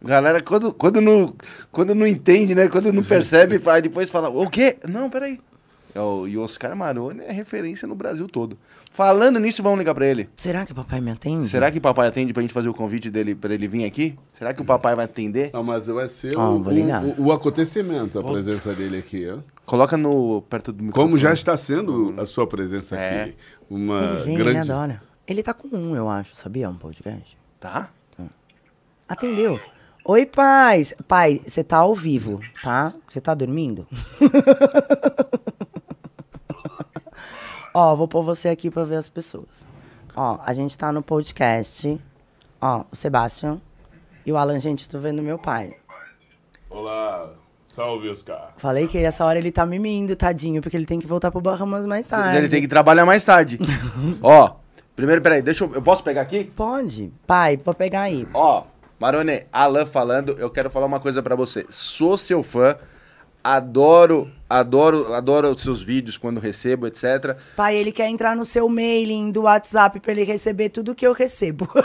Galera, quando, quando, não, quando não entende, né? Quando não percebe, vai depois fala, o quê? Não, peraí. É o, e o Oscar Maroni é referência no Brasil todo. Falando nisso, vamos ligar pra ele. Será que o papai me atende? Será que o papai atende pra gente fazer o convite dele pra ele vir aqui? Será que o papai vai atender? Não, mas vai ser Ah, o, vou ligar. o, o acontecimento, a presença dele aqui. ó. Coloca no perto do microfone. Como já está sendo a sua presença É. aqui. Uma Ele vem, grande. ele adora. Ele tá com um, eu acho, sabia? Um podcast. Tá? Atendeu. Oi, pai. Pai, você tá ao vivo, tá? Você tá dormindo? Ó, vou pôr você aqui pra ver as pessoas. Ó, a gente tá no podcast. Ó, o Sebastian e o Alan, gente, tô vendo meu pai. Olá, salve Oscar. Falei que essa hora ele tá mimindo, tadinho, porque ele tem que voltar pro Bahamas mais tarde. Ele tem que trabalhar mais tarde. Ó, primeiro, peraí, deixa eu. Eu posso pegar aqui? Pode. Pai, vou pegar aí. Ó, Marone, Alan falando, eu quero falar uma coisa pra você. Sou seu fã, adoro, adoro, adoro os seus vídeos quando recebo, etc. Pai, ele quer entrar no seu mailing do WhatsApp pra ele receber tudo que eu recebo.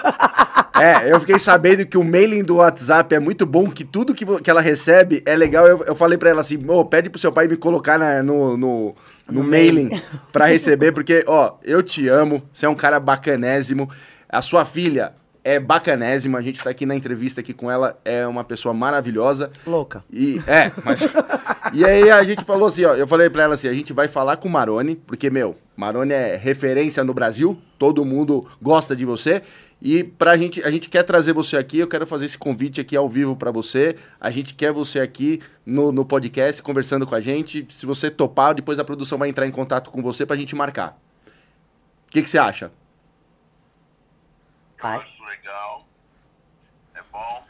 É, eu fiquei sabendo que o mailing do WhatsApp é muito bom, que tudo que, que ela recebe é legal. Eu, eu falei pra ela assim, ô, pede pro seu pai me colocar na- no, no, no mailing pra receber, porque, ó, eu te amo, você é um cara bacanésimo, a sua filha é bacanésima, a gente tá aqui na entrevista aqui com ela, é uma pessoa maravilhosa. Louca. E, é, mas. e aí a gente falou assim, ó. Eu falei pra ela assim: a gente vai falar com o Marone, porque, meu, Marone é referência no Brasil, todo mundo gosta de você. E pra gente, a gente quer trazer você aqui, eu quero fazer esse convite aqui ao vivo pra você. A gente quer você aqui no, no podcast, conversando com a gente. Se você topar, depois a produção vai entrar em contato com você pra gente marcar. O que que você acha? Pai. Legal, é bom.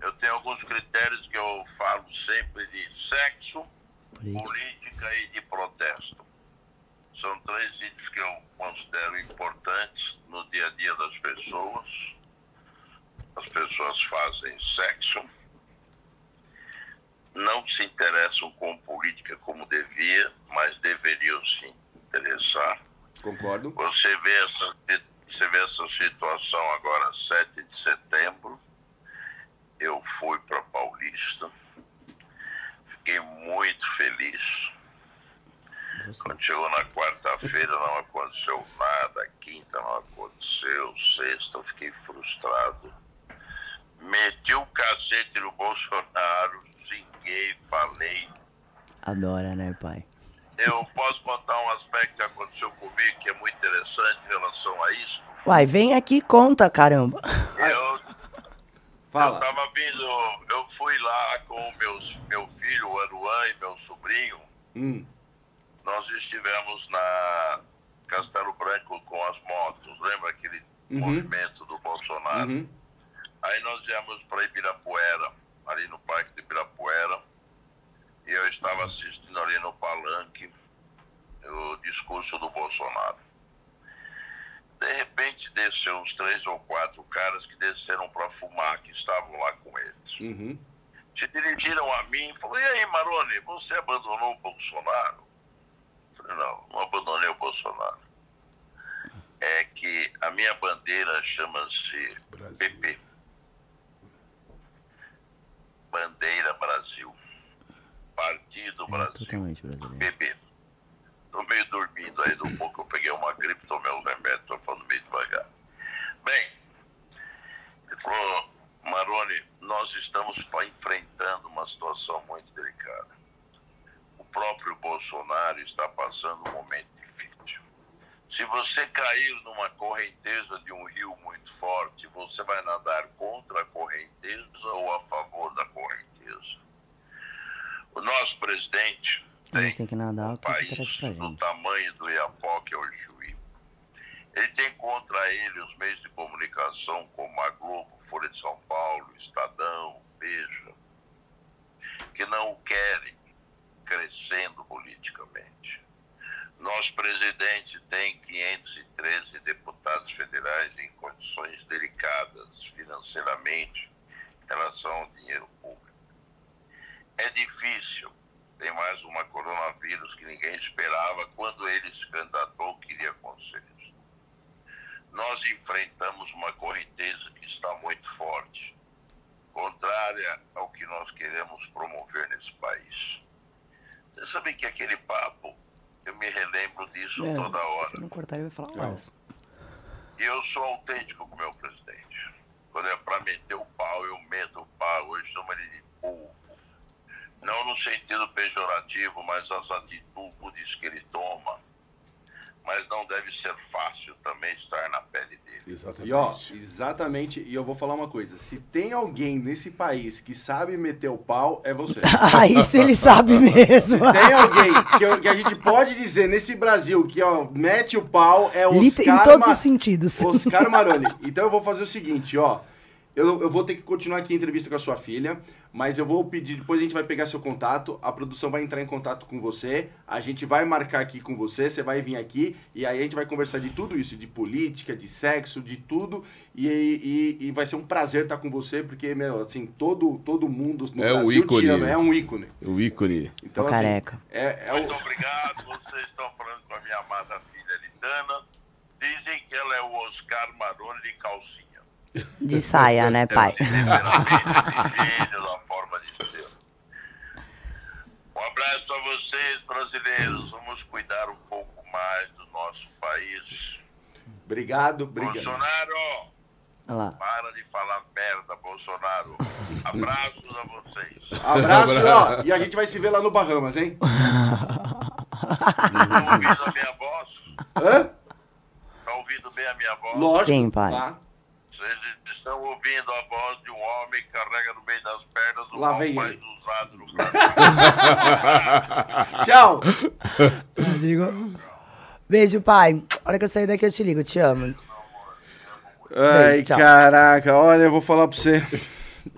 Eu tenho alguns critérios que eu falo sempre de sexo, Política. política e de protesto. São três itens que eu considero importantes no dia a dia das pessoas. As pessoas fazem sexo, não se interessam com política como devia, mas deveriam se interessar. Concordo. Você vê essa, você vê essa situação agora, 7 de setembro. Eu fui para Paulista. Fiquei muito feliz. Você. Quando chegou na quarta-feira não aconteceu nada, quinta não aconteceu, sexta eu fiquei frustrado. Meti o cacete no Bolsonaro, xinguei, falei. Adora, né, pai? Eu posso contar um aspecto que aconteceu comigo que é muito interessante em relação a isso. Uai, vem aqui e conta, caramba. Eu Fala. Eu tava vindo, eu fui lá com meus, meu filho, o Aruan e meu sobrinho. Hum. Nós estivemos na Castelo Branco com as motos. Lembra aquele movimento do Bolsonaro? Uhum. Aí nós viemos para Ibirapuera, ali no Parque de Ibirapuera. E eu estava assistindo ali no palanque o discurso do Bolsonaro. De repente desceu uns três ou quatro caras que desceram para fumar, que estavam lá com eles. Uhum. Se dirigiram a mim e falaram, e aí Maroni, você abandonou o Bolsonaro? Eu falei, não, não abandonei o Bolsonaro. É que a minha bandeira chama-se. PP. Bandeira Brasil. Partido É Brasil. PP. Tô meio dormindo aí, do pouco eu peguei uma gripe, tomei um remédio, tô falando meio devagar. Bem, ele falou, Maroni, nós estamos enfrentando uma situação muito delicada. O próprio Bolsonaro está passando um momento difícil. Se você cair numa correnteza de um rio muito forte, você vai nadar contra a correnteza ou a favor da correnteza? O nosso presidente A tem gente tem que nadar um o que país do tamanho do Iapoque ao Juí. Ele tem contra ele os meios de comunicação como a Globo, Folha de São Paulo, Estadão, Veja, que não o querem crescendo politicamente. Nosso presidente tem 513 deputados federais em condições delicadas financeiramente em relação ao dinheiro público. É difícil, tem mais uma coronavírus que ninguém esperava quando ele se candidatou queria conselhos. Nós enfrentamos uma correnteza que está muito forte, contrária ao que nós queremos promover nesse país. Você sabe que aquele papo, eu me relembro disso É, toda hora. Se não cortar, ele vai falar horas. E eu sou autêntico com o meu presidente. Quando é para meter o pau, eu meto o pau. Hoje chamo ele de burro. Não no sentido pejorativo, mas as atitudes que ele toma. Mas não deve ser fácil também estar na pele dele. Exatamente. E ó, exatamente, e eu vou falar uma coisa: se tem alguém nesse país que sabe meter o pau, é você. Ah, isso ele sabe mesmo. Se tem alguém que, eu- que a gente pode dizer nesse Brasil que ó, mete o pau, é Liter- Oscar em todos Ma- os sentidos. Oscar Maroni. Então eu vou fazer o seguinte, ó. Eu, eu vou ter que continuar aqui a entrevista com a sua filha, mas eu vou pedir, depois a gente vai pegar seu contato, a produção vai entrar em contato com você, a gente vai marcar aqui com você, você vai vir aqui, e aí a gente vai conversar de tudo isso, de política, de sexo, de tudo, e, e, e vai ser um prazer estar com você, porque, meu, assim, todo, todo mundo no É um Brasil ícone. te ama, é um ícone. O ícone. Então, O assim, careca. é, é Muito o... obrigado. Vocês estão falando com a minha amada filha Lidana. Dizem que ela é o Oscar Maroni de calcinha. De saia, né, pai? Temperamento de gênio, da forma de ser. Um abraço a vocês, brasileiros. Vamos cuidar um pouco mais do nosso país. Obrigado, obrigado. Bolsonaro, Olha lá. para de falar merda, Bolsonaro. Abraços a vocês. Abraço, ó, e a gente vai se ver lá no Bahamas, hein? Estão ouvindo a minha voz? Hã? Estão ouvindo bem a minha voz? Lógico. Sim, pai. Tá? Vocês estão ouvindo a voz de um homem que carrega no meio das pernas o Lá vem mais ele. usado no Brasil. Tchau. Rodrigo. Beijo, pai. A hora que eu sair daqui eu te ligo, te amo. Ai, Beijo, caraca, olha, eu vou falar pra você.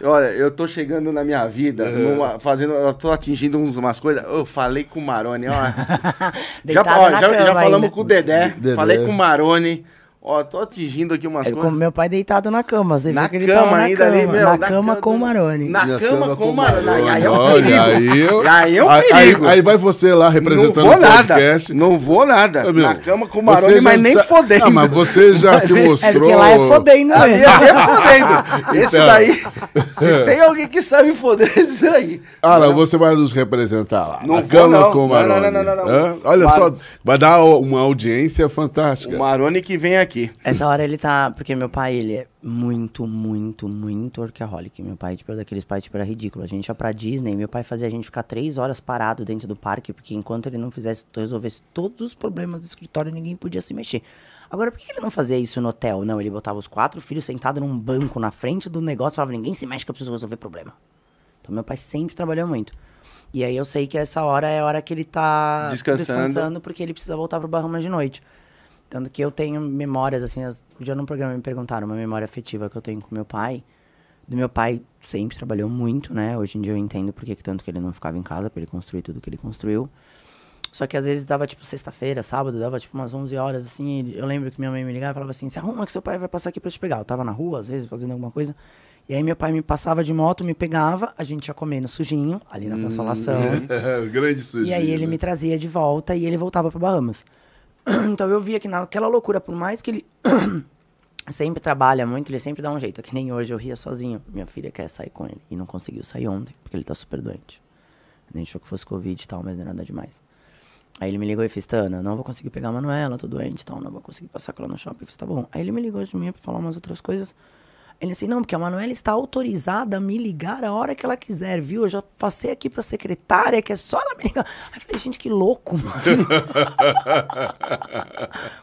Olha, eu tô chegando na minha vida, numa- fazendo, eu tô atingindo uns- umas coisas. Eu falei com o Maroni, ó. já, ó, já, já falamos ainda. com o Dedé, Dedé. falei com o Maroni. Ó, tô atingindo aqui umas Eu, com coisas. meu pai deitado na cama. Você Na viu que ele cama tava na ainda cama, ali, meu. Na, na cama com o Maroni. Na, Na cama, com o Maroni. Aí, aí é um Olha, perigo. Aí, eu- Aí é um aí- perigo. Aí, aí vai você lá não representando vou o nada. podcast. Não vou nada. Ô, meu, na cama com o Maroni, já mas nem sa- fodendo. Ah, mas você já se mostrou... É porque lá é fodendo Ali mesmo. é fodendo. Esse Então. daí, se tem alguém que sabe foder, esse aí. Ah, não, você vai nos representar lá. Não na vou, cama não. com o Não, não, Maroni. não, não, não, não. Olha Mar- só, vai dar uma audiência fantástica. O Maroni que vem aqui. Essa hora ele tá. Porque meu pai, ele é muito, muito, muito workaholic. Meu pai, tipo, era daqueles pais, tipo, era ridículo. A gente ia pra Disney, meu pai fazia a gente ficar três horas parado dentro do parque, porque enquanto ele não fizesse, resolvesse todos os problemas do escritório, ninguém podia se mexer. Agora, por que ele não fazia isso no hotel? Não, ele botava os quatro filhos sentados num banco na frente do negócio e falava: ninguém se mexe que eu preciso resolver problema. Então, meu pai sempre trabalhou muito. E aí eu sei que essa hora é a hora que ele tá Descansando. porque ele precisa voltar pro Bahamas de noite. Tanto que eu tenho memórias, assim, as, um dia no programa me perguntaram uma memória afetiva que eu tenho com meu pai. Do meu pai sempre trabalhou muito, né? Hoje em dia eu entendo porque que tanto que ele não ficava em casa pra ele construir tudo que ele construiu. Só que às vezes dava tipo sexta-feira, sábado, dava tipo umas 11 horas, assim. Eu lembro que minha mãe me ligava e falava assim: se arruma que seu pai vai passar aqui pra te pegar. Eu tava na rua, às vezes, fazendo alguma coisa. E aí meu pai me passava de moto, me pegava, a gente ia comer no sujinho, ali na consolação. Grande sujeito. E aí ele me trazia de volta e ele voltava para Bahamas. Então eu via que naquela loucura, por mais que ele sempre trabalha muito, ele sempre dá um jeito. É que nem hoje eu ria sozinho. Minha filha quer sair com ele e não conseguiu sair ontem, porque ele tá super doente. Gente achou que fosse Covid e tal, mas não é nada demais. Aí ele me ligou e fez, Tana, não vou conseguir pegar a Manuela, tô doente e tal, não vou conseguir passar com ela no shopping. Eu fiz, tá bom. Aí ele me ligou de manhã pra falar umas outras coisas. Ele assim, não, porque a Manuela está autorizada a me ligar a hora que ela quiser, viu? Eu já passei aqui pra secretária, que é só ela me ligar. Aí eu falei, gente, que louco, mano.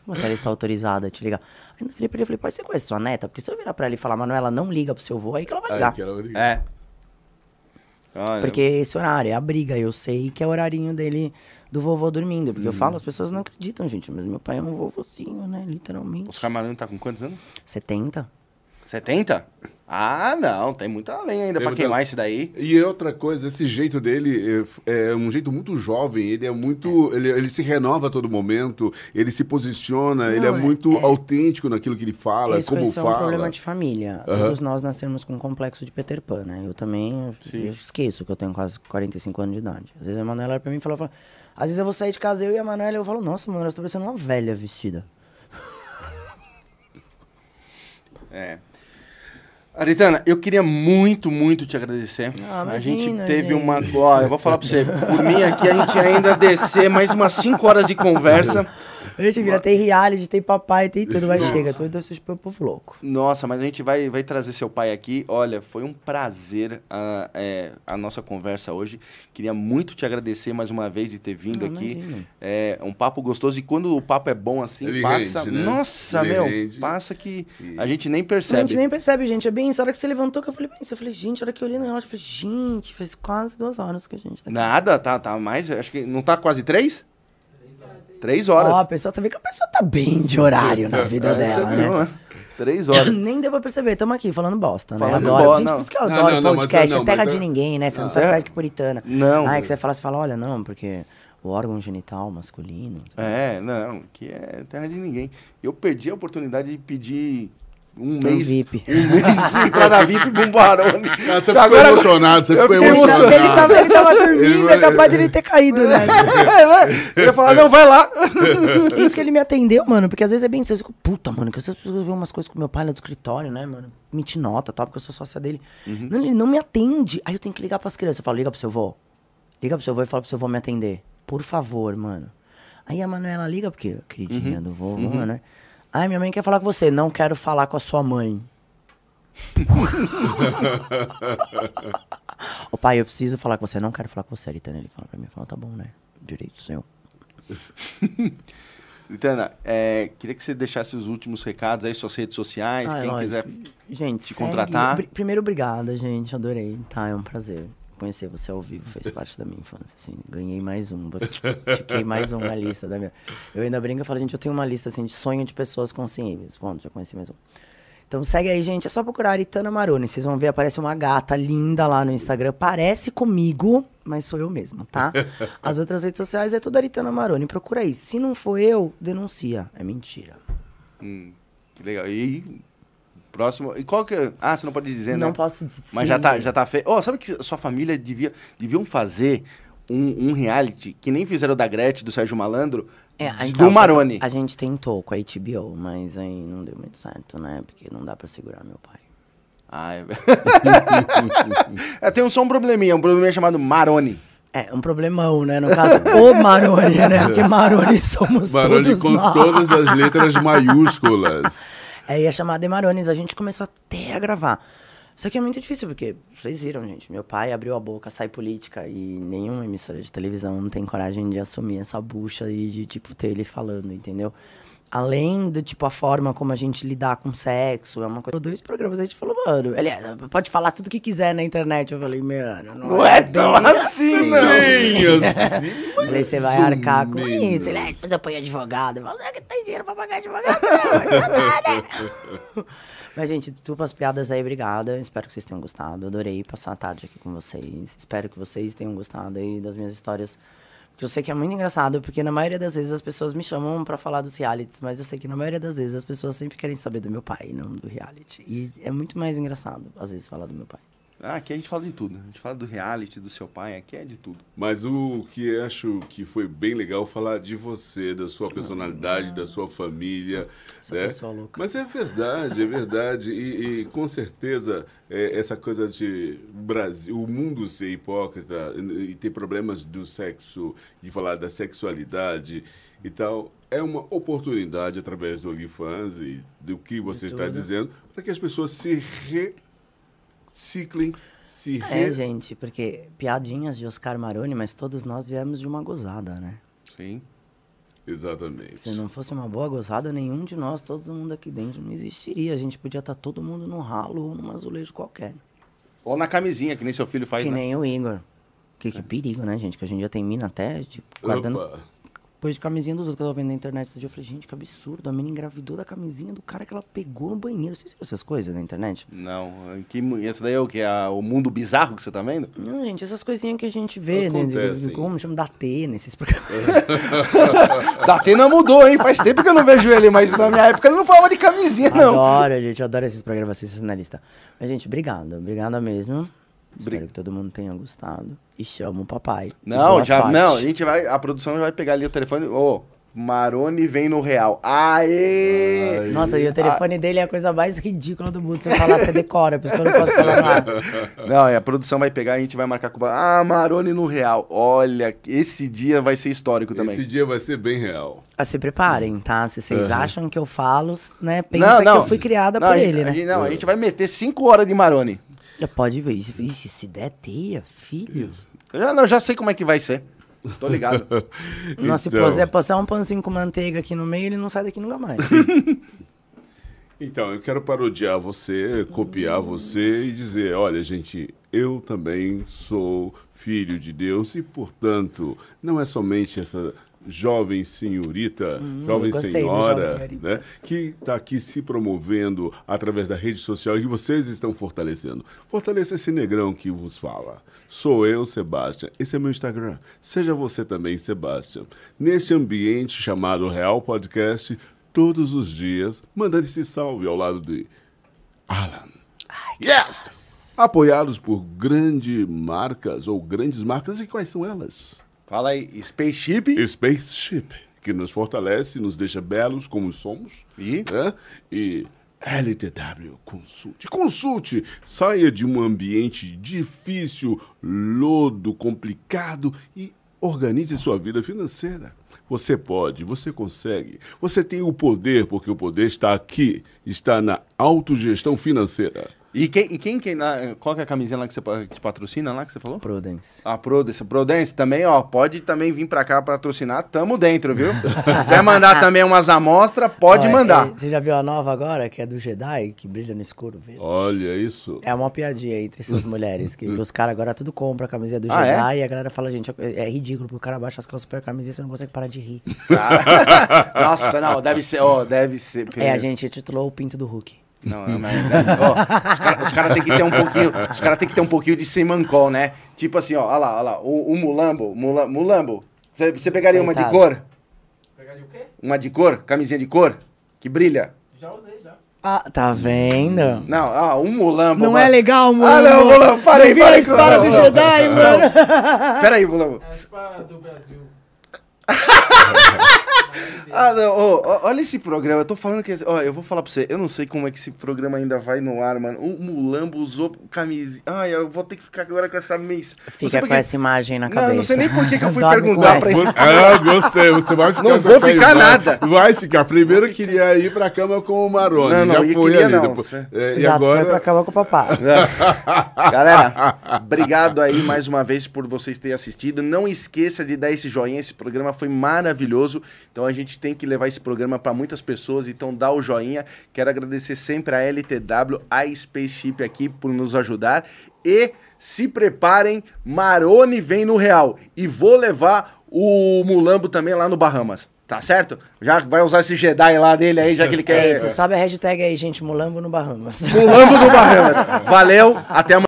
Como se ela está autorizada a te ligar? Aí eu falei pra ele, eu falei, pai, você conhece sua neta? Porque se eu virar pra ela e falar, Manuela, não liga pro seu avô, aí que ela vai Ai, ligar. que era horrível. É. Olha. Porque esse horário é a briga. Eu sei que é o horarinho dele do vovô dormindo. Porque eu Uhum. falo, as pessoas não acreditam, gente. Mas meu pai é um vovozinho, né? Literalmente. Os Camarão tá com quantos anos? 70. 70? Ah, não, tem muita lenha ainda muita- queimar esse daí. E outra coisa, esse jeito dele é, é um jeito muito jovem, ele é muito. Ele, ele se renova a todo momento, ele se posiciona, ele é Não, é- muito é- autêntico naquilo que ele fala, Isso como vai ser fala. um problema de família. Aham. Todos nós nascemos com um complexo de Peter Pan, né? Eu também eu- eu esqueço que eu tenho quase 45 anos de idade. Às vezes a Manuela olha pra mim e fala, fala- Às vezes eu vou sair de casa, eu e a Manuela, eu falo, nossa, Manuela, você tá parecendo uma velha vestida. É. Aritana, eu queria muito, muito te agradecer. Ah, a gente imagina, teve gente. uma. Ó, eu vou falar pra você. Por mim aqui, a gente ainda descer mais umas 5 horas de conversa. Gente, vira, tem reality, tem papai, tem tudo, mas chega, tudo isso pro povo louco. Nossa, mas a gente vai, vai trazer seu pai aqui. Olha, foi um prazer a, é, a nossa conversa hoje. Queria muito te agradecer mais uma vez de ter vindo Ah, aqui. imagina. É um papo gostoso. E quando o papo é bom assim, Ele passa. rende, né? Nossa, Ele meu, rende. passa que E- a gente nem A percebe. gente nem percebe, gente. É bem isso. A hora que você levantou, que eu falei, bem isso. Eu falei, gente, a hora que eu olhei no relógio, eu falei, gente, faz quase duas horas que a gente tá aqui. Nada, tá, tá mais. Acho que não tá quase três? Três horas. Ó, a pessoa, tá vendo que a pessoa tá bem de horário na vida É, você dela, né? viu, né? Três horas. Nem deu pra perceber, tamo aqui falando bosta, né? Falando adoro. bosta, Gente, não. por isso que eu Não, adoro não, não, podcast, é- é não, terra de é- ninguém, né? Você não Ah. precisa É. ficar de puritana. Não. Aí que você fala, você fala, olha, não, porque o órgão genital masculino... É, não, que é terra de ninguém. Eu perdi a oportunidade de pedir um mês. VIP. Um mês de entrada VIP pra Barone. Ah, você ficou Agora- emocionado, você eu ficou emocionado. Ele tava, ele tava dormindo, Ele é capaz dele ter caído, né? Eu ia falar, não, vai lá. Por isso que ele me atendeu, mano. Porque às vezes é bem isso. Eu fico, puta, mano, que às vezes pessoas veem umas coisas com meu pai lá do escritório, né, mano? Emitir nota tal, porque eu sou sócia dele. Uhum. Não, ele não me atende. Aí eu tenho que ligar pras crianças. Eu falo, liga pro seu avô. Liga pro seu avô e fala pro seu avô me atender. Por favor, mano. Aí a Manuela liga, porque queridinha Uhum. do vovô, né? Ai, minha mãe quer falar com você. Não quero falar com a sua mãe. Ô pai, eu preciso falar com você. Não quero falar com você, Aritana. Ele fala pra mim, fala, tá bom, né? Direito seu. Litana, é, queria que você deixasse os últimos recados aí, suas redes sociais, Ah, é quem lógico. quiser. gente, te segue- contratar. Pri- Primeiro, obrigada, gente. Adorei. Tá, é um prazer. Conhecer você ao vivo fez parte da minha infância. Assim, ganhei mais um. Fiquei mais um na lista da minha. Eu ainda brinco e falo, gente, eu tenho uma lista assim, de sonho de pessoas conscientes. Bom, já conheci mais um. Então segue aí, gente. É só procurar Aritana Maroni. Vocês vão ver, aparece uma gata linda lá no Instagram. Parece comigo, mas sou eu mesmo, tá? As outras redes sociais é tudo Aritana Maroni. Procura aí. Se não for eu, denuncia. É mentira. Hum, que legal. E próximo. E qual que é. Ah, você não pode dizer, não né? posso dizer. Mas já tá, já tá feito. Oh, sabe que sua família devia, deviam fazer um, um reality que nem fizeram da Gretchen, do Sérgio Malandro, É, do tá, Maroni. A gente tentou com a HBO, mas aí não deu muito certo, né? Porque não dá pra segurar meu pai. Ah, é. é, tem um, só um probleminha, um probleminha chamado Maroni. É, um problemão, né? No caso, o Maroni, né? Porque Maroni somos Barulho todos com nós. todas as letras maiúsculas. É, ia chamar de Marones. A gente começou até a gravar. Só que é muito difícil, porque vocês viram, gente. Meu pai abriu a boca, sai política, e nenhuma emissora de televisão não tem coragem de assumir essa bucha e de, tipo, ter ele falando, entendeu? Além do, tipo, a forma como a gente lidar com sexo, é uma coisa. Dois programas a gente falou, mano, ele é, pode falar tudo que quiser na internet. Eu falei, mano, não, Não é tão assim, não. Bem assim. Falei, você vai arcar com isso. Ele, é, depois eu ponho advogado. Eu falo, é que tem dinheiro pra pagar advogado, não, mas né? Gente, tudo as piadas aí, obrigada. Espero que vocês tenham gostado. Adorei passar a tarde aqui com vocês. Espero que vocês tenham gostado aí das minhas histórias. Porque eu sei que é muito engraçado, porque na maioria das vezes as pessoas me chamam pra falar dos realities, mas eu sei que na maioria das vezes as pessoas sempre querem saber do meu pai, não do reality. E é muito mais engraçado, às vezes, falar do meu pai. Ah, aqui a gente fala de tudo. A gente fala do reality, do seu pai, aqui é de tudo. Mas o que acho que foi bem legal falar de você, da sua personalidade, da sua família. Essa né? pessoa louca. Mas é verdade, é verdade. E, e, com certeza é, essa coisa de Brasil, o mundo ser hipócrita e ter problemas do sexo, de falar da sexualidade e tal, é uma oportunidade através do OnlyFans e do que você está tudo. dizendo para que as pessoas se reciclem, se É, re... gente, porque piadinhas de Oscar Maroni, mas todos nós viemos de uma gozada, né? Sim. Exatamente. Se não fosse uma boa gozada, nenhum de nós, todo mundo aqui dentro, não existiria. A gente podia estar todo mundo no ralo ou num azulejo qualquer. Ou na camisinha, que nem seu filho faz, Que né? nem o Igor. Que, que perigo, né, gente? Que hoje em dia tem mina até tipo, guardando Opa. Depois de camisinha dos outros que eu tava vendo na internet. Outro dia eu falei, gente, que absurdo. A mina engravidou da camisinha do cara que ela pegou no banheiro. Vocês viram essas coisas na internet? Não, que, esse daí é o que? É o mundo bizarro que você tá vendo? Não, gente, essas coisinhas que a gente vê, né? Acontecem. de- Como chama da T nesses programas. Datena mudou, hein? Faz tempo que eu não vejo ele, mas na minha época ele não falava de camisinha, não. Adoro, gente, eu adoro esses programas sensacionalistas. Mas, gente, obrigado. Obrigado mesmo. Espero que todo mundo tenha gostado. E chama o papai. Não, já, sorte. não, a gente vai, a produção vai pegar ali o telefone, ô, Maroni vem no real. Aê! Nossa, e o telefone dele é a coisa mais ridícula do mundo. Se eu falar, você decora, por isso que eu não posso falar nada. Não, e a produção vai pegar e a gente vai marcar com o Ah, Maroni no real. Olha, esse dia vai ser histórico também. Esse dia vai ser bem real. Ah, se preparem, tá? Se vocês Uhum. acham que eu falo, né? Pensa que eu fui criada Não, por a gente- ele, a né? gente- não, a gente vai meter 5 horas de Maroni. Já pode ver. Ixi, ixi, se der teia, filho. Eu já, não, já sei como é que vai ser. Tô ligado. Nossa, se Então. puser passar um pãozinho com manteiga aqui no meio, ele não sai daqui nunca mais. Então, eu quero parodiar você, copiar você e dizer: olha, gente, eu também sou filho de Deus e, portanto, não é somente essa jovem senhorita, jovem Hum, do senhora, jovem senhorita. né, que está aqui se promovendo através da rede social e que vocês estão fortalecendo. Fortaleça esse negrão que vos fala. Sou eu, Sebastião. Esse é meu Instagram. Seja você também, Sebastião. Neste ambiente chamado Real Podcast, todos os dias, mandando esse salve ao lado de Alan. yes! Apoiados por grandes marcas ou grandes marcas. E quais são elas? Fala aí, Spaceship. Spaceship, que nos fortalece, nos deixa belos como somos. E? né? E LTW Consulte. Consulte! Saia de um ambiente difícil, lodo, complicado e organize sua vida financeira. Você pode, você consegue. Você tem o poder, porque o poder está aqui, está na autogestão financeira. E quem, e quem, quem na- qual que é a camisinha lá que você te patrocina lá que você falou? Prudence. A Prudence. Prudence também, ó, pode também vir pra cá patrocinar, tamo dentro, viu? Se quiser mandar também umas amostras, pode Ó, é- mandar. é- você já viu a nova agora, que é do Jedi, que brilha no escuro, viu? Olha isso. É uma piadinha entre essas mulheres, que os caras agora tudo compram a camiseta do Ah, Jedi e a galera fala, gente, é, é ridículo, porque o cara baixa as calças pra camiseta e você não consegue parar de rir. Ah, Nossa, não, deve ser, ó, deve ser. É, a gente titulou o pinto do Hulk. Não, não, ser, ó, os caras cara têm que ter um pouquinho, os caras têm que ter um pouquinho de semancol, né? Tipo assim, ó, olha lá, olha lá, o, o mulambo, mula- mulambo, você pegaria uma de cor? Pegaria o quê? Uma de cor? Camisinha de cor? Que brilha? Já usei, já. Ah, tá vendo? Não, ah, um mulambo. Não mano. é legal, mano. Ah, não, mulambo, para aí, Não para espada do não, Jedi, não, mano. não. Pera aí, mulambo. É a espada do Brasil. Ah, não, ó, olha esse programa, eu tô falando que. Ó, eu vou falar pra você, eu não sei como é que esse programa ainda vai no ar, mano. O Mulambo usou camisinha. Ai, eu vou ter que ficar agora com essa mês. Fica com essa imagem na Não, cabeça. eu não sei nem por que que eu fui Dorme perguntar pra esse- Ah, gostei. Você vai ficar Não vou ficar imagem. nada. Vai ficar. Primeiro eu queria ir pra cama com o Maroni. Não, não, Já foi queria ali. não. depois- Você- É, e Já foi pra agora. acabar com o papai. Galera, obrigado aí mais uma vez por vocês terem assistido. Não esqueça de dar esse joinha, esse programa foi maravilhoso. Então a gente tem que levar esse programa para muitas pessoas, então dá o joinha. Quero agradecer sempre a LTW, a Spaceship aqui por nos ajudar e se preparem, Maroni vem no Real e vou levar o Mulambo também lá no Bahamas. Tá certo? Já vai usar esse Jedi lá dele aí, já que ele quer. É isso, sobe a hashtag aí, gente, Mulambo no Bahamas. Mulambo no Bahamas. Valeu, até amanhã.